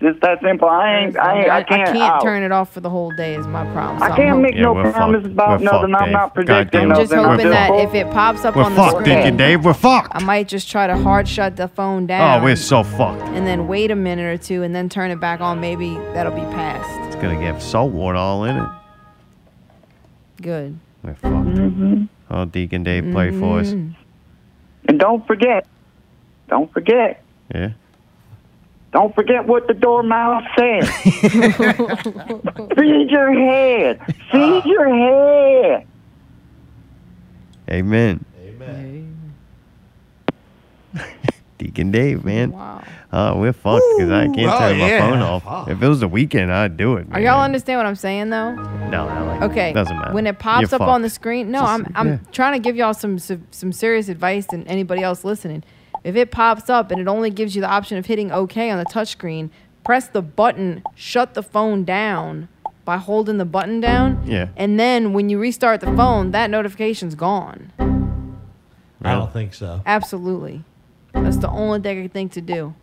Just that simple. I ain't. I, ain't, I can't. I oh. turn it off for the whole day. Is my problem. So I can't hoping- make Yeah, no promises fucked. about We're nothing. fucked, I'm not Dave. predicting Goddamn. I'm just nothing. I'm hoping that just- if it pops up We're on the fucked, Dick screen, and Dave. We're fucked. I might just try to hard shut the phone down. Oh, we're so fucked. and then wait a minute or two and then turn it back on. Maybe that'll be past. It's going to get salt water all in it. Good. We're fucked. Oh, Deacon Dave play for us. Mhm. And don't forget, don't forget, Yeah. Don't forget what the dormouse said. [LAUGHS] Feed your head. Feed your head. Amen. Amen. [LAUGHS] Deacon Dave, man. Wow. Oh, we're fucked because I can't Oh, turn my yeah. phone off. Fuck. If it was the weekend, I'd do it. Are y'all understand what I'm saying though? No, Alec. Okay. Doesn't matter. When it pops You're up on the screen, no, Just- I'm I'm yeah. trying to give y'all some some some serious advice and anybody else listening. If it pops up and it only gives you the option of hitting OK on the touchscreen, press the button, shut the phone down by holding the button down. Yeah. And then when you restart the phone, that notification's gone. I don't think so. Absolutely. That's the only thing I can think to do.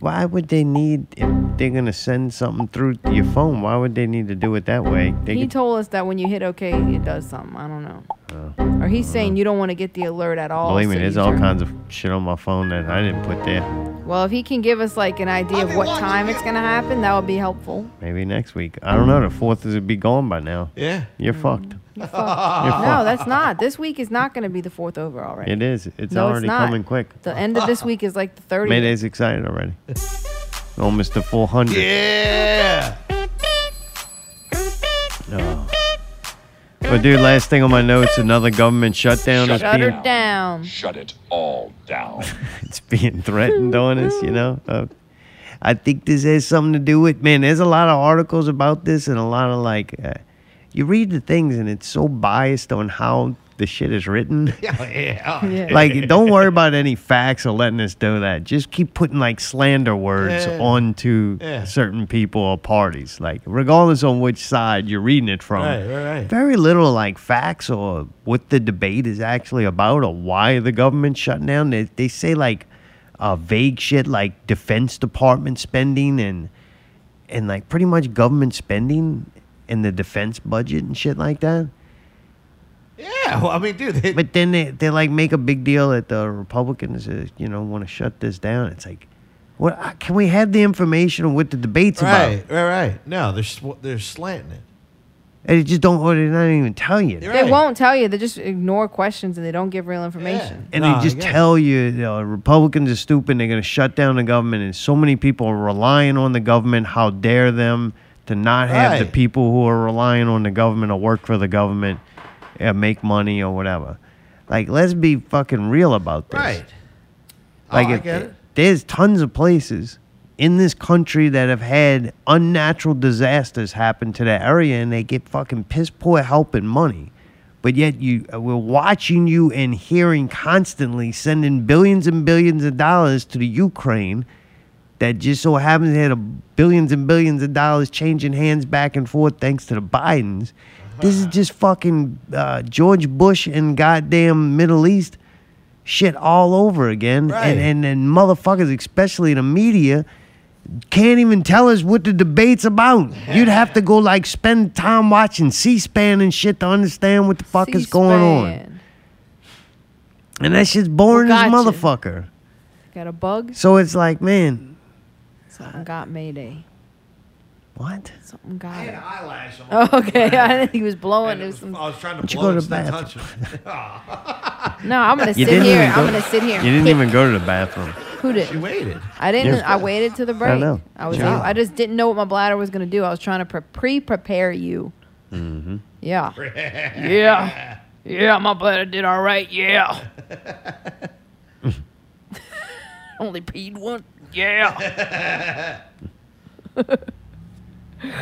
Why would they need if they're gonna send something through to your phone? Why would they need to do it that way? They He could, told us that when you hit OK, it does something. I don't know. Oh. or he's saying you don't want to get the alert at all. Believe me, so there's you all turn- kinds of shit on my phone that I didn't put there. Well, if he can give us like an idea of what time it's gonna happen, that would be helpful. Maybe next week. I don't know. The fourth is would be gone by now. Yeah. You're mm. fucked. You're [LAUGHS] You're fucked. no, that's not. This week is not gonna be the fourth overall, right? It is. It's No, already not. coming quick. The end of this week is like the 30th. Mayday's excited already. [LAUGHS] Almost to 400. Yeah. Oh. But dude, last thing on my notes, another government shutdown is Shut her being down. Shut it all down. [LAUGHS] it's being threatened on us, you know. Uh, I think this has something to do with man. There's a lot of articles about this and a lot of like, uh, you read the things and it's so biased on how the shit is written. [LAUGHS] Yeah. yeah. [LAUGHS] Yeah. like, don't worry about any facts or letting us do that. Just keep putting like slander words Yeah. onto Yeah. certain people or parties, like regardless on which side you're reading it from. Right, right, right. Very little like facts or what the debate is actually about or why the government's shutting down. They, they say like uh, vague shit like defense department spending and and like pretty much government spending in the defense budget and shit like that. Yeah. Well, I mean, dude. They, But then they, they like make a big deal that the Republicans, uh, you know, want to shut this down. It's like, what? uh, Can we have the information on what the debate's right, about? right, right. right. No, they're they're slanting it. And they just don't. Or they're not even telling you. You're They right. won't tell you. They just ignore questions and they don't give real information. And No, they just I get it. tell you, you know, Republicans are stupid. They're going to shut down the government, and so many people are relying on the government. How dare them to not have the people who are relying on the government or work for the government uh, make money or whatever? Like, let's be fucking real about this. Right. Like Oh, I if- get it. there's tons of places in this country that have had unnatural disasters happen to that area and they get fucking piss poor help and money. But yet you uh, we're watching you and hearing constantly sending billions and billions of dollars to the Ukraine that just so happens to have a billions and billions of dollars changing hands back and forth thanks to the Bidens. This is just fucking uh, George Bush and goddamn Middle East shit all over again. Right. And, and and motherfuckers, especially the media, can't even tell us what the debate's about. You'd have to go like spend time watching C-SPAN and shit to understand what the fuck is going on. And that shit's boring What as motherfucker. Got a bug? So it's like, man, Something got Mayday. What? Something got it. eyelash on. [LAUGHS] Oh, okay. [LAUGHS] I think he was blowing. It was some, I was trying to Why don't you blow go it to the bathroom? touch [LAUGHS] it. no, I'm gonna You sit didn't here. even go- I'm gonna sit here. You didn't even go to the bathroom. Who did? She waited. I didn't. Yeah. I waited to the break. I know. I was. Yeah. I just didn't know what my bladder was gonna do. I was trying to pre- pre-prepare you. Mm-hmm. Yeah. yeah. Yeah. My bladder did all right. Yeah. Only peed one. Yeah. [LAUGHS]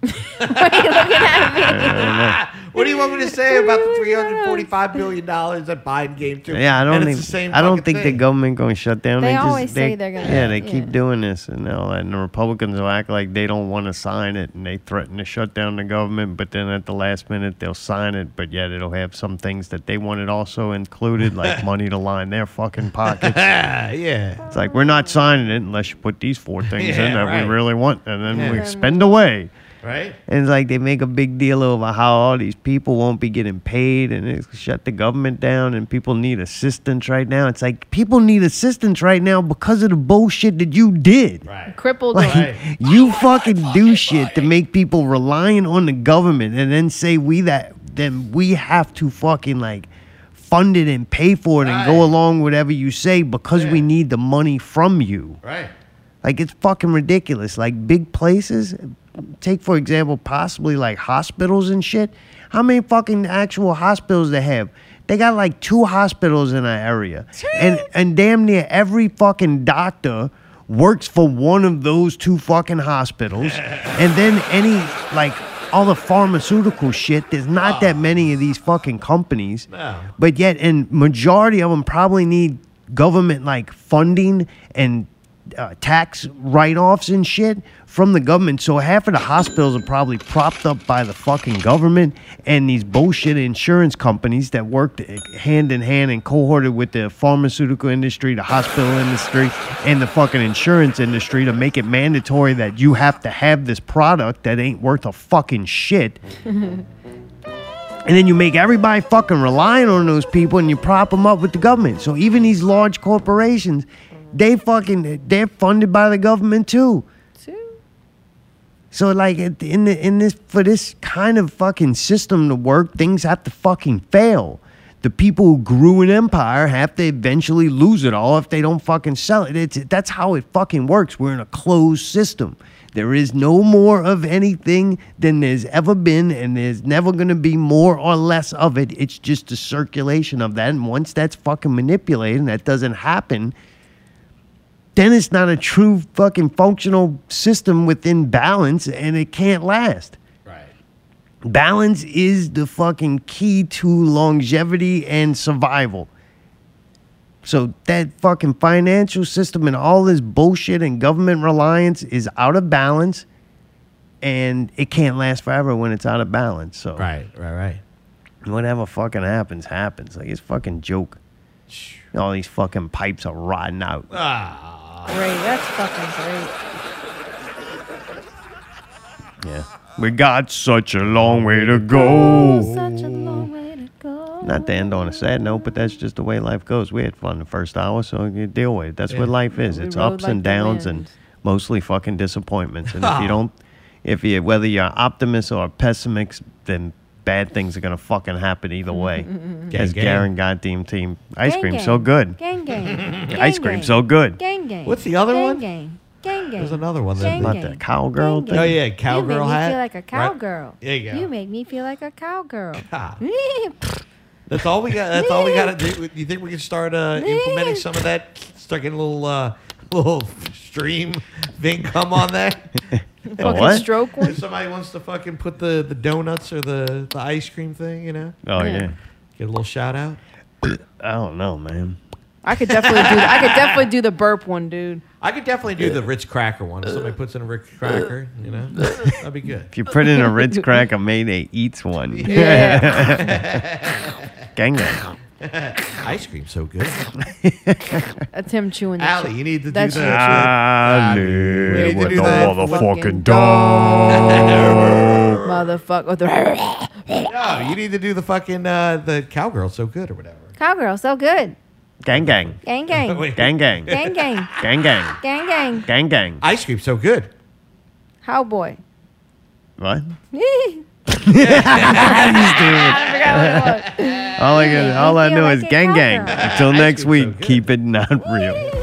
Why are you looking at me? What do you want me to say [LAUGHS] oh about the three hundred forty-five billion dollars that Biden gave to? Yeah, I don't and think It's the same I don't fucking think the government going to shut down. They just, always say they're gonna- Yeah, they yeah. keep doing this and all that. And the Republicans will act like they don't want to sign it, and they threaten to shut down the government. But then at the last minute, they'll sign it. But yet it'll have some things that they wanted also included, like [LAUGHS] money to line their fucking pockets. Yeah, [LAUGHS] yeah. It's like we're not signing it unless you put these four things in that right. we really want, and then Yeah. we spend away. Right? And it's like they make a big deal over how all these people won't be getting paid and it's shut the government down and people need assistance right now. It's like people need assistance right now because of the bullshit that you did. Right. Crippled. Like them. you [LAUGHS] fucking do shit to make people relying on the government and then say we that then we have to fucking like fund it and pay for it and go along whatever you say because we need the money from you. Right. Like it's fucking ridiculous. Like big places, take for example, possibly like hospitals and shit. How many fucking actual hospitals they have? They got like two hospitals in our area, and and damn near every fucking doctor works for one of those two fucking hospitals. [LAUGHS] and then any like all the pharmaceutical shit. There's not that ah. many of these fucking companies. No. But yet, and majority of them probably need government like funding and uh, tax write-offs and shit from the government. So half of the hospitals are probably propped up by the fucking government and these bullshit insurance companies that worked hand in hand and cohorted with the pharmaceutical industry, the hospital industry, and the fucking insurance industry to make it mandatory that you have to have this product that ain't worth a fucking shit. [LAUGHS] And then you make everybody fucking relying on those people and you prop them up with the government. So even these large corporations, they fucking they're funded by the government too. So like in the, in this for this kind of fucking system to work, things have to fucking fail. The people who grew an empire have to eventually lose it all if they don't fucking sell it. It's that's how it fucking works. We're in a closed system. There is no more of anything than there's ever been, and there's never gonna be more or less of it. It's just a circulation of that. And once that's fucking manipulated, and that doesn't happen, then it's not a true fucking functional system within balance and it can't last. Right. Balance is the fucking key to longevity and survival. So that fucking financial system and all this bullshit and government reliance is out of balance and it can't last forever when it's out of balance. So Right, right, right. whatever fucking happens, happens. Like it's fucking joke. All these fucking pipes are rotting out. Ah. Great. That's fucking great. Yeah. We got such a long way to go. Such a long way to go. Not to end on a sad note, but that's just the way life goes. We had fun the first hour, so you deal with it. That's what life is. We It's ups like and downs and mostly fucking disappointments. And if you [LAUGHS] don't, if you whether you're optimist or a pessimist, then bad things are gonna fucking happen either way. Gang, As gang. Garen goddamn team, ice Gang, cream gang. so good. Gang gang. [LAUGHS] Ice Gang, cream gang. so good. Gang gang. What's the other gang, one? Gang gang. Gang There's another one. Gang Not gang. the cowgirl Gang, thing. oh yeah, You cowgirl make me hat. feel like a Right. cowgirl. There you go. You make me feel like a cowgirl. [LAUGHS] [LAUGHS] That's all we got. That's all we got to do. You think we can start uh, implementing some of that? Start getting a little, uh, little stream thing come on there. Fucking what? stroke one? If somebody wants to fucking put the, the donuts or the, the ice cream thing, you know? Oh, yeah. Get a little shout out. [COUGHS] I don't know, man. I could definitely do. I could definitely do the burp one, dude. I could definitely do the Ritz cracker one. If somebody puts in a Ritz cracker, you know, that'd be good. If you put in a Ritz cracker, Mayday eats one. Yeah. [LAUGHS] [LAUGHS] Gang gang. [LAUGHS] Ice cream so good. [LAUGHS] That's him chewing. The Allie, you need to do That's the- you. I We need to with do the that motherfucking dog. [LAUGHS] Motherfucker. With the No, you need to do the fucking uh, the cowgirl so good or whatever. cowgirl, so good. Gang gang. Gang gang. Gang gang. Gang gang. Gang gang. Gang gang. Gang gang. Ice cream so good. Cowboy. What? I All I, can, all I know is gang gang. Until next week, keep it not real.